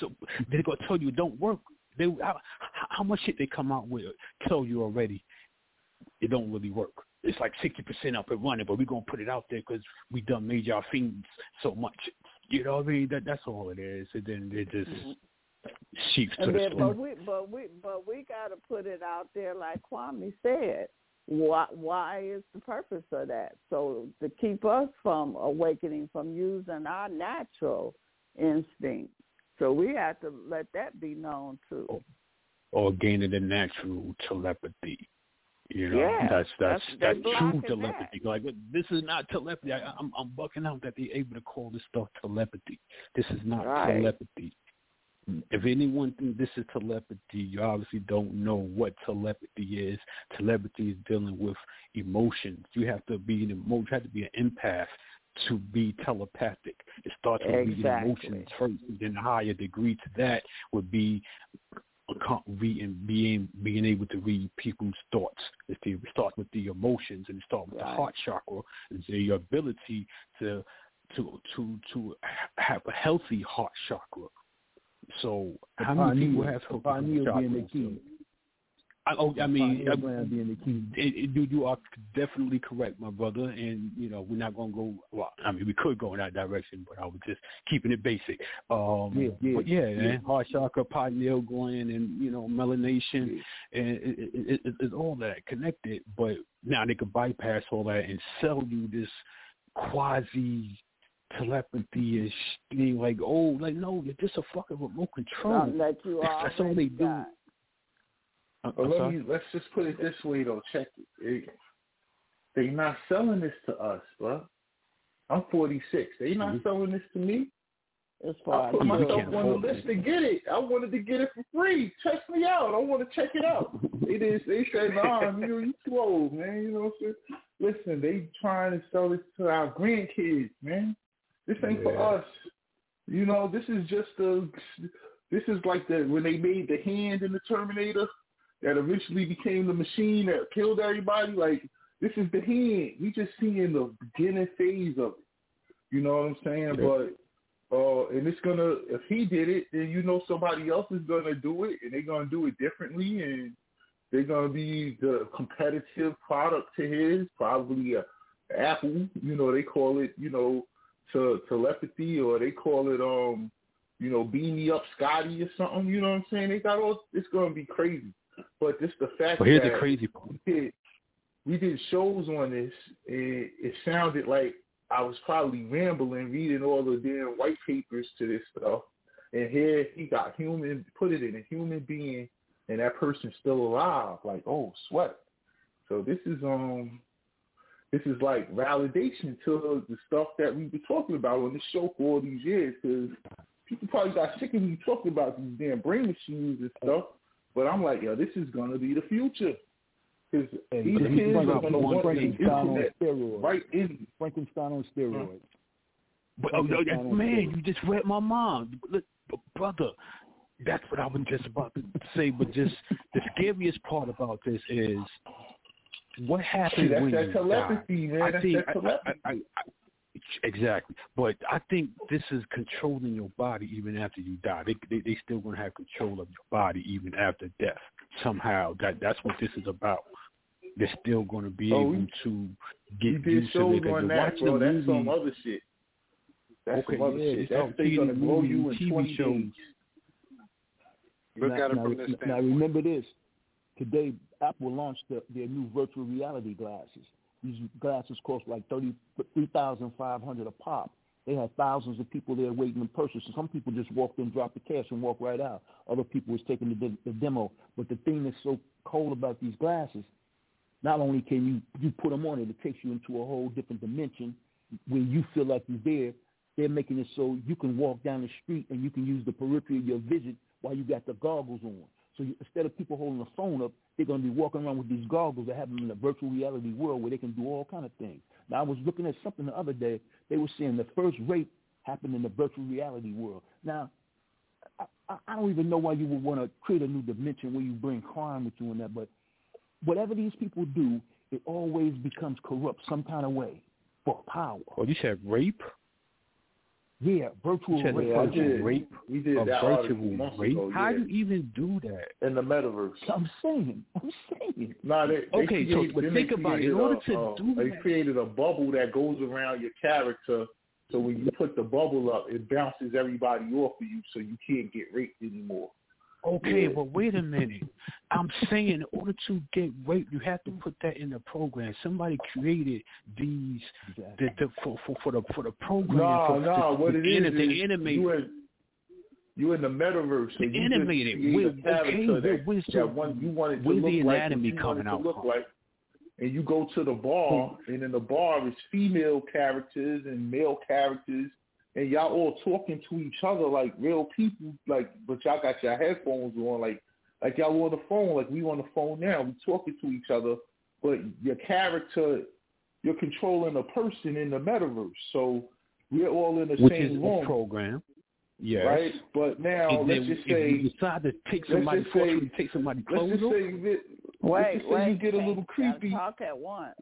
So they're gonna tell you it don't work. They how, how much shit they come out with tell you already it don't really work. It's like sixty percent up and running, but we're gonna put it out there because we done made y'all things so much. You know what I mean? That that's all it is. And then they just mm-hmm. sheeps to and the then, But we but we but we gotta put it out there like Kwame said. Why why is the purpose of that? So to keep us from awakening from using our natural instinct So we have to let that be known too. Or, or gaining the natural telepathy. You know, yeah, that's that's that's, that's true telepathy. That. Like this is not telepathy. I, I'm I'm bucking out that they're able to call this stuff telepathy. This is not right. telepathy. If anyone thinks this is telepathy, you obviously don't know what telepathy is. Telepathy is dealing with emotions. You have to be an emotion. You have to be an empath to be telepathic. It starts with exactly. emotions first, and then a higher degree to that would be reading, being being able to read people's thoughts. If you start with the emotions and start with right. the heart chakra, and your ability to to to to have a healthy heart chakra. So the how many people have healthy heart chakra? Being the key. I, oh, I mean, I, being the key. It, it, you are definitely correct, my brother. And you know, we're not gonna go. Well, I mean, we could go in that direction, but I was just keeping it basic. Um, yeah, yeah, but yeah, yeah. man, heart chakra, pineal gland, and you know, melanation, yeah. and it, it, it's all that connected. But now they can bypass all that and sell you this quasi telepathy ish thing, like, oh, like no, you're just a fucking remote control. Something that you that's, that's all they do. Got. Well, let me, let's just put it this way, though. Check it. They're not selling this to us, bro. I'm 46. They're not Mm-hmm. selling this to me. As I far put as myself on the afford list to get it. I wanted to get it for free. Check me out. I want to check it out. they did. They said, "Nah, you you too old, man." You know what I'm saying? Listen, they trying to sell this to our grandkids, man. This ain't for us. You know, this is just a. This is like the when they made the hand in the Terminator that eventually became the machine that killed everybody. Like this is the hand. We just seeing the beginning phase of it. You know what I'm saying? But uh, and it's gonna if he did it, then you know somebody else is gonna do it, and they're gonna do it differently, and they're gonna be the competitive product to his, probably a Apple. You know, they call it, you know, to telepathy, or they call it, um, you know, beam me up, Scotty, or something. You know what I'm saying? They got all. It's gonna be crazy. But just the fact But here's that the crazy part. we did, we did shows on this, it, it sounded like I was probably rambling, reading all the damn white papers to this stuff. And here he got human, put it in a human being, and that person's still alive. Like, oh, sweat. So this is um, this is like validation to the stuff that we've been talking about on this show for all these years. Because people probably got sick of me talking about these damn brain machines and stuff. But I'm like, yo, this is gonna be the future. Because Hey, these kids are gonna about want the Frankenstein on internet steroids. right in. Frankenstein on steroids. But oh, no, Frankenstein that, man, steroids. you just read my mind, Look, brother. That's what I was just about to say. But just the scariest part about this is what happens See, that's when that you telepathy, die. man. I That's think that I- telepathy. I, I, I, exactly, but I think this is controlling your body even after you die. They they, they still gonna have control of your body even after death somehow. That that's what this is about. They're still going to be Oh, able to get used to it. 'cause on you're that, watching bro. That's some other shit. That's Okay, some other yeah, shit. That's they gonna blow you in TV 20 shows. days. Look now, at it now, from this now standpoint. remember this. Today, Apple launched the, their new virtual reality glasses. These glasses cost like thirty three thousand five hundred a pop. They had thousands of people there waiting in person. So some people just walked in, dropped the cash, and walked right out. Other people was taking the, the demo. But the thing that's so cool about these glasses, not only can you you put them on it, it takes you into a whole different dimension where you feel like you're there. They're making it so you can walk down the street and you can use the periphery of your vision while you got the goggles on. So you, instead of people holding the phone up, they're going to be walking around with these goggles that have them in a virtual reality world where they can do all kind of things. Now I was looking at something the other day. They were saying the first rape happened in the virtual reality world. Now I, I, don't even know why you would want to create a new dimension where you bring crime with you and that, but whatever these people do, it always becomes corrupt some kind of way for power. Oh, you said rape? Yeah, virtual You rape. the virtual did. rape? We did a that virtual rape? ago, How do you even do that? in the metaverse. I'm saying, I'm saying. Nah, they, they Okay, so- created- but think about it. In order a- to uh, do they that- created a bubble that goes around your character. So when you put the bubble up, it bounces everybody off of you, so you can't get raped anymore. Okay, but wait a minute. I'm saying in order to get raped, you have to put that in the program. Somebody created these the, the, for, for for the for the program. No, for, no, the, what the, it is the, is you had, you in the metaverse. So the animated. Okay, that one you wanted to look the anatomy like, coming out? look like, and you go to the bar, and in the bar is female characters and male characters, and y'all all talking to each other like real people, like but y'all got your headphones on, like like y'all on the phone, like we on the phone now, we talking to each other, but your character, you're controlling a person in the metaverse, so we're all in the Which same is room. A program. Yes. Right, but now and let's then just say you decide to take somebody, let's just say, to take somebody let's clothes just say, that- Wait, let's just say wait. you get a little gotta creepy. Talk at once.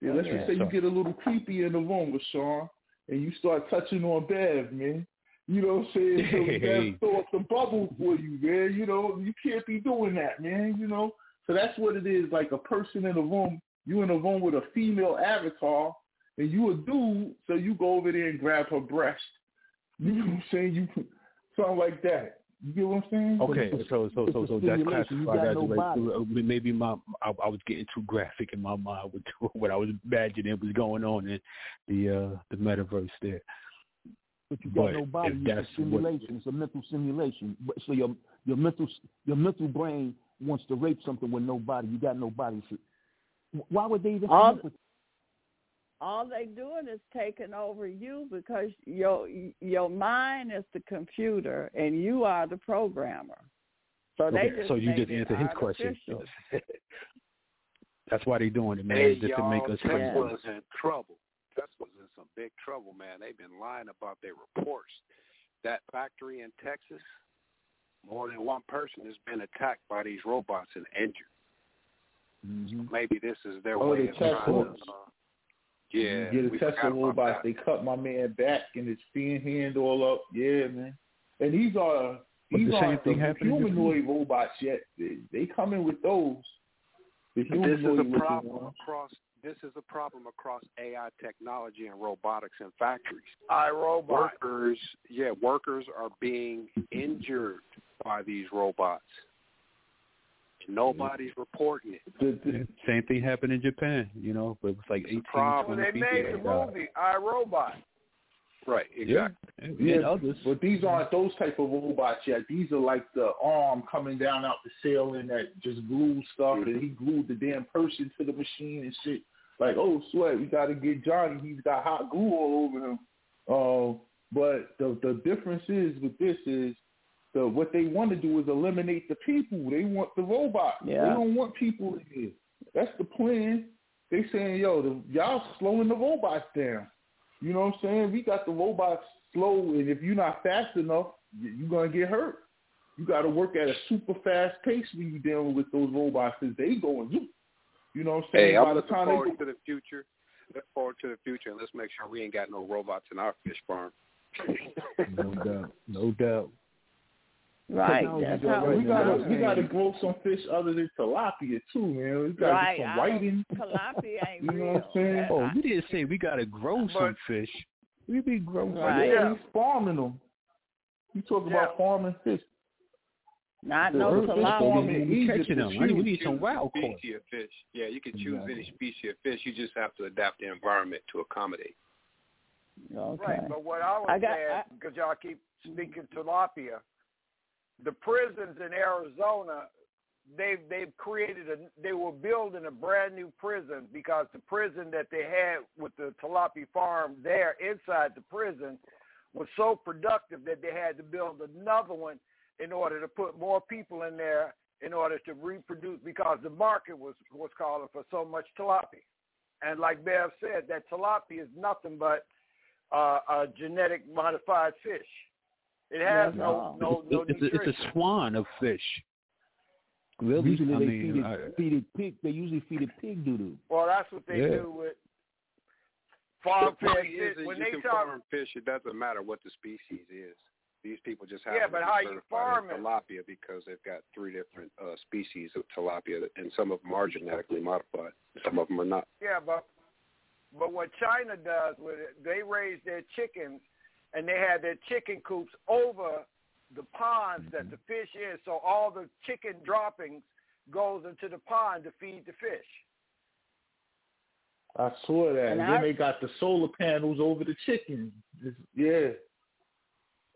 Yeah, let's Yeah. just say you get a little creepy in the room with Sean, and you start touching on Bev, man. You know what I'm saying? So Hey. Bev throw up the bubble for you, man. You know, you can't be doing that, man. You know, so that's what it is. Like a person in a room, you in a room with a female avatar, and you a dude, so you go over there and grab her breast. You know what I'm saying? You something like that. You get what I'm saying? Okay, It's so so so so that's stimulation. You classified got as no like, uh, maybe my I, I was getting too graphic in my mind with what I was imagining was going on in the uh the metaverse there. But you got But no body. It's a that's what- simulation. It's a mental simulation. So your your mental your mental brain wants to rape something with no body. You got no body. So why would they even come All, up with all they doing is taking over you because your your mind is the computer and you are the programmer. So they Okay, just so you just it answered his question. That's why they're doing it, man, Hey, just to make us crazy. Tesla's in trouble. Tesla's in some big trouble, man. They've been lying about their reports. That factory in Texas, more than one person has been attacked by these robots and injured. Maybe this is their Oh, way the of trying Tesla. to. Uh, yeah, Yeah, the we Tesla forgot about robots, they cut my man back and his fin hand all up. Yeah, man. And these are uh, But these the same aren't the thing happened in humanoid robots yet. They, they come in with those. The this is a problem ones. across. This is a problem across AI technology and robotics in factories. iRobot. Workers, yeah, workers are being injured by these robots. Nobody's reporting it. Yeah, Same thing happened in Japan, you know, but it was like 18, problem. They made the died. movie iRobot. Right, Yeah, exactly. and, Yeah, others. but these aren't those type of robots yet. These are like the arm coming down out the ceiling that just glues stuff, and he glued the damn person to the machine and shit. Like, oh, sweat, we got to get Johnny. He's got hot glue all over him. Uh, but the the difference is with this is the what they want to do is eliminate the people. They want the robot. Yeah. They don't want people in here. That's the plan. They saying, yo, the, y'all slowing the robots down. You know what I'm saying? We got the robots slow, and if you're not fast enough, you're gonna get hurt. You got to work at a super fast pace when you're dealing with those robots, cause they going. zoop. You know what I'm saying? Hey, By I'm the looking time they forward go- to the future. Look forward to the future, and let's make sure we ain't got no robots in our fish farm. No doubt. No doubt. Right. Technology That's how right we gotta we gotta grow some fish other than tilapia too, man. We gotta Right. get some I whiting. Tilapia ain't You know real. what I'm saying? That- Oh, we didn't say we gotta grow But- some fish. We be growing. Right. Yeah, he's farming them. You talk about farming fish. Not The no tilapia. forming We catching them. I need- we need some wild caught. species of fish. Yeah, you can choose Exactly. any species of fish. You just have to adapt the environment to accommodate. Okay. Right, but what I was I got- saying, I- because y'all keep speaking tilapia, the prisons in Arizona, they've they've created a they were building a brand new prison because the prison that they had with the tilapia farm there inside the prison was so productive that they had to build another one in order to put more people in there in order to reproduce because the market was was calling for so much tilapia. And like Bev said, that tilapia is nothing but uh, a genetic modified fish. It has That's no all. no no it's, a, it's a swan of fish. Really? Usually I they mean, feed it, I- feed it pig. They usually feed it pig doo doo. Well, that's what they Yeah. do with farm the fish. is, is When they can talk, farm fish. It doesn't matter what the species is. These people just have Yeah, to but be how you farm as it? tilapia because they've got three different uh, species of tilapia, and some of them are genetically modified. Some of them are not. yeah, but but what China does with it, they raise their chickens, and they have their chicken coops over the ponds that mm-hmm. the fish is, so all the chicken droppings goes into the pond to feed the fish. I saw that. And And I- then they got the solar panels over the chickens. It's- yeah.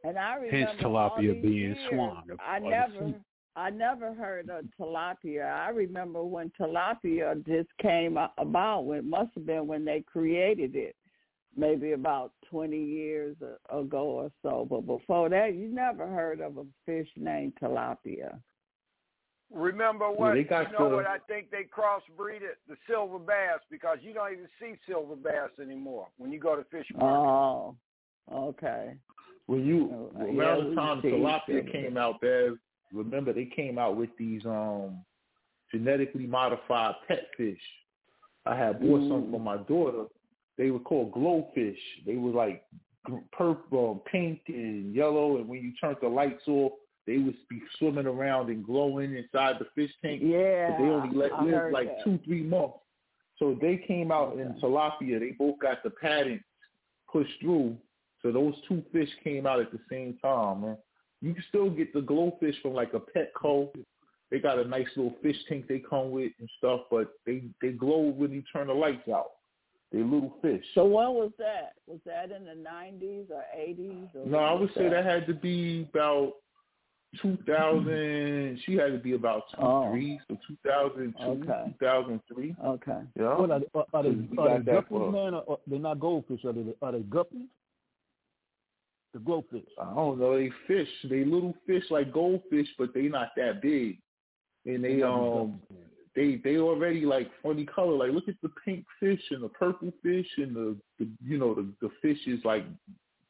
And I remember Hence tilapia being years, swan. I never, I never heard of tilapia. I remember when tilapia just came about. It must have been when they created it, maybe about twenty years ago or so. But before that, you never heard of a fish named tilapia. Remember what yeah, you know the, what I think they crossbreed it the silver bass because you don't even see silver bass anymore when you go to fish market. Oh, okay. When you uh, around yeah, the time tilapia came out, Bev, remember they came out with these um genetically modified pet fish. I had bought mm. some for my daughter. They were called glowfish. They were like purple, um, pink, and yellow. And when you turned the lights off, they would be swimming around and glowing inside the fish tank. Yeah, but they only let I live like that. two, three months. So they came out okay. in tilapia. They both got the pattern pushed through. So those two fish came out at the same time, man. You can still get the glowfish from like a Petco. They got a nice little fish tank they come with and stuff, but they they glow when you turn the lights out. They little fish. So when was that? Was that in the nineties or eighties? No, I would say that had to be about 2000. she had to be about two oh. three, so 2002, okay. 2003. Okay. Yeah. What are, they, are they, are they guppies, man? Or, they're not goldfish. Are they? Are they guppies? The goldfish. I don't know. They fish. They little fish like goldfish, but they not that big. And they um they they already like funny color. Like look at the pink fish and the purple fish and the, the you know the the fish is like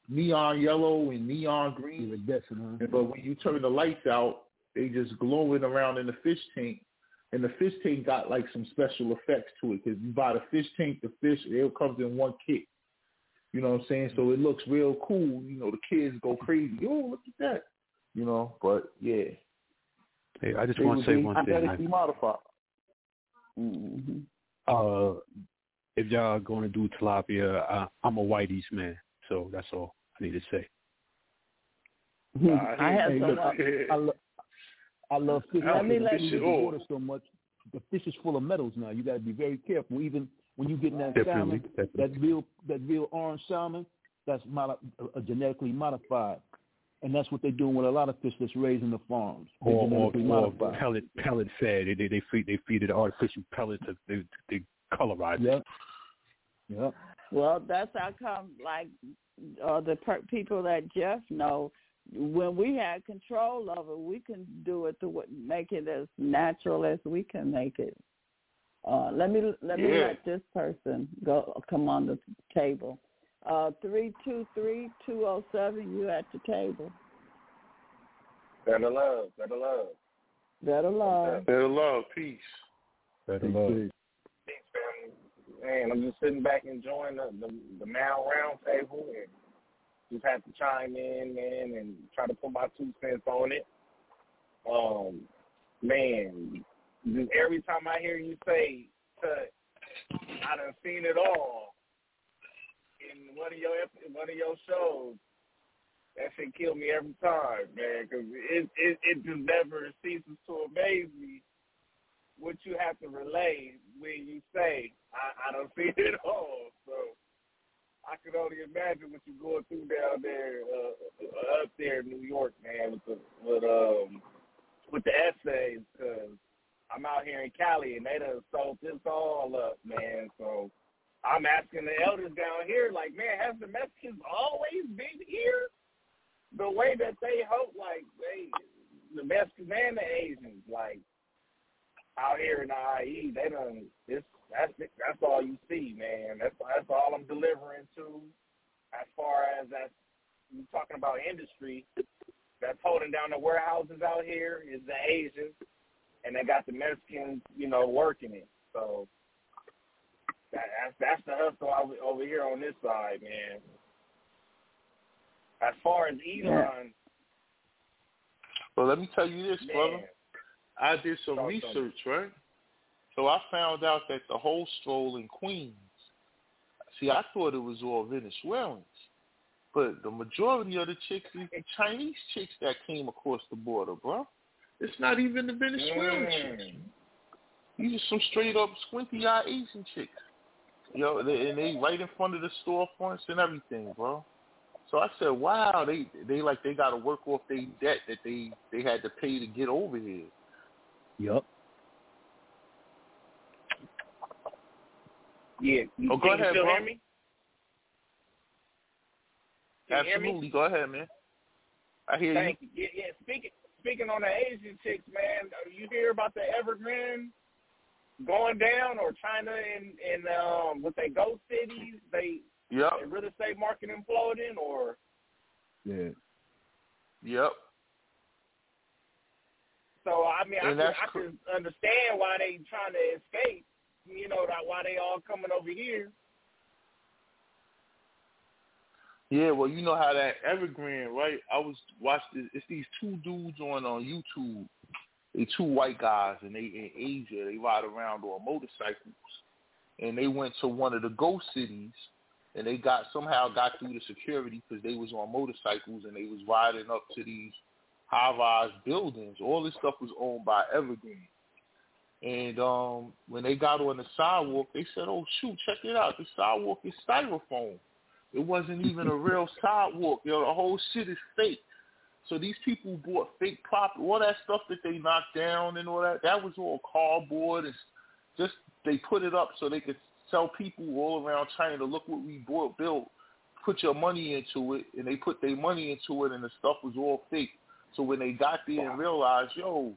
neon yellow and neon green. Huh? But when you turn the lights out, they just glowing around in the fish tank. And the fish tank got like some special effects to it because you buy the fish tank, the fish it comes in one kit. You know what I'm saying? So it looks real cool. You know, the kids go crazy. Yo, look at that. You know, but yeah. Hey, I just they want to say one thing. Genetically modified. Mm-hmm. Uh, if y'all going to do tilapia, I, I'm a whiteys man. So that's all I need to say. Uh, I have some. I, love, I love fish. Let me let you water so much. The fish is full of metals now. You got to be very careful. Even when you get in that definitely, salmon, definitely. that real that real orange salmon, that's mod- uh, genetically modified, and that's what they're doing with a lot of fish that's raised in the farms. They're or, or, or pellet pellet fed. They they they feed they feed it artificial pellets. They they colorize it. Yep. Yep. Well, that's how come like uh, the per- people that Jeff know. When we had control of it, we can do it to make it as natural as we can make it. Uh, let me let yeah. me let this person go come on the table. Uh, three two three two zero oh seven. You at the table. Better love, better love, better love, better love. Peace, better love. Peace, family. Man, I'm just sitting back enjoying the the, the Mal round table and just have to chime in, man, and try to put my two cents on it. Um, man, just every time I hear you say touch, I done seen it all one of your one of your shows. That shit kill me every time, man, because it, it it just never ceases to amaze me what you have to relay when you say I, I don't see it all. So I can only imagine what you're going through down there, uh, up there in New York, man, with the with um with the essays, because I'm out here in Cali and they done sold this all up, man. So I'm asking the elders down here, like, man, has the Mexicans always been here? The way that they hope, like, they, the Mexicans and the Asians, like, out here in the IE, they done, this, that's, that's all you see, man. That's, that's all I'm delivering to as far as that, you talking about industry that's holding down the warehouses out here is the Asians and they got the Mexicans, you know, working it. So that, that's that's the hustle over, over here on this side, man. As far as Elon, yeah. well, let me tell you this, man, brother. I did some research, right? So I found out that the whole stroll in Queens. See, I thought it was all Venezuelans, but the majority of the chicks is the Chinese chicks that came across the border, bro. It's not even the Venezuelan mm. chicks. These are some straight up squinty eye Asian chicks. Yo, they, and they right in front of the storefronts and everything, bro. So I said, wow, they they like they got to work off their debt that they they had to pay to get over here. Yep. Yeah. Oh, go ahead, still bro. hear me? Can you hear me? Absolutely, go ahead, man. I hear Thank you. you. Yeah, yeah. Speaking speaking on the Asian chicks, man, you hear about the Evergrande going down or China and and um with they ghost cities, they Yep. they real estate market imploding or Yeah. Yep. so I mean I can, that's I can understand why they trying to escape, you know, that why they all coming over here. Yeah, well, you know how that Evergrande, right? I was watching. It's these two dudes on on YouTube. They two white guys, and they in Asia. They ride around on motorcycles, and they went to one of the ghost cities, and they got somehow got through the security because they was on motorcycles and they was riding up to these high-rise buildings. All this stuff was owned by Evergrande. And um when they got on the sidewalk, they said, "Oh shoot, check it out! The sidewalk is styrofoam." It wasn't even a real sidewalk. You know, the whole shit is fake. So these people bought fake property, all that stuff that they knocked down and all that. That was all cardboard and just they put it up so they could tell people all around China, to look what we bought, built. Put your money into it, and they put their money into it, and the stuff was all fake. So when they got there and realized, yo,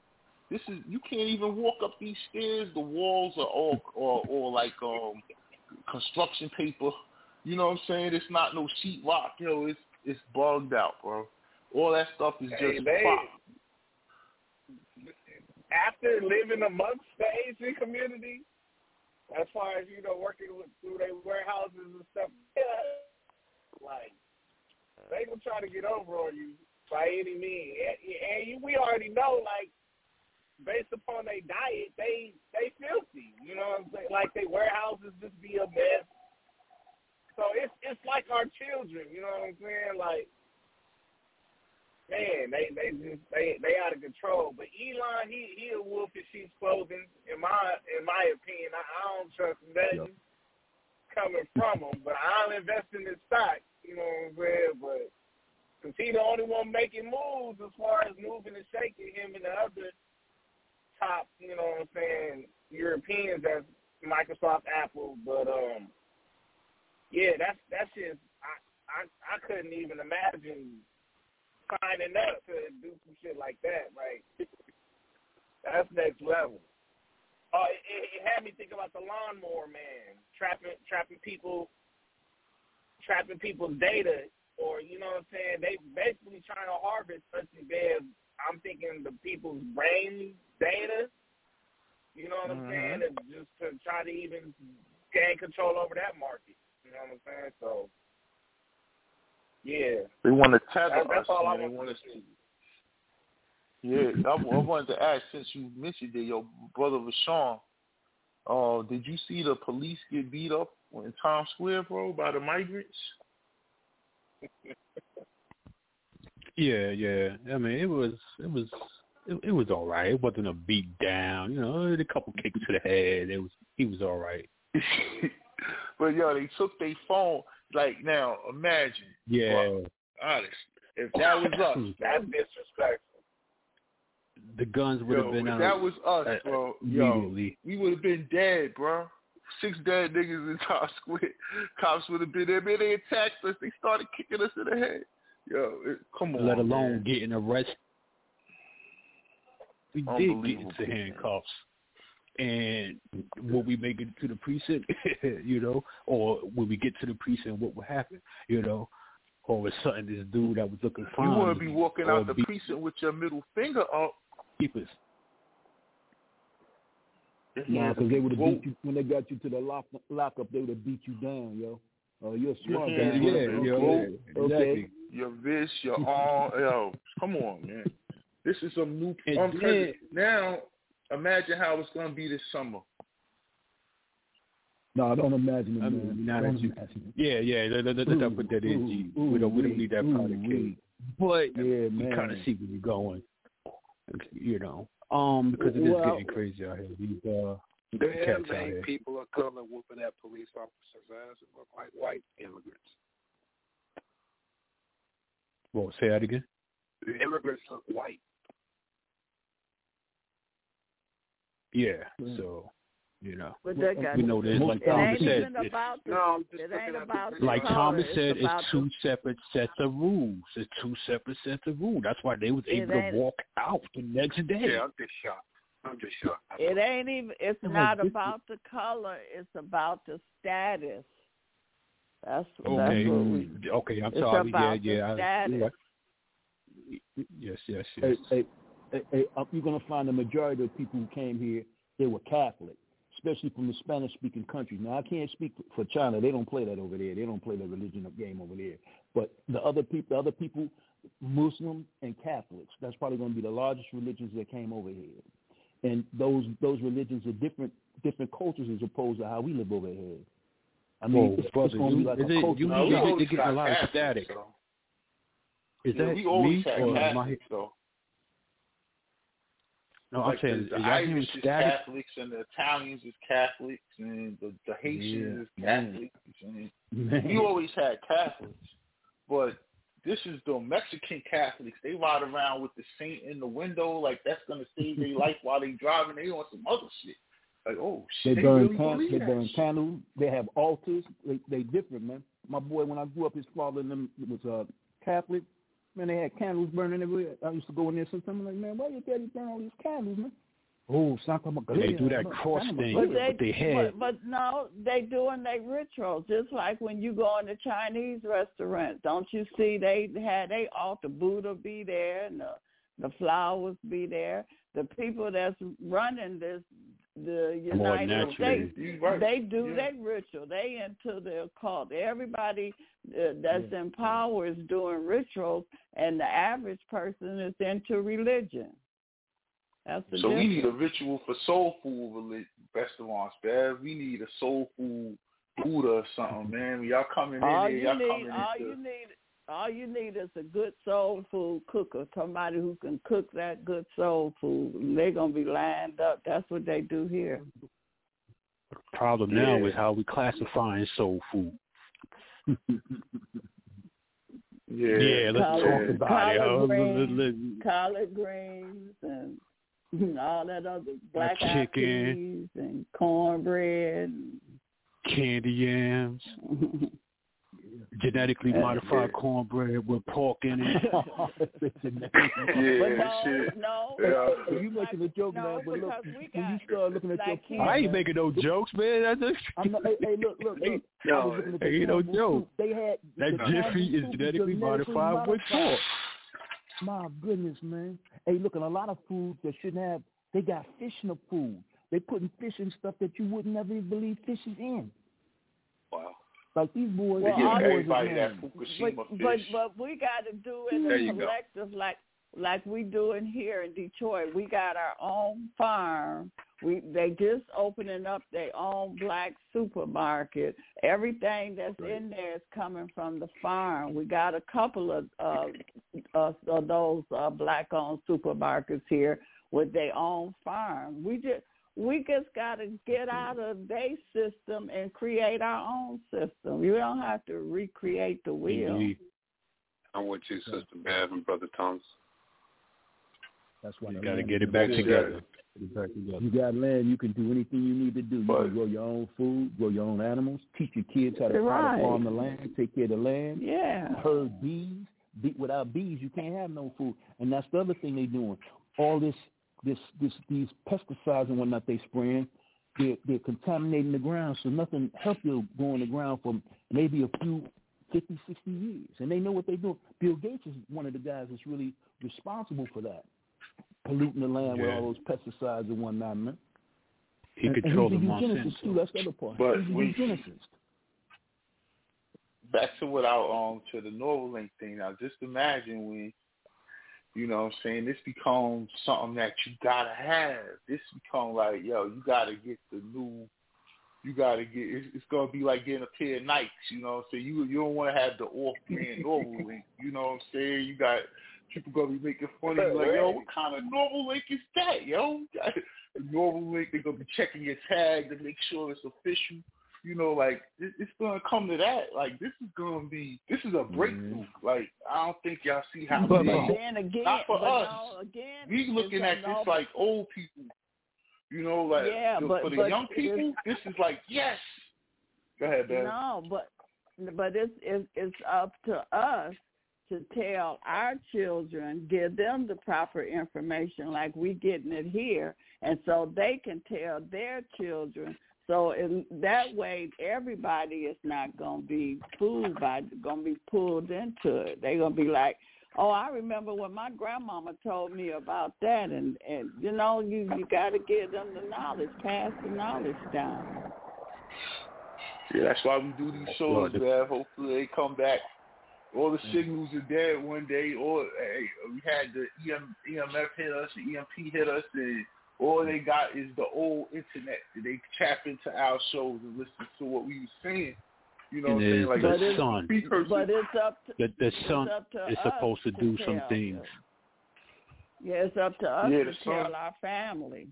this is you can't even walk up these stairs. The walls are all or or like um construction paper. You know what I'm saying? It's not no sheetrock. Yo, it's it's bugged out, bro. All that stuff is Hey, just they- prop. After living amongst the Asian community, as far as you know, working with through their warehouses and stuff, like they gonna try to get over on you by any means. And, and we already know, like based upon their diet, they they filthy. You know what I'm saying? Like their warehouses just be a mess. So it's it's like our children. You know what I'm saying? Like man, they they just they they out of control. But Elon, he he a wolf in sheep's clothing. In my in my opinion, I, I don't trust nothing coming from him. But I'll invest in his stock. You know what I'm saying? But because he the only one making moves as far as moving and shaking him and the other top, you know what I'm saying, Europeans as Microsoft, Apple. But um, yeah, that's that's just I I I couldn't even imagine signing up to do some shit like that. Like that's next level. Oh, it, it, it had me think about the lawnmower man trapping trapping people, trapping people's data, or you know what I'm saying? They basically trying to harvest such a bad. I'm thinking the people's brain data. You know what I'm mm-hmm. saying? And just to try to even gain control over that market. You know what I'm saying? So yeah. They want to tether That- that's us. all I man. They want want to see. Yeah, I, I wanted to ask since you mentioned it, your brother Rashawn. Uh, did you see the police get beat up in Times Square, bro, by the migrants? Yeah, yeah. I mean, it was, it was, it, it was all right. It wasn't a beat down. You know, a couple kicks to the head. It was, he was all right. but yo, they took their phone. Like now, imagine. Yeah. honest, if that was us, That's disrespectful. The guns would have been if out. that was us, uh, bro. Yo, we would have been dead, bro. Six dead niggas in Times Square. Cops would have been there. Man, they attacked us. They started kicking us in the head. Yo, it, come on. let alone man. getting arrested. We did get into handcuffs. And will we make it to the precinct, you know, or will we get to the precinct, what will happen, you know, or was something this dude that was looking for. You want to be walking out the be- precinct with your middle finger up. keepers. Nah, because they would have beat you when they got you to the lock lockup. They would have beat you down, yo. Uh, you're a smart hands guy. would yeah, been yeah, yeah, Okay. exactly. Your wrist, your arm. yo, come on, man. This is some new. And unprecedented- now, imagine how it's going to be this summer. No, I don't imagine it, I mean, now don't you- imagine Yeah, yeah, let, let, let, let that put that in, G. We don't, we don't need that powder ooh, cake. But Yeah, we man. kind of see where we're going, you know, um, because it is Well- getting crazy out here. These uh, The cats out here. people of color whooping at police officers' ass and look like white immigrants. Well, say that again. The immigrants look white. Yeah. Mm. So, you know, But they got, we know there's like it Thomas ain't said. even it's- about the, No, I'm just it ain't about the the like Thomas said, it's, it's two separate sets of rules. It's two separate sets of rules. That's why they was able to walk out the next day. Yeah, I'm just shocked. I'm just shocked. it ain't even it's Like, not this is- about the color, it's about the status. That's Okay, that's what we okay, I'm sorry. about yeah, yeah. I- yeah. Yes, yes, yes. hey, hey, hey, uh, you're gonna find the majority of people who came here, they were Catholic, especially from the Spanish-speaking countries. Now, I can't speak for China; they don't play that over there. They don't play the religion game over there. But the other people, the other people, Muslim and Catholics, that's probably going to be the largest religions that came over here. And those those religions are different different cultures as opposed to how we live over here. I mean, Whoa, it's, it's going to be like is a it- culture. you- No, you- we you're always getting a got lot of Catholics, static. though. Is Yeah, that we always me had or am I? Catholics, though. No, like I'm saying, the, the is Irish is static? Catholics and the Italians is Catholics and the, the Haitians is Yeah, man. Catholics. And we always had Catholics, but this is the Mexican Catholics. They ride around with the saint in the window like that's gonna save their life while they driving. They on some other shit. Like, oh They shit, burn really can- believe they burn shit. candles. They have altars. They they different, man. My boy, when I grew up, his father and them was uh, Catholic. Man, they had candles burning everywhere. I used to go in there sometimes. I'm like, man, why your daddy burn all these candles, man? Oh, Santa Maria. They do that cross thing But they, with their head. But, but no, they doing their rituals just like when you go in the Chinese restaurant. Don't you see they had they altar Buddha be there and the the flowers be there. The people that's running this the United. States right. they do Yeah. their ritual. They into the occult. Everybody uh, that's in power is doing rituals, and the average person is into religion. That's the So we need a ritual for soul food reli- restaurants, man. We need a soul food Buddha or something, man. When y'all coming in all there, you y'all need, coming all into you need, all you need is a good soul food cooker, somebody who can cook that good soul food. And they're gonna be lined up. That's what they do here. The problem now is how we classifying soul food. yeah, Yeah, let's Collard- talk about it. collard Oh, greens. let- let- Collard greens and all that other black eyed chicken. peas and cornbread. Candy yams, genetically Yeah. modified cornbread with pork in it. Oh, yeah, but no, shit. no, Yeah. You making a joke no, now, but look, when you got start looking at like your food, I ain't man, making no jokes, man. That's just, I'm not, hey, hey, look, look, look. No, was looking at the ain't no joke. They had that the jiffy Campbell is genetically modified with pork. My goodness, man. Hey, look, and a lot of foods that shouldn't have, they got fish in the food. They putting fish in stuff that you would never even believe fish is in. Wow. Like these boys, Well, give boys everybody that. Fukushima but, fish. but but we got to do it There in you a go. like like we doing here in Detroit. We got our own farm. We they just opening up their own black supermarket. Everything that's in there is coming from the farm. We got a couple of uh, uh, of those uh, black owned supermarkets here with their own farm. We just we just got to get out of their system and create our own system. You don't have to recreate the wheel. Indeed. I'm with you, Sister Bev and Brother Thomas. That's why You got to get it is back together. It back together. You got land, you can do anything you need to do. You But- can grow your own food, grow your own animals, teach your kids how to, how Right. to farm the land, take care of the land, Yeah. herd bees. Be, without bees, you can't have no food. And that's the other thing they're doing. All this, this, this, these pesticides and whatnot they spraying, they're, they're contaminating the ground, so nothing healthy will go in the ground for maybe a few 50, 60 years. And they know what they're doing. Bill Gates is one of the guys that's really responsible for that, polluting the land with all those pesticides and whatnot, man. He And- and controlled the he's a eugenicist too. That's the other part. But he's a we- eugenicist. back to what I um to the Neuralink thing. Now just imagine when you know what I'm saying, this becomes something that you gotta have. This become like, yo, you gotta get the new you gotta get it's, it's gonna be like getting a pair of Nikes, you know what I'm saying? You you don't wanna have the off brand Neuralink, you know what I'm saying? You got people gonna be making fun of you like, yo, what kind of Neuralink is that, yo? Neuralink, they're gonna be checking your tag to make sure it's official. You know, like it, it's gonna come to that. Like this is gonna be this is a breakthrough. Mm-hmm. Like I don't think y'all see how. But, but then again, not for us. No, again, we looking at this like old people. You know, like yeah, but, for the but young people, this is like yes. Go ahead, Ben. No, but but it's it's it's up to us to tell our children, give them the proper information like we getting it here, and so they can tell their children. So in that way, everybody is not gonna be fooled by, gonna be pulled into it. They're gonna be like, "Oh, I remember when my grandmama told me about that," and and you know, you you got to give them the knowledge, pass the knowledge down. Yeah, that's why we do these shows, man. Hopefully, they come back all the signals are dead one day, or hey, we had the EM, EMF hit us, the EMP hit us, and all they got is the old internet. They tap into our shows and listen to what we were saying. You know, what I'm saying? like the the sun. But it's up to the, the sun is supposed to, to do tell, some things. Yeah, it's up to us Yeah, to the tell sun. our family.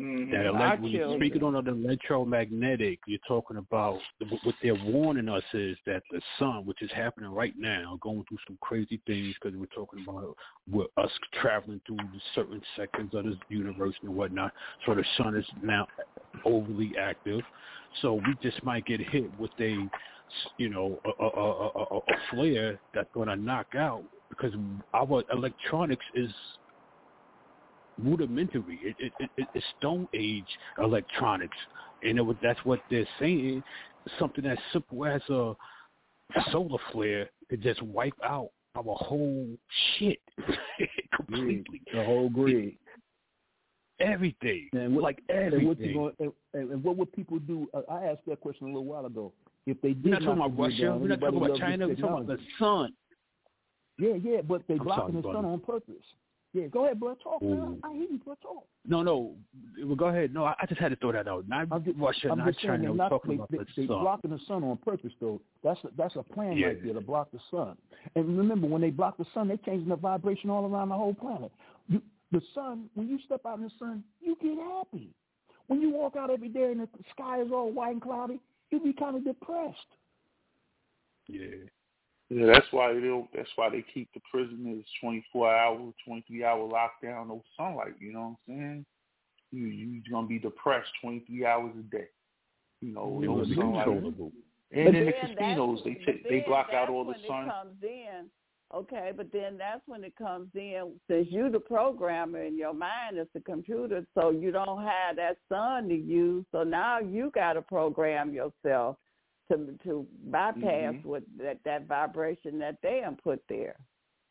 Mm-hmm. That elect- when you're speaking on the electromagnetic, you're talking about what they're warning us is that the sun, which is happening right now, going through some crazy things because we're talking about with us traveling through certain sections of this universe and whatnot. So the sun is now overly active, so we just might get hit with a, you know, a, a, a, a, a flare that's going to knock out because our electronics is rudimentary. It, it, it, it- it's Stone Age electronics, and it, that's what they're saying. Something as simple as a solar flare could just wipe out our whole shit completely. The whole grid. Everything, And what, like and what, everything. gonna, and, and what would people do? Uh, I asked that question a little while ago. If they did We're not talking about Russia. down, We're not talking about China. We're talking about the sun. Yeah, yeah, but they I'm blocking sorry, the sun on purpose. Yeah, go ahead, bro. Talk, man. I hear you, bro. Talk. No, no. Well, go ahead. No, I, I just had to throw that out. Not I'm just, Russia, I'm not just China. not, talking they, about they, the they sun. blocking the sun on purpose, though. That's a, that's a plan Yeah. right there to block the sun. And remember, when they block the sun, they're changing the vibration all around the whole planet. You, the sun, when you step out in the sun, you get happy. When you walk out every day and the sky is all white and cloudy, you be kind of depressed. Yeah. Yeah, that's why they don't, that's why they keep the prisoners twenty four hour, twenty three hour lockdown, no sunlight. You know what I'm saying? You you gonna be depressed twenty three hours a day. You know, It no sunlight. controllable. And But in the casinos, they take they block out that's all the when sun. It comes in, okay, but then that's when it comes in. Since you the programmer and your mind is the computer, so you don't have that sun to use. So now you got to program yourself to to bypass Mhm. what that that vibration that they put there.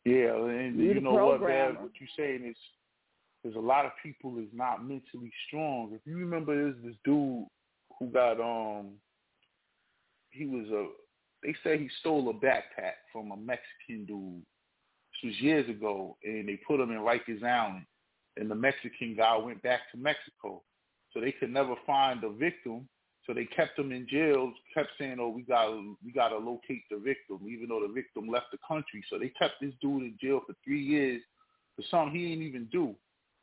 Yeah, and You you know what. Bev, what you're saying is there's a lot of people is not mentally strong. If you remember there's this dude who got um he was a they say he stole a backpack from a Mexican dude. This was years ago and they put him in Rikers Island and the Mexican guy went back to Mexico. So they could never find the victim. So they kept him in jail, kept saying, "Oh, we got to we got to locate the victim," even though the victim left the country. So they kept this dude in jail for three years for something he didn't even do,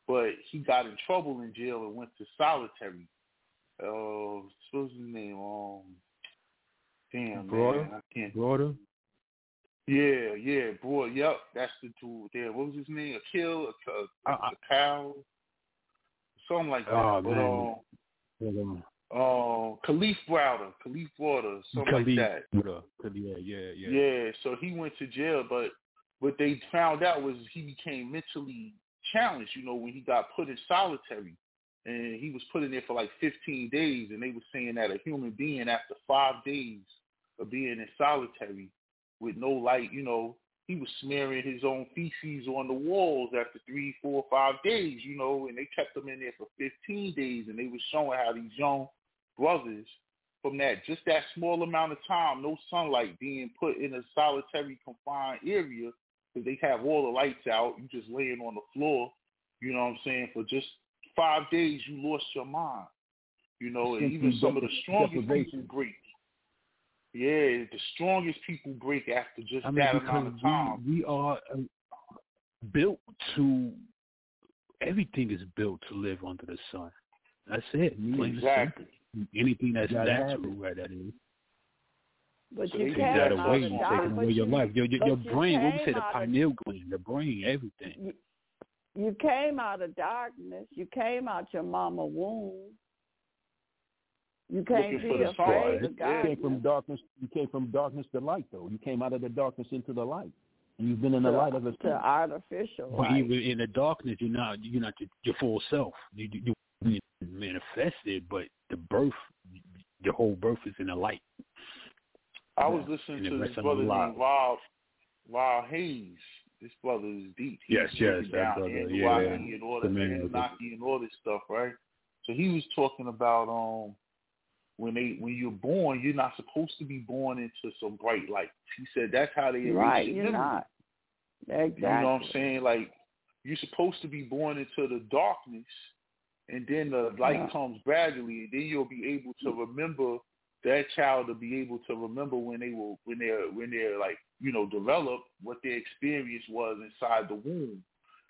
but he got in trouble in jail and went to solitary. Oh, Uh, what's his name? Um, damn Browder? man, I can't. Browder? Yeah, yeah, boy, yep, that's the dude there. What was his name? Akil, a, a, Uh, uh, a cow, something like that. Oh, but man. Um, uh, Kalief Browder, Kalief Browder, something Khalid, like that. Yeah, yeah, yeah. Yeah, so he went to jail, but what they found out was he became mentally challenged. You know, when he got put in solitary, and he was put in there for like 15 days, and they were saying that a human being after five days of being in solitary with no light, you know, he was smearing his own feces on the walls after three, four, five days, you know, and they kept him in there for 15 days, and they were showing how these young brothers from that just that small amount of time, no sunlight, being put in a solitary confined area because they have all the lights out. You just laying on the floor. You know what I'm saying? For just five days, you lost your mind. You know, and even some of the strongest people break. Yeah, the strongest people break after just I mean, that amount of time. we, we are uh, built to, everything is built to live under the sun. That's it. Plain Exactly. Anything that's natural, where that is. But so you take that away, you take away your you, life, your your, your brain. What we say, the pineal gland, the brain, everything. You, you came out of darkness. You came out your mama womb. You can't Looking be afraid of You came from darkness. You came from darkness to light, though. You came out of the darkness into the light, and you've been in the to, light to since. artificial But light. even in the darkness, you're not you're not your, your full self. You you, you manifested, but the birth, your whole birth is in the light. I was listening to rest this brother them lie. named Rob, Rob Hayes. This brother is deep. He Yes, yes, breaking that brother, Andrew yeah. And all The that, man with the- Wackey and all this stuff, right? So he was talking about um when they when you're born, you're not supposed to be born into some bright light. He said that's how they right, you're memory. not. Exactly. You know what I'm saying? Like you're supposed to be born into the darkness, and then the light Yeah. comes gradually, and then you'll be able to remember that child to be able to remember when they were when they're when they're like you know developed what their experience was inside the womb.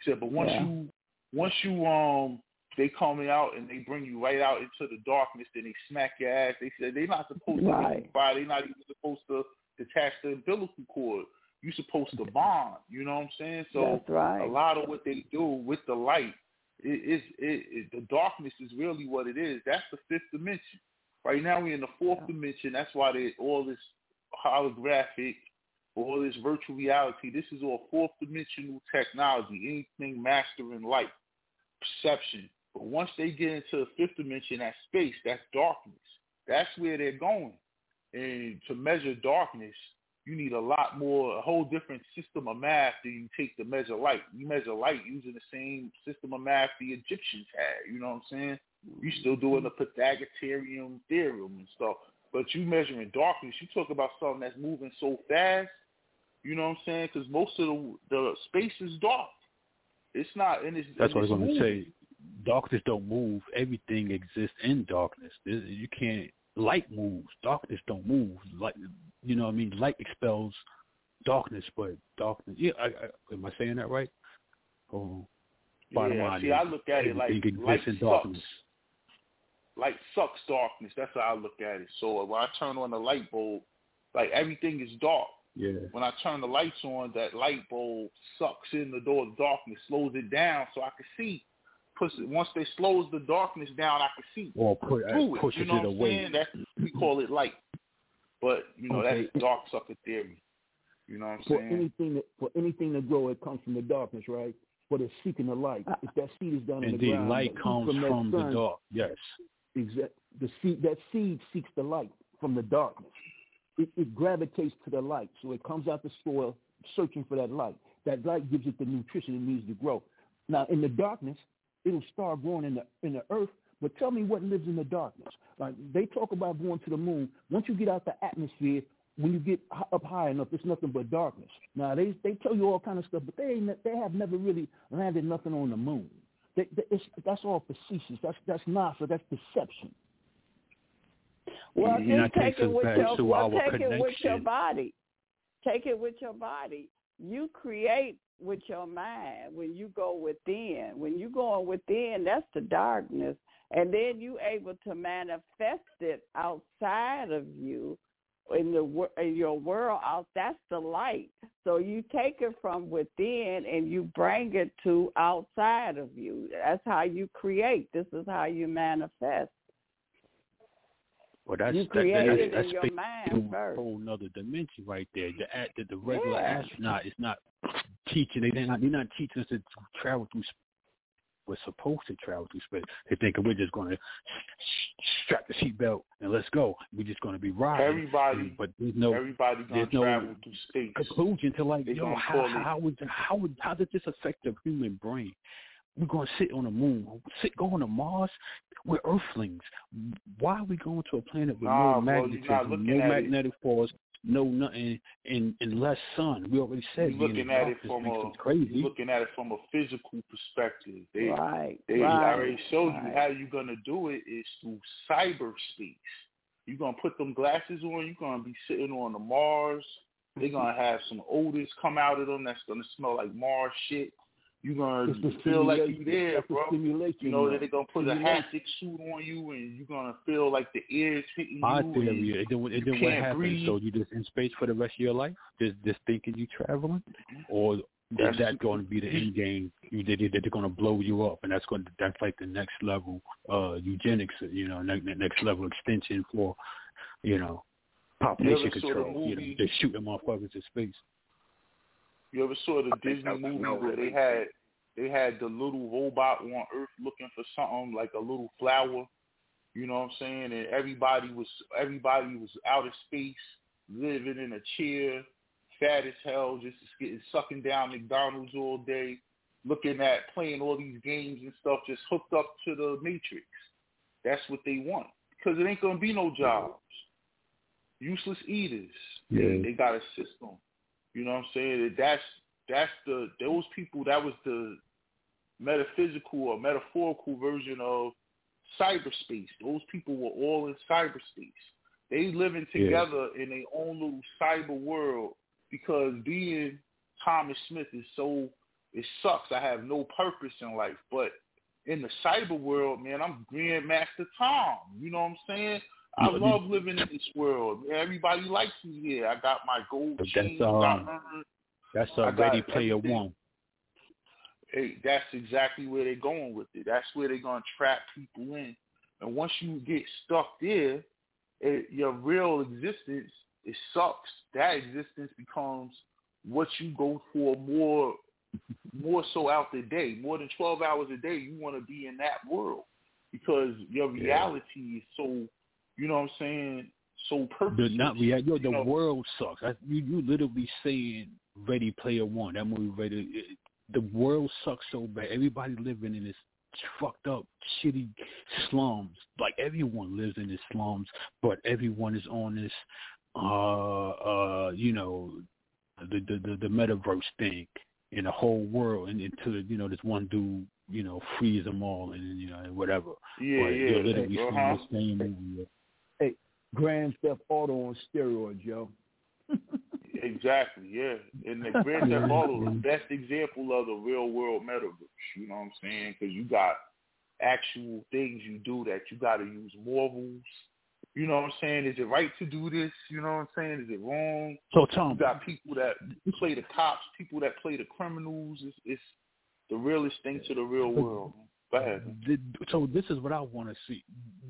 He said, but once Yeah. you once you um they coming out and they bring you right out into the darkness, then they smack your ass. They said they're not supposed to Right. right. They're not even supposed to detach the umbilical cord. You're supposed to bond. You know what I'm saying? So That's right. a lot of what they do with the light it is it, it, the darkness is really what it is. That's the fifth dimension. Right now we're in the fourth dimension. That's why they all this holographic, all this virtual reality. This is all fourth dimensional technology. Anything mastering light, perception. But once they get into the fifth dimension, that space, that's darkness. That's where they're going. And to measure darkness, you need a lot more, a whole different system of math than you take to measure light. You measure light using the same system of math the Egyptians had. You know what I'm saying? You're mm-hmm. still doing the Pythagorean theorem and stuff. But you measuring darkness, you talk about something that's moving so fast. You know what I'm saying? Because most of the the space is dark. It's not, and it's That's what I was going to say. Darkness don't move. Everything exists in darkness. You can't. Light moves. Darkness don't move. Light, you know what I mean? Light expels darkness, but darkness. Yeah, I, I, am I saying that right? Oh, bottom Yeah, line see, is I look at it like light sucks. darkness. Light sucks darkness. That's how I look at it. So when I turn on the light bulb, like everything is dark. Yeah. When I turn the lights on, that light bulb sucks in the door of darkness, slows it down so I can see. It, once they slows the darkness down, I can see Or put, uh, through it. You know it what I'm away. saying? We call it light. But you know Okay. that's dark sucker theory. You know what I'm For saying? anything that for anything to grow, it comes from the darkness, right? But it's seeking the light. Uh, if that seed is down in the Indeed, ground, light comes from, that from the dark. Yes. Exact. The seed that seed seeks the light from the darkness. It, it gravitates to the light, so it comes out the soil searching for that light. That light gives it the nutrition it needs to grow. Now, in the darkness, it'll start growing in the in the earth. But tell me what lives in the darkness. Like they talk about going to the moon. Once you get out the atmosphere, when you get up high enough, it's nothing but darkness. Now they they tell you all kind of stuff, but they ain't, they have never really landed nothing on the moon. They, they, it's, that's all facetious. That's that's NASA. That's deception. Well, And that just take takes it with your well, our take it with your body. Take it with your body. You create with your mind when you go within. When you go within, that's the darkness, and then you able to manifest it outside of you in the in your world out that's the light so you take it from within and you bring it to outside of you that's how you create this is how you manifest Well, that's You that, that, that's in that's a whole nother dimension right there. The act that the regular Yeah. astronaut is not teaching. They they're not they're not teaching us to travel through. We're supposed to travel through space. They think we're just going to strap the seatbelt and let's go. We're just going to be riding. Everybody, but there's no everybody gonna there's no travel through space. conclusion to like, They yo, how how would how would how does this affect the human brain? We're going to sit on the moon, sit going to Mars. We're Earthlings. Why are we going to a planet with Nah, no bro, you're not magnetism, no it- magnetic force, no nothing, and and less sun? We already said You're looking at it from a crazy. you're looking at it from a physical perspective. They, right They right, already showed right. you how you're gonna do it is through cyberspace. You're gonna put them glasses on. You're gonna be sitting on the Mars. They're gonna have some odors come out of them that's gonna smell like Mars shit. You're gonna feel like you there, bro. You know that they're gonna put a haptic suit on you, and you're gonna feel like the ears hitting My you. theory, and then, and then what happens? Breathe. So you just in space for the rest of your life, just just thinking you traveling, or is that going to be the end game? You did that they're going to blow you up, and that's going to that's like the next level uh eugenics, you know, next next level extension for, you know, population ever saw the control. You know, they're shooting motherfuckers in space. You ever saw the Disney movie where they had they had the little robot on Earth looking for something like a little flower? You know what I'm saying? And everybody was everybody was out of space, living in a chair, fat as hell, just getting sucking down McDonald's all day, looking at playing all these games and stuff, just hooked up to the Matrix. That's what they want because it ain't gonna be no jobs. Useless eaters. Yeah. They got a system. You know what I'm saying? That's that's the those people. That was the metaphysical or metaphorical version of cyberspace. Those people were all in cyberspace. They living Yeah. together in their own little cyber world because being Thomas Smith is so it sucks. I have no purpose in life, but in the cyber world, man, I'm Grandmaster Tom. You know what I'm saying? I Yeah, love living in this world. Everybody likes me here. I got my gold But chain. that's um, that's uh, Ready Player everything. One. hey, that's exactly where they're going with it. That's where they're gonna trap people in. And once you get stuck there, it, your real existence it sucks. That existence becomes what you go for more, more so out the day. More than twelve hours a day, you want to be in that world because your reality is so. You know what I'm saying? So The purposeless. not rea- yo, the know? world sucks. I, you you literally saying Ready Player One. That movie, Ready. It, the world sucks so bad. Everybody living in this fucked up, shitty slums. Like everyone lives in this slums, but everyone is on this, uh, uh, you know, the the the, the metaverse thing in the whole world, and until you know this one dude, you know, frees them all, and you know whatever. Yeah, but yeah. You're literally the same movie. Grand Theft Auto on steroids, yo. Exactly, yeah. And the Grand Theft Auto is the best example of the real world metaverse. You know what I'm saying? Because you got actual things you do that you got to use morals. You know what I'm saying? Is it right to do this? You know what I'm saying? Is it wrong? So Tom, You got people that play the cops, people that play the criminals. It's, it's the realest thing to the real world. Did- so this is what I want to see.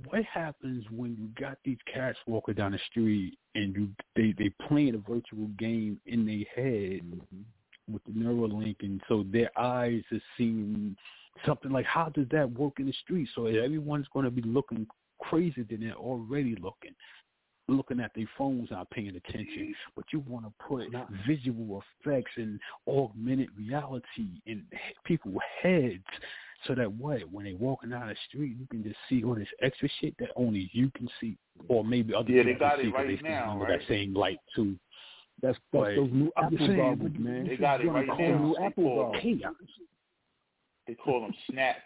What happens when you got these cats walking down the street and you they they playing a virtual game in their head mm-hmm. with the Neuralink, and so their eyes are seeing something like how does that work in the street? So everyone's going to be looking crazier than they're already looking. Looking at their phones, not paying attention, but you want to put visual effects and augmented reality in people's heads so that what when they walking down the street you can just see all this extra shit that only you can see or maybe other Yeah, they people got can see it 'cause right they see now, under right? that same light too. That's that's But those new I'm Apple saying, goggles, man. They got it right Those now. New They Apple call- chaos. they call them snap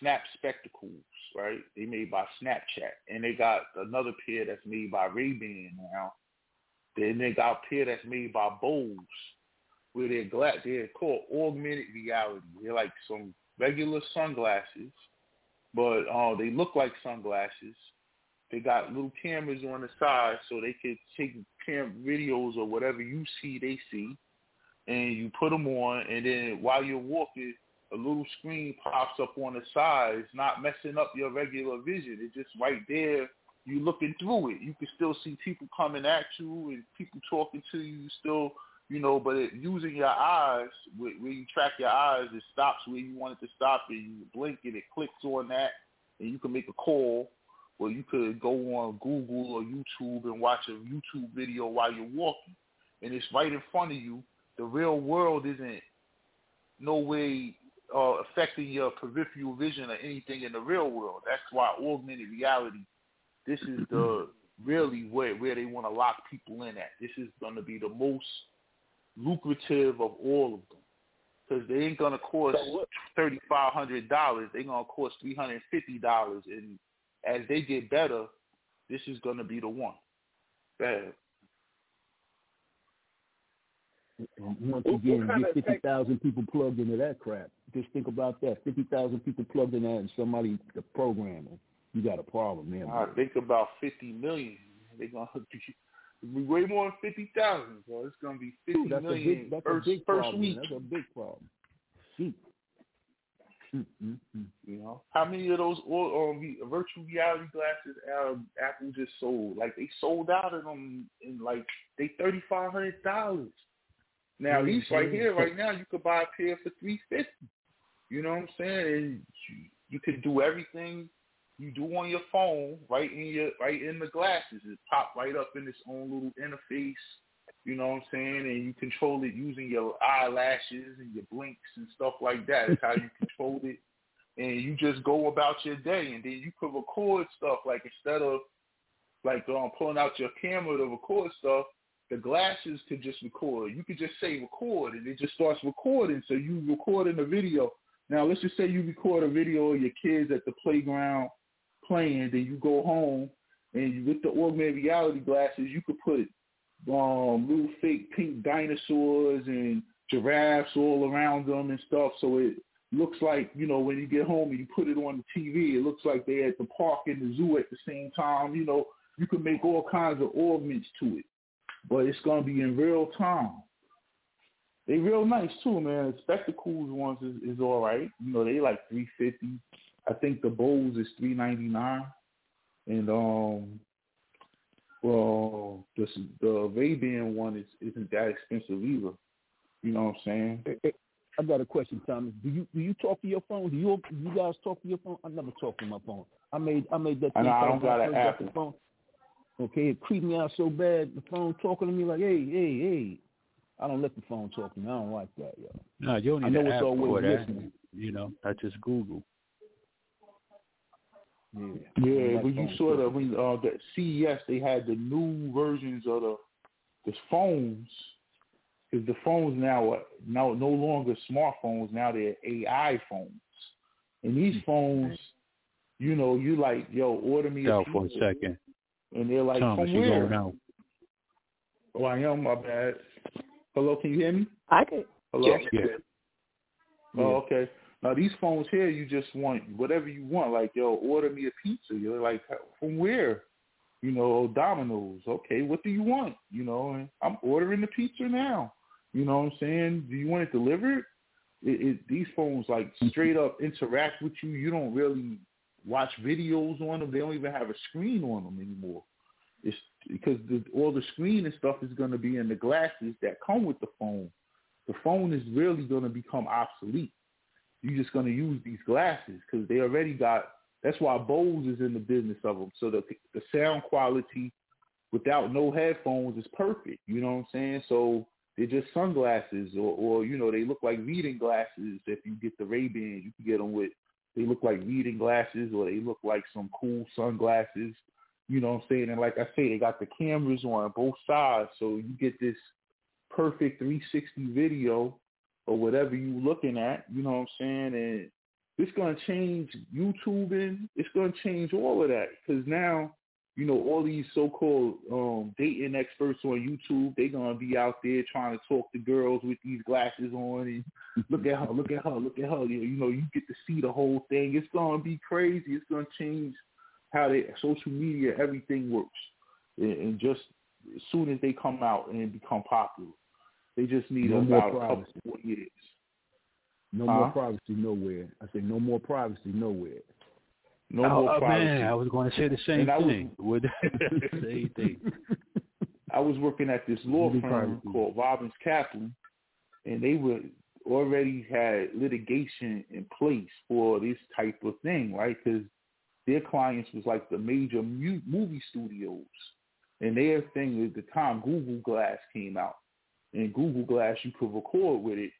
snap spectacles, right? They made by Snapchat, and they got another pair that's made by Ray Ban now. Then they got a pair that's made by Bose, where they're glad they're called augmented reality. They're like some regular sunglasses, but uh, they look like sunglasses. They got little cameras on the side, so they could take cam videos or whatever you see, they see, and you put them on, and then while you're walking, a little screen pops up on the side. It's not messing up your regular vision. It's just right there. You're looking through it. You can still see people coming at you and people talking to you. Still, you know, but it, using your eyes, where, where you track your eyes, it stops where you want it to stop, and you blink and it clicks on that, and you can make a call. Or you could go on Google or YouTube and watch a YouTube video while you're walking, and it's right in front of you. The real world isn't no way uh, affecting your peripheral vision or anything in the real world. That's why augmented reality. This is the really where where they want to lock people in at. This is going to be the most lucrative of all of them because they ain't going to cost thirty five hundred dollars. They're going to cost three hundred fifty dollars, and as they get better, this is going to be the one. Ahead. Once again, get fifty thousand people plugged into that crap. Just think about that: fifty thousand people plugged in that, and somebody the programmer. You got a problem, man. I think about fifty million. They're gonna be way more than fifty thousand. So it's gonna be fifty Ooh, that's million a big, that's first, a big first problem. week. That's a big problem. Shoot. Mm-hmm. You know, how many of those um, virtual reality glasses um, Apple just sold? Like they sold out of them in like they thirty five hundred dollars. Now these right here, right now, you could buy a pair for three fifty. You know what I'm saying? And you, you could do everything you do on your phone right in your right in the glasses. It pop right up in its own little interface. You know what I'm saying? And you control it using your eyelashes and your blinks and stuff like that. That's how you control it. And you just go about your day, and then you could record stuff like instead of like um, pulling out your camera to record stuff, the glasses could just record. You could just say record, and it just starts recording. So you recording the video. Now let's just say you record a video of your kids at the playground playing, then you go home, and with the augmented reality glasses, you could put um, little fake pink dinosaurs and giraffes all around them and stuff. So it looks like, you know, when you get home and you put it on the TV, it looks like they're at the park and the zoo at the same time. You know, you can make all kinds of augments to it, but it's going to be in real time. They real nice too, man. The Spectacles ones is, is all right. You know, they like three fifty. I think the Bose is three ninety nine, and um, well, the the Ray Ban one is isn't that expensive either. You know what I'm saying? I got a question, Thomas. Do you do you talk to your phone? Do you you guys talk to your phone? I never talk to my phone. I made I made that. I, know, I don't got an app. Phone. Okay, it creeped me out so bad. The phone talking to me like, hey, hey, hey. I don't let the phone talk to me. I don't like that, yo. No, you don't need I know an it's app always for that. listening. You know, that's just Google. Yeah, Yeah, when you saw the when uh the CES they had the new versions of the the phones. Because the phones now are now no longer smartphones. Now they're AI phones. And these phones, you know, you like, yo, order me a Stop for a pizza. second. And they're like, Thomas, from you where? going out. Oh, I am. My bad. Hello, can you hear me? I can. Hello. Yeah. Oh, okay. Now these phones here, you just want whatever you want. Like, yo, order me a pizza. You're like, from where? You know, Domino's. Okay, what do you want? You know, and I'm ordering the pizza now. You know what I'm saying? Do you want it delivered? It, it, these phones like straight up interact with you. You don't really watch videos on them. They don't even have a screen on them anymore. It's because the, all the screen and stuff is going to be in the glasses that come with the phone. The phone is really going to become obsolete. You're just going to use these glasses because they already got. That's why Bose is in the business of them. So the the sound quality without no headphones is perfect. You know what I'm saying? So they're just sunglasses, or or you know they look like reading glasses. If you get the Ray Bans, you can get them with. They look like reading glasses, or they look like some cool sunglasses. You know what I'm saying? And like I say, they got the cameras on both sides, so you get this perfect 360 video or whatever you're looking at. You know what I'm saying? And it's to change YouTubing. It's to change all of that because now, you know, all these so-called um, dating experts on YouTube, they're going to be out there trying to talk to girls with these glasses on and look at her, look at her, look at her. You know, you know, you get to see the whole thing. It's going to be crazy. It's going to change how they social media, everything works. And, and just as soon as they come out and become popular, they just need No more about a couple privacy. more years. No Huh? more privacy nowhere. I said no more privacy nowhere. No oh, more oh, man, I was going to say the same And I was- thing. Same thing. I was working at this law Really firm privacy. called Robbins Kaplan, and they were already had litigation in place for this type of thing, right? Because their clients was like the major mu- movie studios, and their thing at the time, Google Glass came out, and Google Glass you could record with it,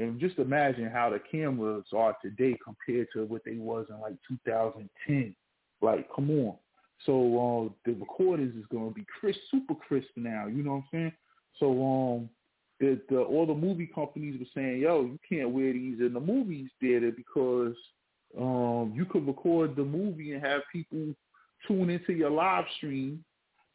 and just imagine how the cameras are today compared to what they was in like 2010. Like, come on. So uh, the recordings is gonna be crisp, super crisp now. You know what I'm saying? So um, the, the all the movie companies were saying, yo, you can't wear these in the movies theater because um, you could record the movie and have people tune into your live stream,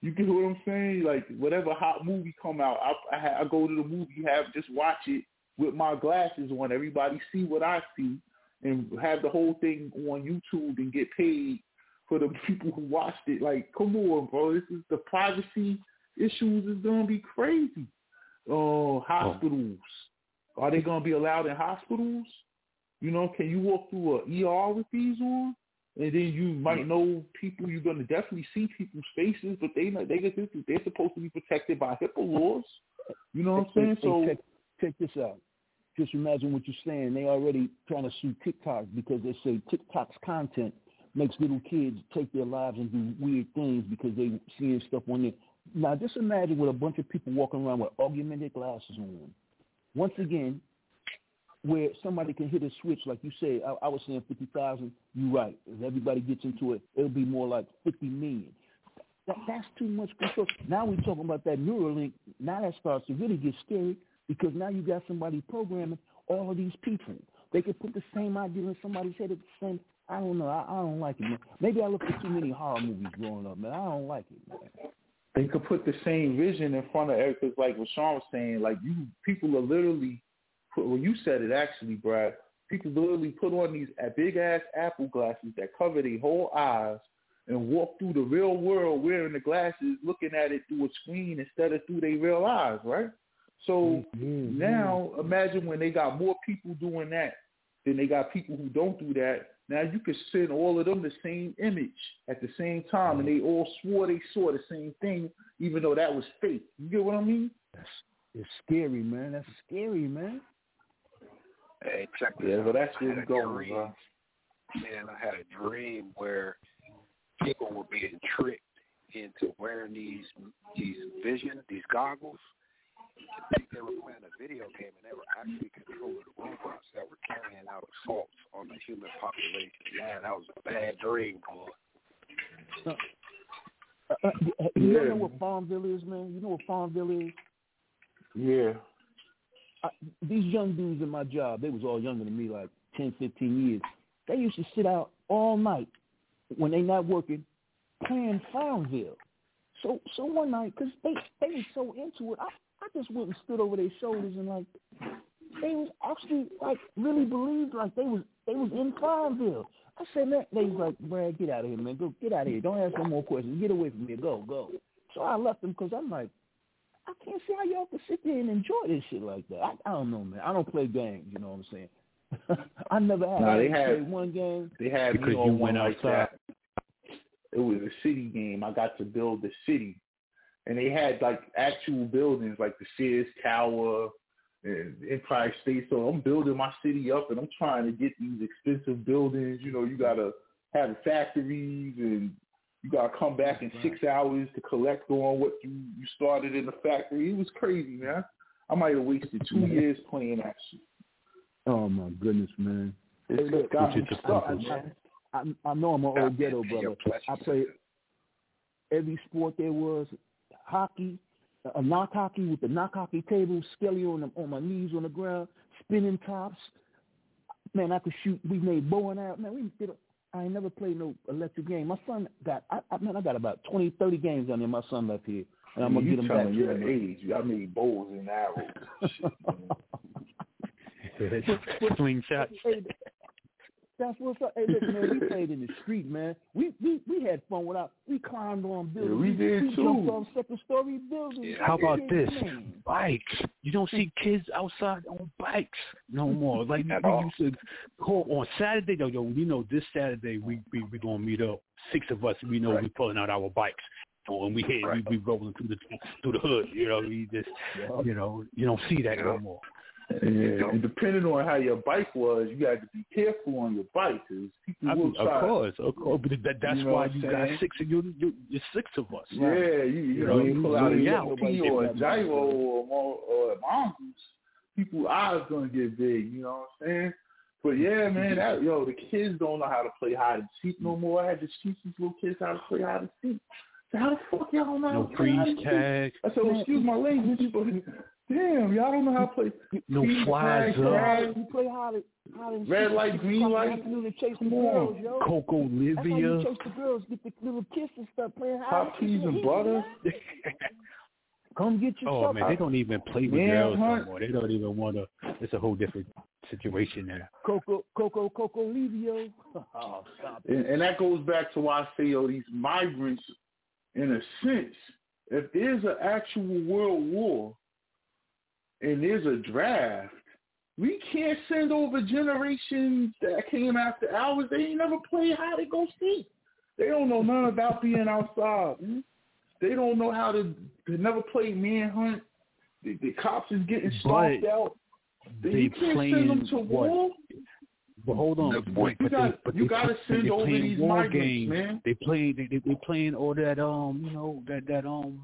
You get what I'm saying? Like whatever hot movie come out, I I, I go to the movie, have just watch it with my glasses on. Everybody see what I see, and have the whole thing on YouTube and get paid for the people who watched it. Like, come on, bro. This is the privacy issues is gonna be crazy. Uh, hospitals. Oh. Are they gonna be allowed in hospitals? You know, can you walk through a ER with these on? And then you might know people. You're gonna definitely see people's faces, but they they get this. They're supposed to be protected by HIPAA laws. You know what I'm saying? So check, this out. Just imagine what you're saying. They already trying to sue TikTok because they say TikTok's content makes little kids take their lives and do weird things because they seeing stuff on there. Now just imagine with a bunch of people walking around with augmented glasses on. Once again, where somebody can hit a switch, like you say, I, I was saying 50,000, you're right. If everybody gets into it, it'll be more like 50 million. That, that's too much control. Now we're talking about that Neuralink. Now that starts to really get scary because now you got somebody programming all of these people. They could put the same idea in somebody's head at the same. I don't know. I, I don't like it. Man. Maybe I looked at too many horror movies growing up, man. I don't like it. Man. They could put the same vision in front of everything, like what Sean was saying. Like you, people are literally put, well, you said it actually, Brad. People literally put on these big ass Apple glasses that cover their whole eyes and walk through the real world wearing the glasses, looking at it through a screen instead of through their real eyes, right? So mm-hmm. now imagine when they got more people doing that than they got people who don't do that. Now you could send all of them the same image at the same time, and they all swore they saw the same thing, even though that was fake. You get what I mean? That's it's scary, man. That's scary, man. Hey, check this yeah, out. but that's where we going, bro. Man, I had a dream where people were being tricked into wearing these these vision, these goggles. I think they were playing a video game and they were actually controlling robots that were carrying out assaults on the human population. Man, that was a bad dream, boy. Uh, uh, you yeah. know what Farmville is, man? You know what Farmville is? Yeah. I, these young dudes in my job, they was all younger than me, like 10, 15 years. They used to sit out all night when they not working, playing Farmville. So so one night, because they they was so into it, I I just went and stood over their shoulders and like they was actually like really believed like they was they was in Farmville. I said, man, they was like, Brad, get out of here, man. Go get out of here. Don't ask no more questions. Get away from me. Go, go. So I left them because I'm like, I can't see how y'all can sit there and enjoy this shit like that. I, I don't know, man. I don't play games. You know what I'm saying? I never had. No, they had one game. They had because me you went outside. Like it was a city game. I got to build the city, and they had like actual buildings, like the Sears Tower and Empire State. So I'm building my city up, and I'm trying to get these expensive buildings. You know, you gotta have factories and you gotta come back in six hours to collect on what you you started in the factory. It was crazy, man. I might have wasted two years playing that shit. Oh my goodness, man! It's look, got I, me stuck, I, man. I, I, I know I'm an old ghetto brother. I played every sport there was: hockey, a knock hockey with the knock hockey table, skelly on the, on my knees on the ground, spinning tops. Man, I could shoot. We made bow and arrow. Man, we did. I ain't never played no electric game. My son got, I, I man, I got about twenty, thirty games on there. My son left here, and I'm gonna you get him back. You're in your age, I made bows and arrows. Slingshot. Hey, that's what's up. Hey, look, man, we played in the street, man. We we we had fun without. We climbed on buildings. Yeah, we did we too. Jumped on second story buildings. How about this? man. Bikes. You don't see kids outside on bikes no more. Like At we all. used to call on Saturday. Yo, yo, you know, this Saturday we we we gonna meet up. Six of us. We know Right. we pulling out our bikes. So when we hit, Right. we we rolling through the through the hood. You know, we just you know you don't see that no more. Yeah, and depending on how your bike was, you had to be careful on your bike because people I will mean, try. of course, of course. But that, that's You know why you saying? got six of you. you you're six of us. Yeah, you, you, You know, know, you pull out a zoom yellow out. key or a gyro or, mo- or a mongoose, people eyes gonna get big. You know what I'm saying? But mm-hmm. yeah, man, that, yo, the kids don't know how to play hide and seek no more. I had to teach these little kids how to play hide and seek. So how the fuck y'all know No freeze tag. I said, well, excuse my language, but damn, y'all don't know how to play No freeze flies tag, up. tag. You play hide. Red light, green light. Afternoon to chase the girls, yo. Coco Livia. That's how you chase the girls, get the little kiss and stuff, playing Hot peas and butter. Come get your Oh man, they don't even play with Man, girls no more. They don't even want to. It's a whole different situation now. Coco, Coco, Coco Livio. Oh, stop it. And, and that goes back to why I say, yo, these migrants, in a sense, if there's an actual world war and there's a draft, we can't send over generations that came after ours. They ain't never played how to go skate. They don't know none about being outside. man. They don't know how to. They never played manhunt. The, the cops is getting stomped But out. They you can't playing send them to what? war. But hold on, You but, but got- they, but you they, gotta send they over these war migrants, games. man. They playing they, they they playing all that um you know that that um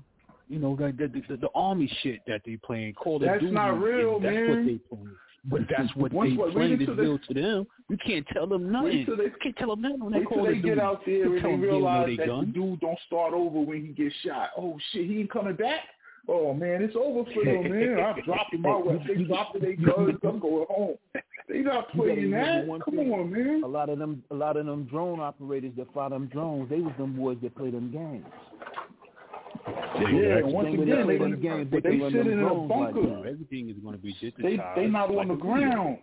you know that the, the, the army shit that they playing Call That's Duty. not real, that's man. what they playing. But that's what Once- they playing is real to them. You can't tell them nothing. They- you can't tell them nothing on that Call they of get Duty. out there You and they them they don't know realize they that gun. the dude don't start over when he gets shot. Oh shit, he ain't coming back. Oh man, it's over for them, man. I'm dropping my weapon. They dropping their guns. I'm going home. They not playing that. one Come thing. on, man. A lot of them, a lot of them drone operators that fly them drones, they was them boys that play them games. Yeah, and once Same way again, play they, them games, but they run sit in a drones like bunker. that. Everything is going to be digitized. They they not on like the ground.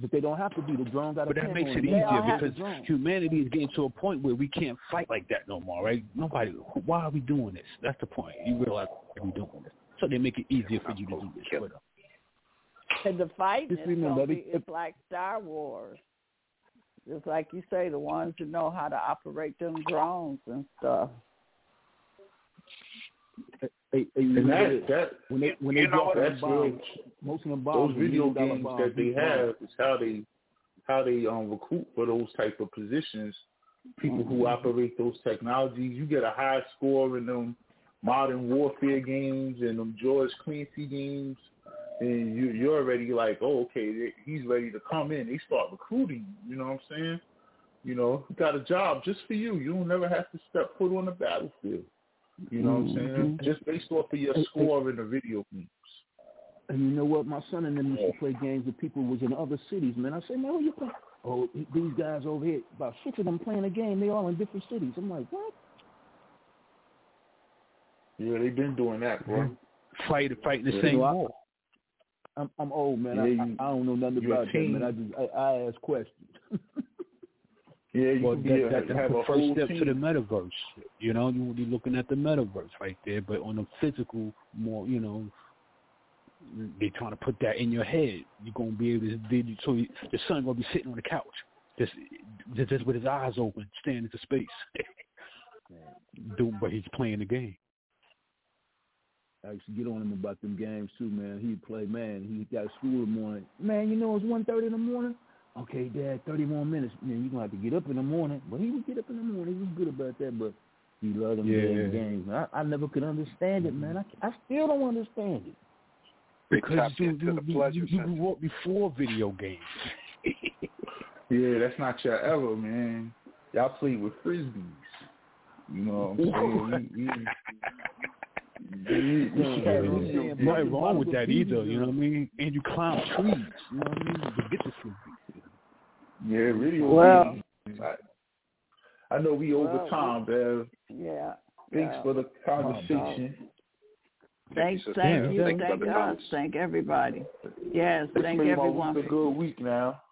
But they don't have to be. The drones got a But that makes it them. They all easier because humanity is getting to a point where we can't fight like that no more, right? Nobody. Why are we doing this? That's the point. You realize why we're doing this, so they make it easier for you to do this. with. Uh, and the fighting is remember, be, it's like Star Wars. Just like you say, the ones who know how to operate them drones and stuff. Hey, hey, you And that that when they when they drop them bombs, most of them bombs those video games bombs, that they have is how they how they um recruit for those type of positions. People who operate those technologies, you get a high score in them modern warfare games and them George Clancy games, and you you're already like, oh okay, he's ready to come in. They start recruiting. You you know what I'm saying? You know, you got a job just for you. You don't never have to step foot on the battlefield. You know what I'm saying? Mhm. Just based off of your Hey, hey. score in the video games. And you know what? My son and them used to play games with people who was in other cities, man. I say, man, who you play? Oh, these guys over here, about six of them playing a game. They all in different cities. I'm like, what? Yeah, they've been doing that, bro. Fight, fighting the Yeah. same You know, I- war. I'm I'm old, man. Yeah, I, you- I I don't know nothing about that, man. I just I, I ask questions. Yeah, you Well, that, a, that, that's the first step team. to the metaverse. You know, you will be looking at the metaverse right there, but on a physical, more, you know, they trying to put that in your head. You're gonna be able to. They, so you, your son gonna be sitting on the couch, just, just, just with his eyes open, staring into space. Do, but he's playing the game. I used to get on him about them games too, man. He'd play, man. He got school in the morning. Man, you know it's one thirty in the morning. Okay, Dad, thirty more minutes. Man, you gonna have to get up in the morning. But he would get up in the morning. He was good about that, but he loved them Yeah. damn games. Man, I, I never could understand it, man. I, I still don't understand it. Because tapped you, into you, the you, pleasure you, you grew up before video games. Yeah, that's not your ever, man. Y'all played with frisbees. You know what I'm saying? Yeah, yeah, yeah. Nothing wrong with that either. You know what I mean? And you climb trees. You know what I mean? To get the frisbee. Yeah, video Well- I, I know we over Well, time, Bev. Yeah. Thanks yeah. for the conversation. Thank, sister. thank you, thank thank Brother us, Thomas. thank everybody. Yes, It's thank made my everyone. week a good week now.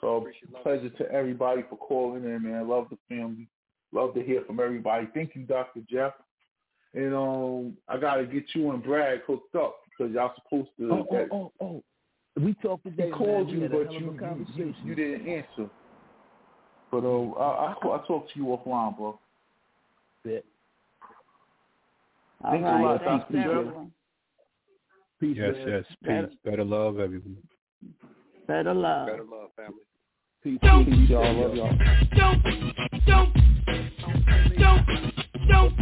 So pleasure to everybody for calling in, man. Love the family. Love to hear from everybody. Thank you, Dr. Jeff. And um, I gotta get you and Brad hooked up because y'all supposed to. Oh, oh, oh, oh. We talked today. he called man. you, We had a but you, you, you you didn't answer. But uh, I I, I talked to you offline, bro. Bet. All Thanks a lot, thanks Dr. Jeff. everyone. Peace, Yes, man. yes. Better- Peace. Better love, everyone. Better love. Better love, family. Peace, Peace, peace, y'all. Love y'all. Don't, don't, don't, don't,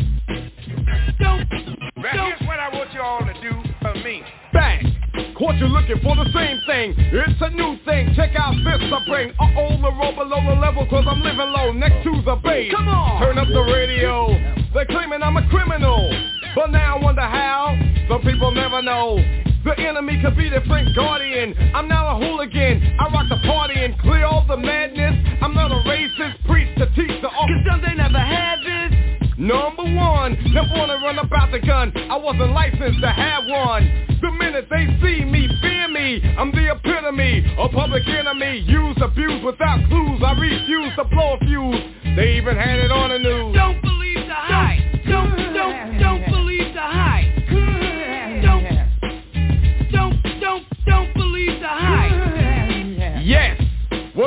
don't. Now here's what I want you all to do for me. Bang! Caught you looking for the same thing. It's a new thing. Check out this I bring. Uh-oh, the roll below the level cause I'm living low next to the base. Come on. Turn up the radio. They're claiming I'm a criminal. But now I wonder how. Some people never know. The enemy could be the Frank Guardian. I'm not a hooligan. I rock the party and clear all the madness. I'm not a racist. Preach to teach the all. Cause some they never had. Number one, never wanna run about the gun. I wasn't licensed to have one. The minute they see me, fear me. I'm the epitome, a public enemy. Use, abuse without clues. I refuse to blow a fuse. They even had it on the news. Don't believe the hype. Don't,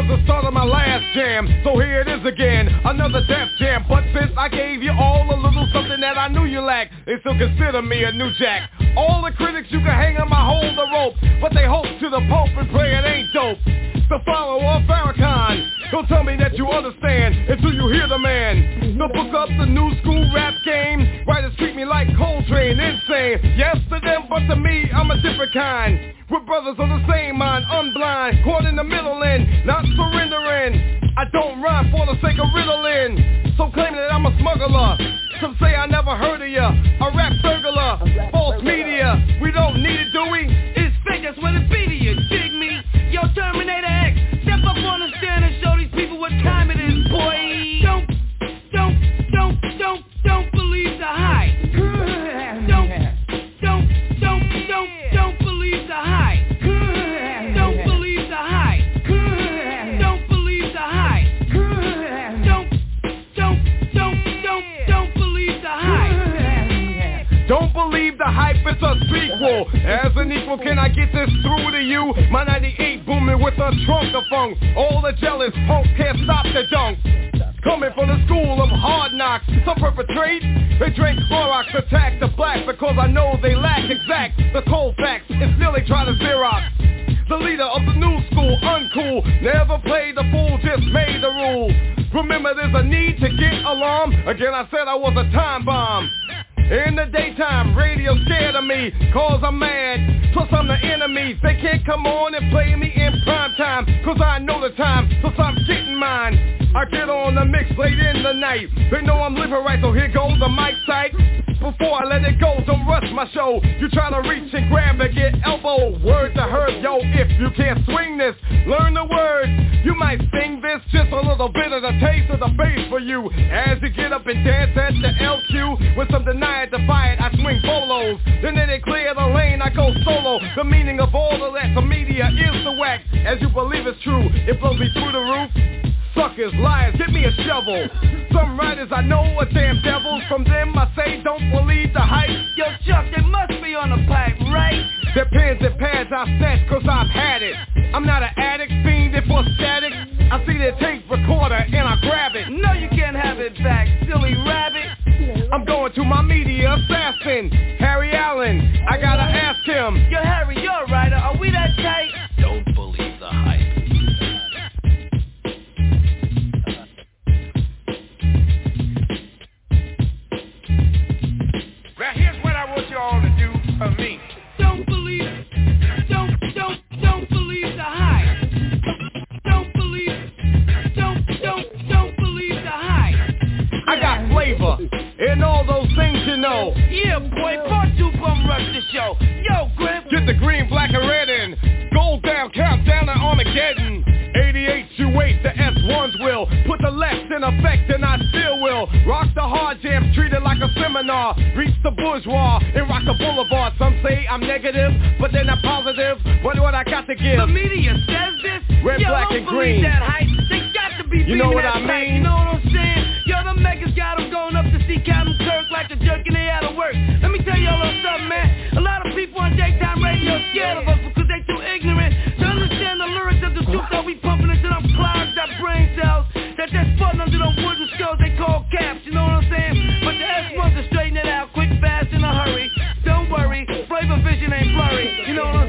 the start of my last jam. So here it is again, another death jam. But since I gave you all a little something that I knew you lacked They still consider me a new jack. All the critics you can hang on my hold the rope. But they hope to the pope and pray it ain't dope. The follower of Farrakhan Don't tell me that you understand until you hear the man. The book up the new school rap game. Writers treat me like Coltrane, insane. Yes to them, but to me, I'm a different kind. We're brothers on the same mind, unblind, caught in the middle and not surrendering. I don't rhyme for the sake of riddling, so claiming that I'm a smuggler. Some say I never heard of ya, a rap burglar, false media. We don't need it, do we? It's fake, that's what it be to you, dig me? Yo, Terminator X, step up on the stand and show these people what time it is, it's a sequel. As an equal, can I get this through to you? My 98 booming with a trunk of funk. All the jealous punks can't stop the dunk. Coming from the school of hard knocks, some perpetrate. They drink Clorox, attack the black because I know they lack exact. The cold facts is nearly trying to Xerox. The leader of the new school, uncool, never played the fool, just made the rules. Remember there's a need to get alarm. Again I said I was a time bomb. In the daytime, radio scared of me, cause I'm mad. Plus I'm the enemy, they can't come on and play me in prime time, cause I know the time, so I'm getting mine. I get on the mix late in the night, they know I'm living right, so here goes the mic sight. Before I let it go, don't rush my show. You try to reach and grab and get elbow. Word to her, yo, if you can't swing this, learn the words. You might sing this, just a little bit of the taste of the bass for you. As you get up and dance at the LQ, with some deny defy it, I swing bolos. Then they clear the lane, I go solo. The meaning of all of that, the media is the wax. As you believe it's true, it blows me through the roof. Suckers, liars, give me a shovel. Some writers I know are damn devils. From them I say don't believe the hype. Yo, Chuck, they must be on the pipe, right? Their pens and pads I snatch cause I've had it. I'm not an addict, fiend for static. I see their tape recorder and I grab it. No, you can't have it back, silly rabbit. I'm going to my media assassin, Harry Allen. I gotta ask him. Yo, Harry, you're a writer. Are we that tight? Don't two bum rush the show. Yo, Grim. Get the green, black, and red in. Gold down, countdown to Armageddon. 88 you wait, the S1s will Put the left in effect and I still will Rock the hard jams, treat it like a seminar Reach the bourgeois and rock the boulevard Some say I'm negative, but they're not positive What what I got to give? The media says this Red, Yo, black, and green that hype. They got to be You know what I mean? You know what I'm saying? The megas got them going up to see Captain Kirk Like a jerk and they out of work Let me tell y'all a little something, man A lot of people on daytime radio scared of us Because they too ignorant To understand the lyrics of the truth that we pumping into them clouds, that brain cells That just flooding under them wooden skulls they call caps, you know what I'm saying? But the S-ones are straighten it out quick, fast, in a hurry Don't worry, flavor vision ain't blurry, you know what I'm saying?